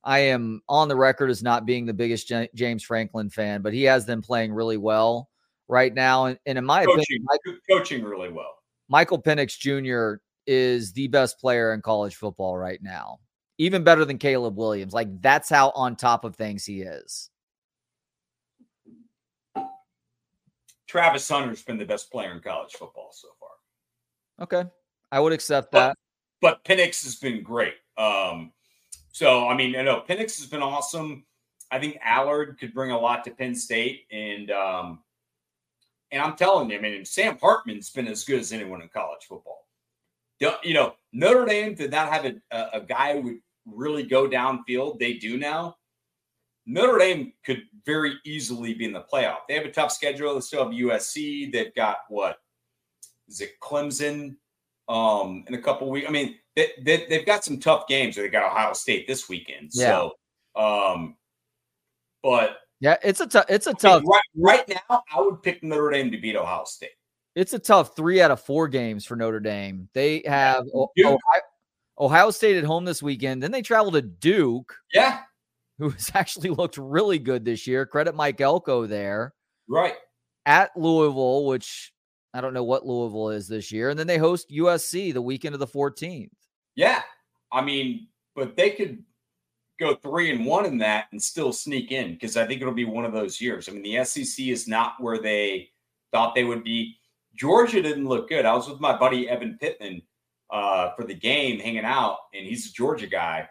I am on the record as not being the biggest Ja- James Franklin fan, but he has them playing really well right now. And, and in my opinion,
Coaching, coaching really well.
Michael Penix Jr. is the best player in college football right now, even better than Caleb Williams. Like that's how on top of things he is.
Travis Hunter's been the best player in college football so far.
Okay, I would accept that.
but Penix has been great. Um, so I mean, I know Penix has been awesome. I think Allar could bring a lot to Penn State, and um, and I'm telling you, I mean, Sam Hartman's been as good as anyone in college football. Don't- You know, Notre Dame did not have a, a, a guy who would really go downfield. They do now. Notre Dame could very easily be in the playoff. They have a tough schedule. They still have USC. They've got what is it, Clemson? um in a couple weeks. I mean, they, they they've got some tough games. They got Ohio State this weekend. So um but
Yeah, it's a tough. It's a tough.
right right now I would pick Notre Dame to beat Ohio State.
It's a tough three out of four games for Notre Dame. They have Ohio, Ohio State at home this weekend. Then they travel to Duke,
Yeah,
who has actually looked really good this year. Credit Mike Elko there
right.
at Louisville, which I don't know what Louisville is this year. And then they host USC the weekend of the 14th.
Yeah. I mean, but they could go three and one in that and still sneak in because I think it'll be one of those years. I mean, the SEC is not where they thought they would be. Georgia didn't look good. I was with my buddy Evan Pittman uh, for the game, hanging out, and he's a Georgia guy.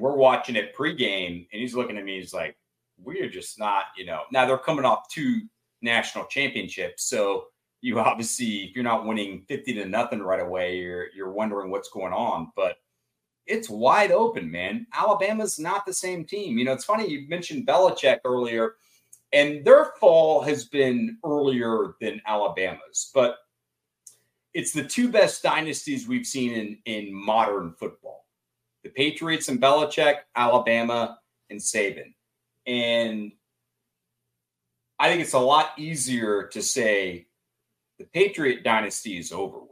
We're watching it pregame, and he's looking at me. He's like, "We are just not, you know." Now they're coming off two national championships, so you obviously, if you're not winning fifty to nothing right away, you're you're wondering what's going on. But it's wide open, man. Alabama's not the same team. You know, it's funny you mentioned Belichick earlier, and their fall has been earlier than Alabama's, but it's the two best dynasties we've seen in in modern football the Patriots and Belichick, Alabama and Saban. And I think it's a lot easier to say the Patriot dynasty is over with.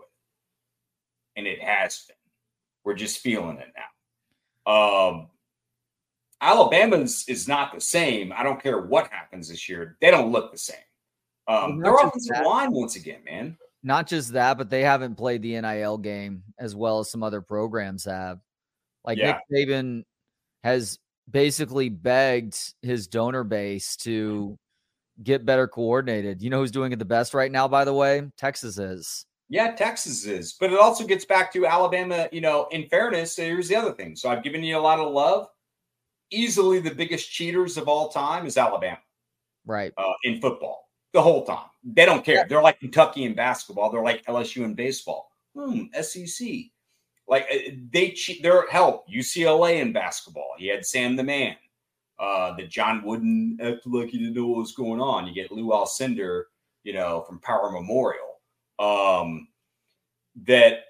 And it has been. We're just feeling it now. Um, Alabama's is not the same. I don't care what happens this year. They don't look the same. Um, their offensive line, once again, man.
Not just that, but they haven't played the NIL game as well as some other programs have. Like yeah. Nick Saban has basically begged his donor base to get better coordinated. You know who's doing it the best right now, by the way? Texas is.
Yeah, Texas is. But it also gets back to Alabama. You know, in fairness, here's the other thing. So I've given you a lot of love. Easily the biggest cheaters of all time is Alabama.
Right.
Uh, in football, the whole time. They don't care. They're like Kentucky in basketball. They're like LSU in baseball. Hmm, SEC. Like uh, they cheat their help. UCLA in basketball. He had Sam the Man. Uh, that John Wooden acted like he didn't know what was going on. You get Lou Alcindor, you know, from Power Memorial. Um, that,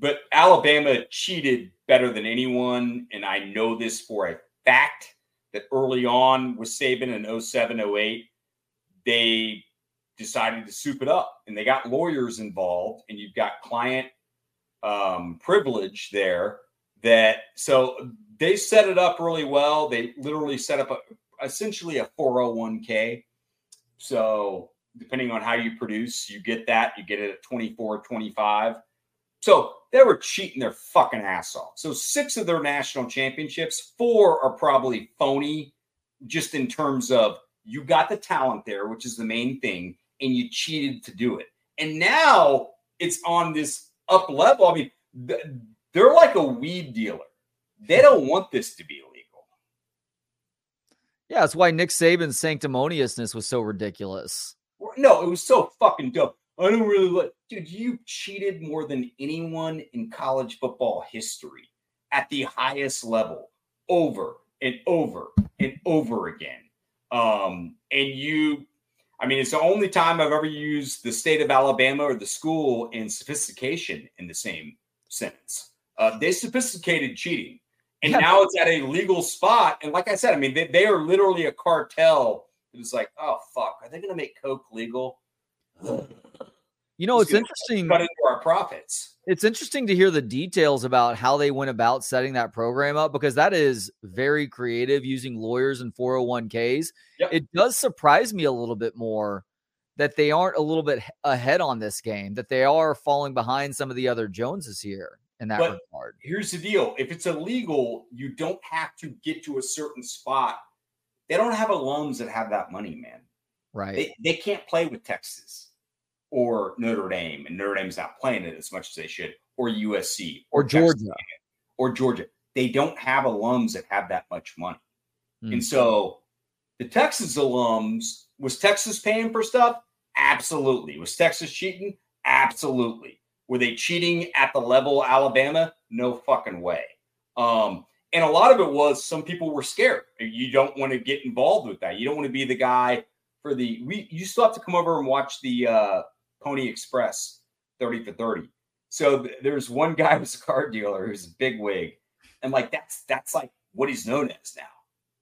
but Alabama cheated better than anyone, and I know this for a fact. That early on with Saban in 07, 08, they decided to soup it up, and they got lawyers involved, and you've got client um, privilege there that so they set it up really well. They literally set up a, essentially a 401k. So depending on how you produce, you get that. You get it at 24, 25. So they were cheating their fucking ass off. So six of their national championships, four are probably phony, just in terms of you got the talent there, which is the main thing, and you cheated to do it. And now it's on this up level. I mean, they're like a weed dealer. They don't want this to be illegal.
Yeah, that's why Nick Saban's sanctimoniousness was so ridiculous.
No, it was so fucking dope. I don't really like, dude. You cheated more than anyone in college football history at the highest level, over and over and over again. Um, and you I mean, it's the only time I've ever used the state of Alabama or the school in sophistication in the same sentence. Uh, they sophisticated cheating, and yeah. now it's at a legal spot. And like I said, I mean, they, they are literally a cartel. It's like, oh fuck, are they going to make coke legal?
You know, it's, it's interesting.
Cut into our profits.
It's interesting to hear the details about how they went about setting that program up because that is very creative using lawyers and 401ks. Yep. It does surprise me a little bit more that they aren't a little bit ahead on this game, that they are falling behind some of the other Joneses here in that but regard.
Here's the deal if it's illegal, you don't have to get to a certain spot. They don't have alums that have that money, man.
Right.
They, they can't play with Texas or Notre Dame, and Notre Dame's not playing it as much as they should, or USC,
or, or Georgia,
or Georgia. They don't have alums that have that much money, mm-hmm. and so the Texas alums was Texas paying for stuff? Absolutely. Was Texas cheating? Absolutely. Were they cheating at the level Alabama? No fucking way. Um, and a lot of it was some people were scared. You don't want to get involved with that. You don't want to be the guy for the. We you still have to come over and watch the uh, Pony Express 30 for 30. So th- there's one guy who's a car dealer who's a big wig. And like that's that's like what he's known as now,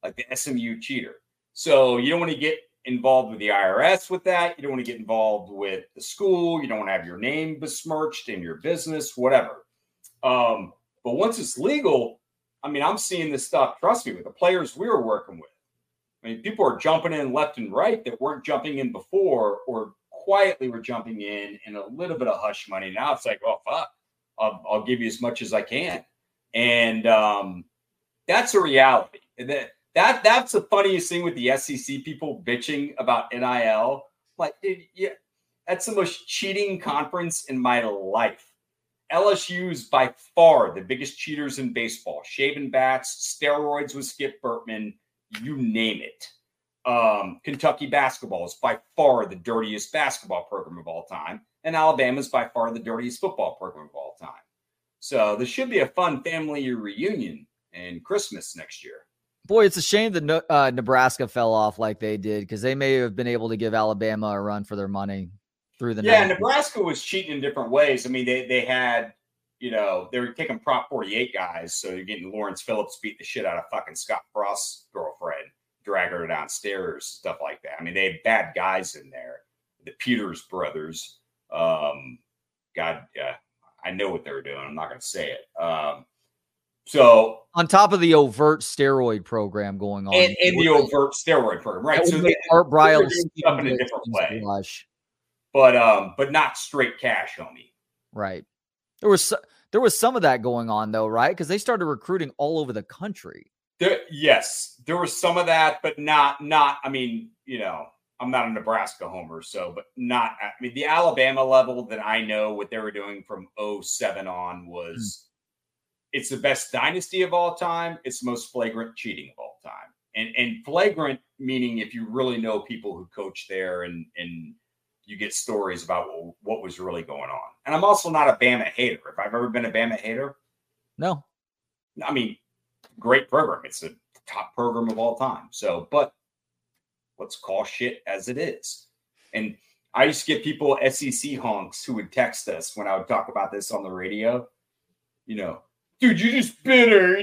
like the SMU cheater. So you don't want to get involved with the IRS with that. You don't want to get involved with the school. You don't want to have your name besmirched in your business, whatever. Um, but once it's legal, I mean, I'm seeing this stuff, trust me, with the players we were working with. I mean, people are jumping in left and right that weren't jumping in before or quietly were jumping in and a little bit of hush money. Now it's like, oh fuck, I'll, I'll give you as much as I can, and um, that's a reality. That that that's the funniest thing with the SEC people bitching about NIL. Like, dude, yeah, that's the most cheating conference in my life. LSU's by far the biggest cheaters in baseball. Shaving bats, steroids with Skip Bertman, you name it. Um, Kentucky basketball is by far the dirtiest basketball program of all time, and Alabama is by far the dirtiest football program of all time. So this should be a fun family reunion and Christmas next year.
Boy, it's a shame that uh, Nebraska fell off like they did because they may have been able to give Alabama a run for their money through the
yeah. 90s. Nebraska was cheating in different ways. I mean, they they had you know they were taking Prop 48 guys, so you're getting Lawrence Phillips beat the shit out of fucking Scott Frost's girlfriend, drag her downstairs, stuff like that. I mean, they had bad guys in there. The Peters brothers. Um, God, yeah, I know what they were doing. I'm not going to say it. Um, so
on top of the overt steroid program going on,
and, and the overt steroid program, right? So they,
Art Briles
stuff in a different way, but um, but not straight cash, homie.
Right. There was there was some of that going on though, right? Because they started recruiting all over the country.
There, yes, there was some of that, but not not. I mean, you know, I'm not a Nebraska homer, so but not. I mean, the Alabama level that I know what they were doing from 07 on was. Mm it's the best dynasty of all time. It's the most flagrant cheating of all time. And and flagrant meaning if you really know people who coach there and and you get stories about what was really going on. And I'm also not a Bama hater. If I've ever been a Bama hater,
no.
I mean, great program. It's the top program of all time. So, but let's call shit as it is. And I used to get people SEC honks who would text us when I would talk about this on the radio. You know, dude, you just bitter.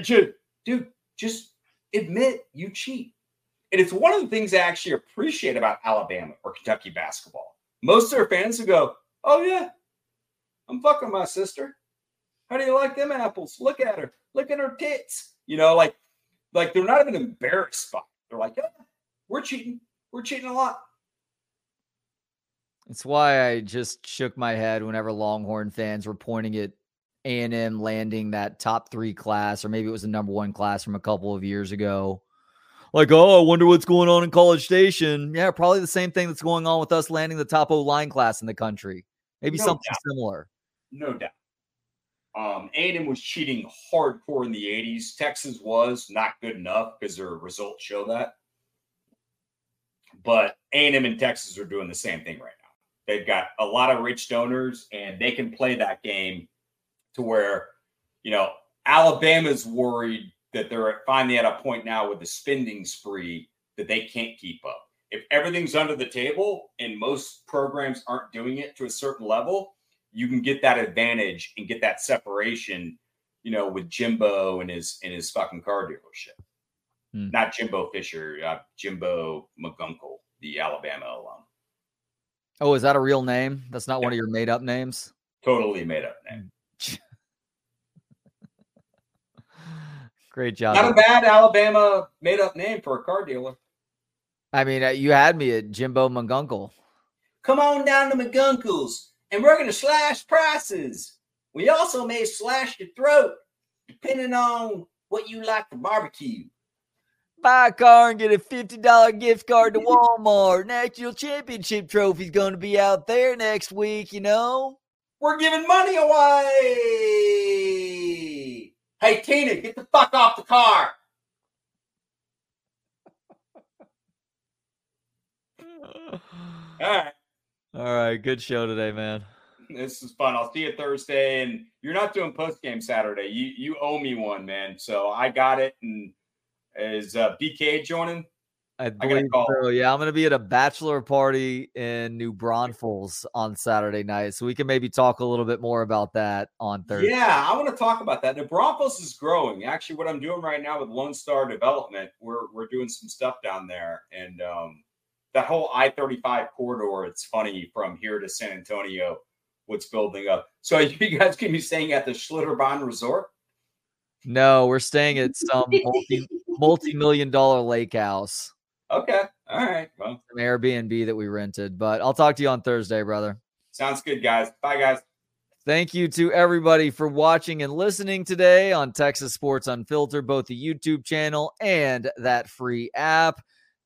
Dude, just admit you cheat. And it's one of the things I actually appreciate about Alabama or Kentucky basketball. Most of their fans will go, Oh, yeah, I'm fucking my sister. How do you like them apples? Look at her. Look at her tits. You know, like, like they're not even embarrassed by it. They're like, yeah, we're cheating. We're cheating a lot.
It's why I just shook my head whenever Longhorn fans were pointing at a&M landing that top three class, or maybe it was the number one class from a couple of years ago. Like, oh, I wonder what's going on in College Station. Yeah, probably the same thing that's going on with us landing the top O line class in the country. Maybe no something
doubt.
similar.
No doubt. Um, A&M was cheating hardcore in the 80s. Texas was not good enough because their results show that. But A&M and Texas are doing the same thing right now. They've got a lot of rich donors, and they can play that game to where, you know, Alabama's worried that they're finally at a point now with the spending spree that they can't keep up. If everything's under the table and most programs aren't doing it to a certain level, you can get that advantage and get that separation, you know, with Jimbo and his and his fucking car dealership. Hmm. Not Jimbo Fisher, uh, Jimbo McGunkle, the Alabama alum.
Oh, is that a real name? That's not yeah. one of your made up names?
Totally made up name.
Great job.
Not a bad Alabama made up name for a car dealer.
I mean, uh, you had me at Jimbo McGunkle.
Come on down to McGunkle's and we're going to slash prices. We also may slash your throat depending on what you like for barbecue.
Buy a car and get a $50 gift card to Walmart. National Championship trophy's going to be out there next week, you know?
We're giving money away. Hey, Tina, get the fuck off the car. All right.
All right. Good show today, man.
This is fun. I'll see you Thursday. And you're not doing post game Saturday. You you owe me one, man. So I got it. And is uh, BK joining?
I believe I so. Yeah, I'm going to be at a bachelor party in New Braunfels on Saturday night, so we can maybe talk a little bit more about that on Thursday.
Yeah, I want to talk about that. New Braunfels is growing. Actually, what I'm doing right now with Lone Star Development, we're we're doing some stuff down there, and um, that whole I-35 corridor. It's funny from here to San Antonio, what's building up. So you guys can be staying at the Schlitterbahn Resort?
No, we're staying at some multi multi million dollar lake house.
Okay. All right. Well,
some Airbnb that we rented, but I'll talk to you on Thursday, brother.
Sounds good, guys. Bye, guys.
Thank you to everybody for watching and listening today on Texas Sports Unfiltered, both the YouTube channel and that free app.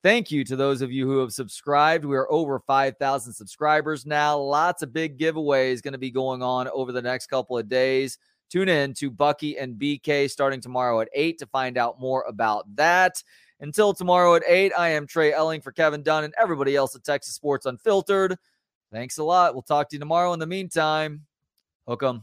Thank you to those of you who have subscribed. We are over 5,000 subscribers now. Lots of big giveaways going to be going on over the next couple of days. Tune in to Bucky and BK starting tomorrow at 8 to find out more about that. Until tomorrow at 8, I am Trey Elling for Kevin Dunn and everybody else at Texas Sports Unfiltered. Thanks a lot. We'll talk to you tomorrow. In the meantime, hook 'em.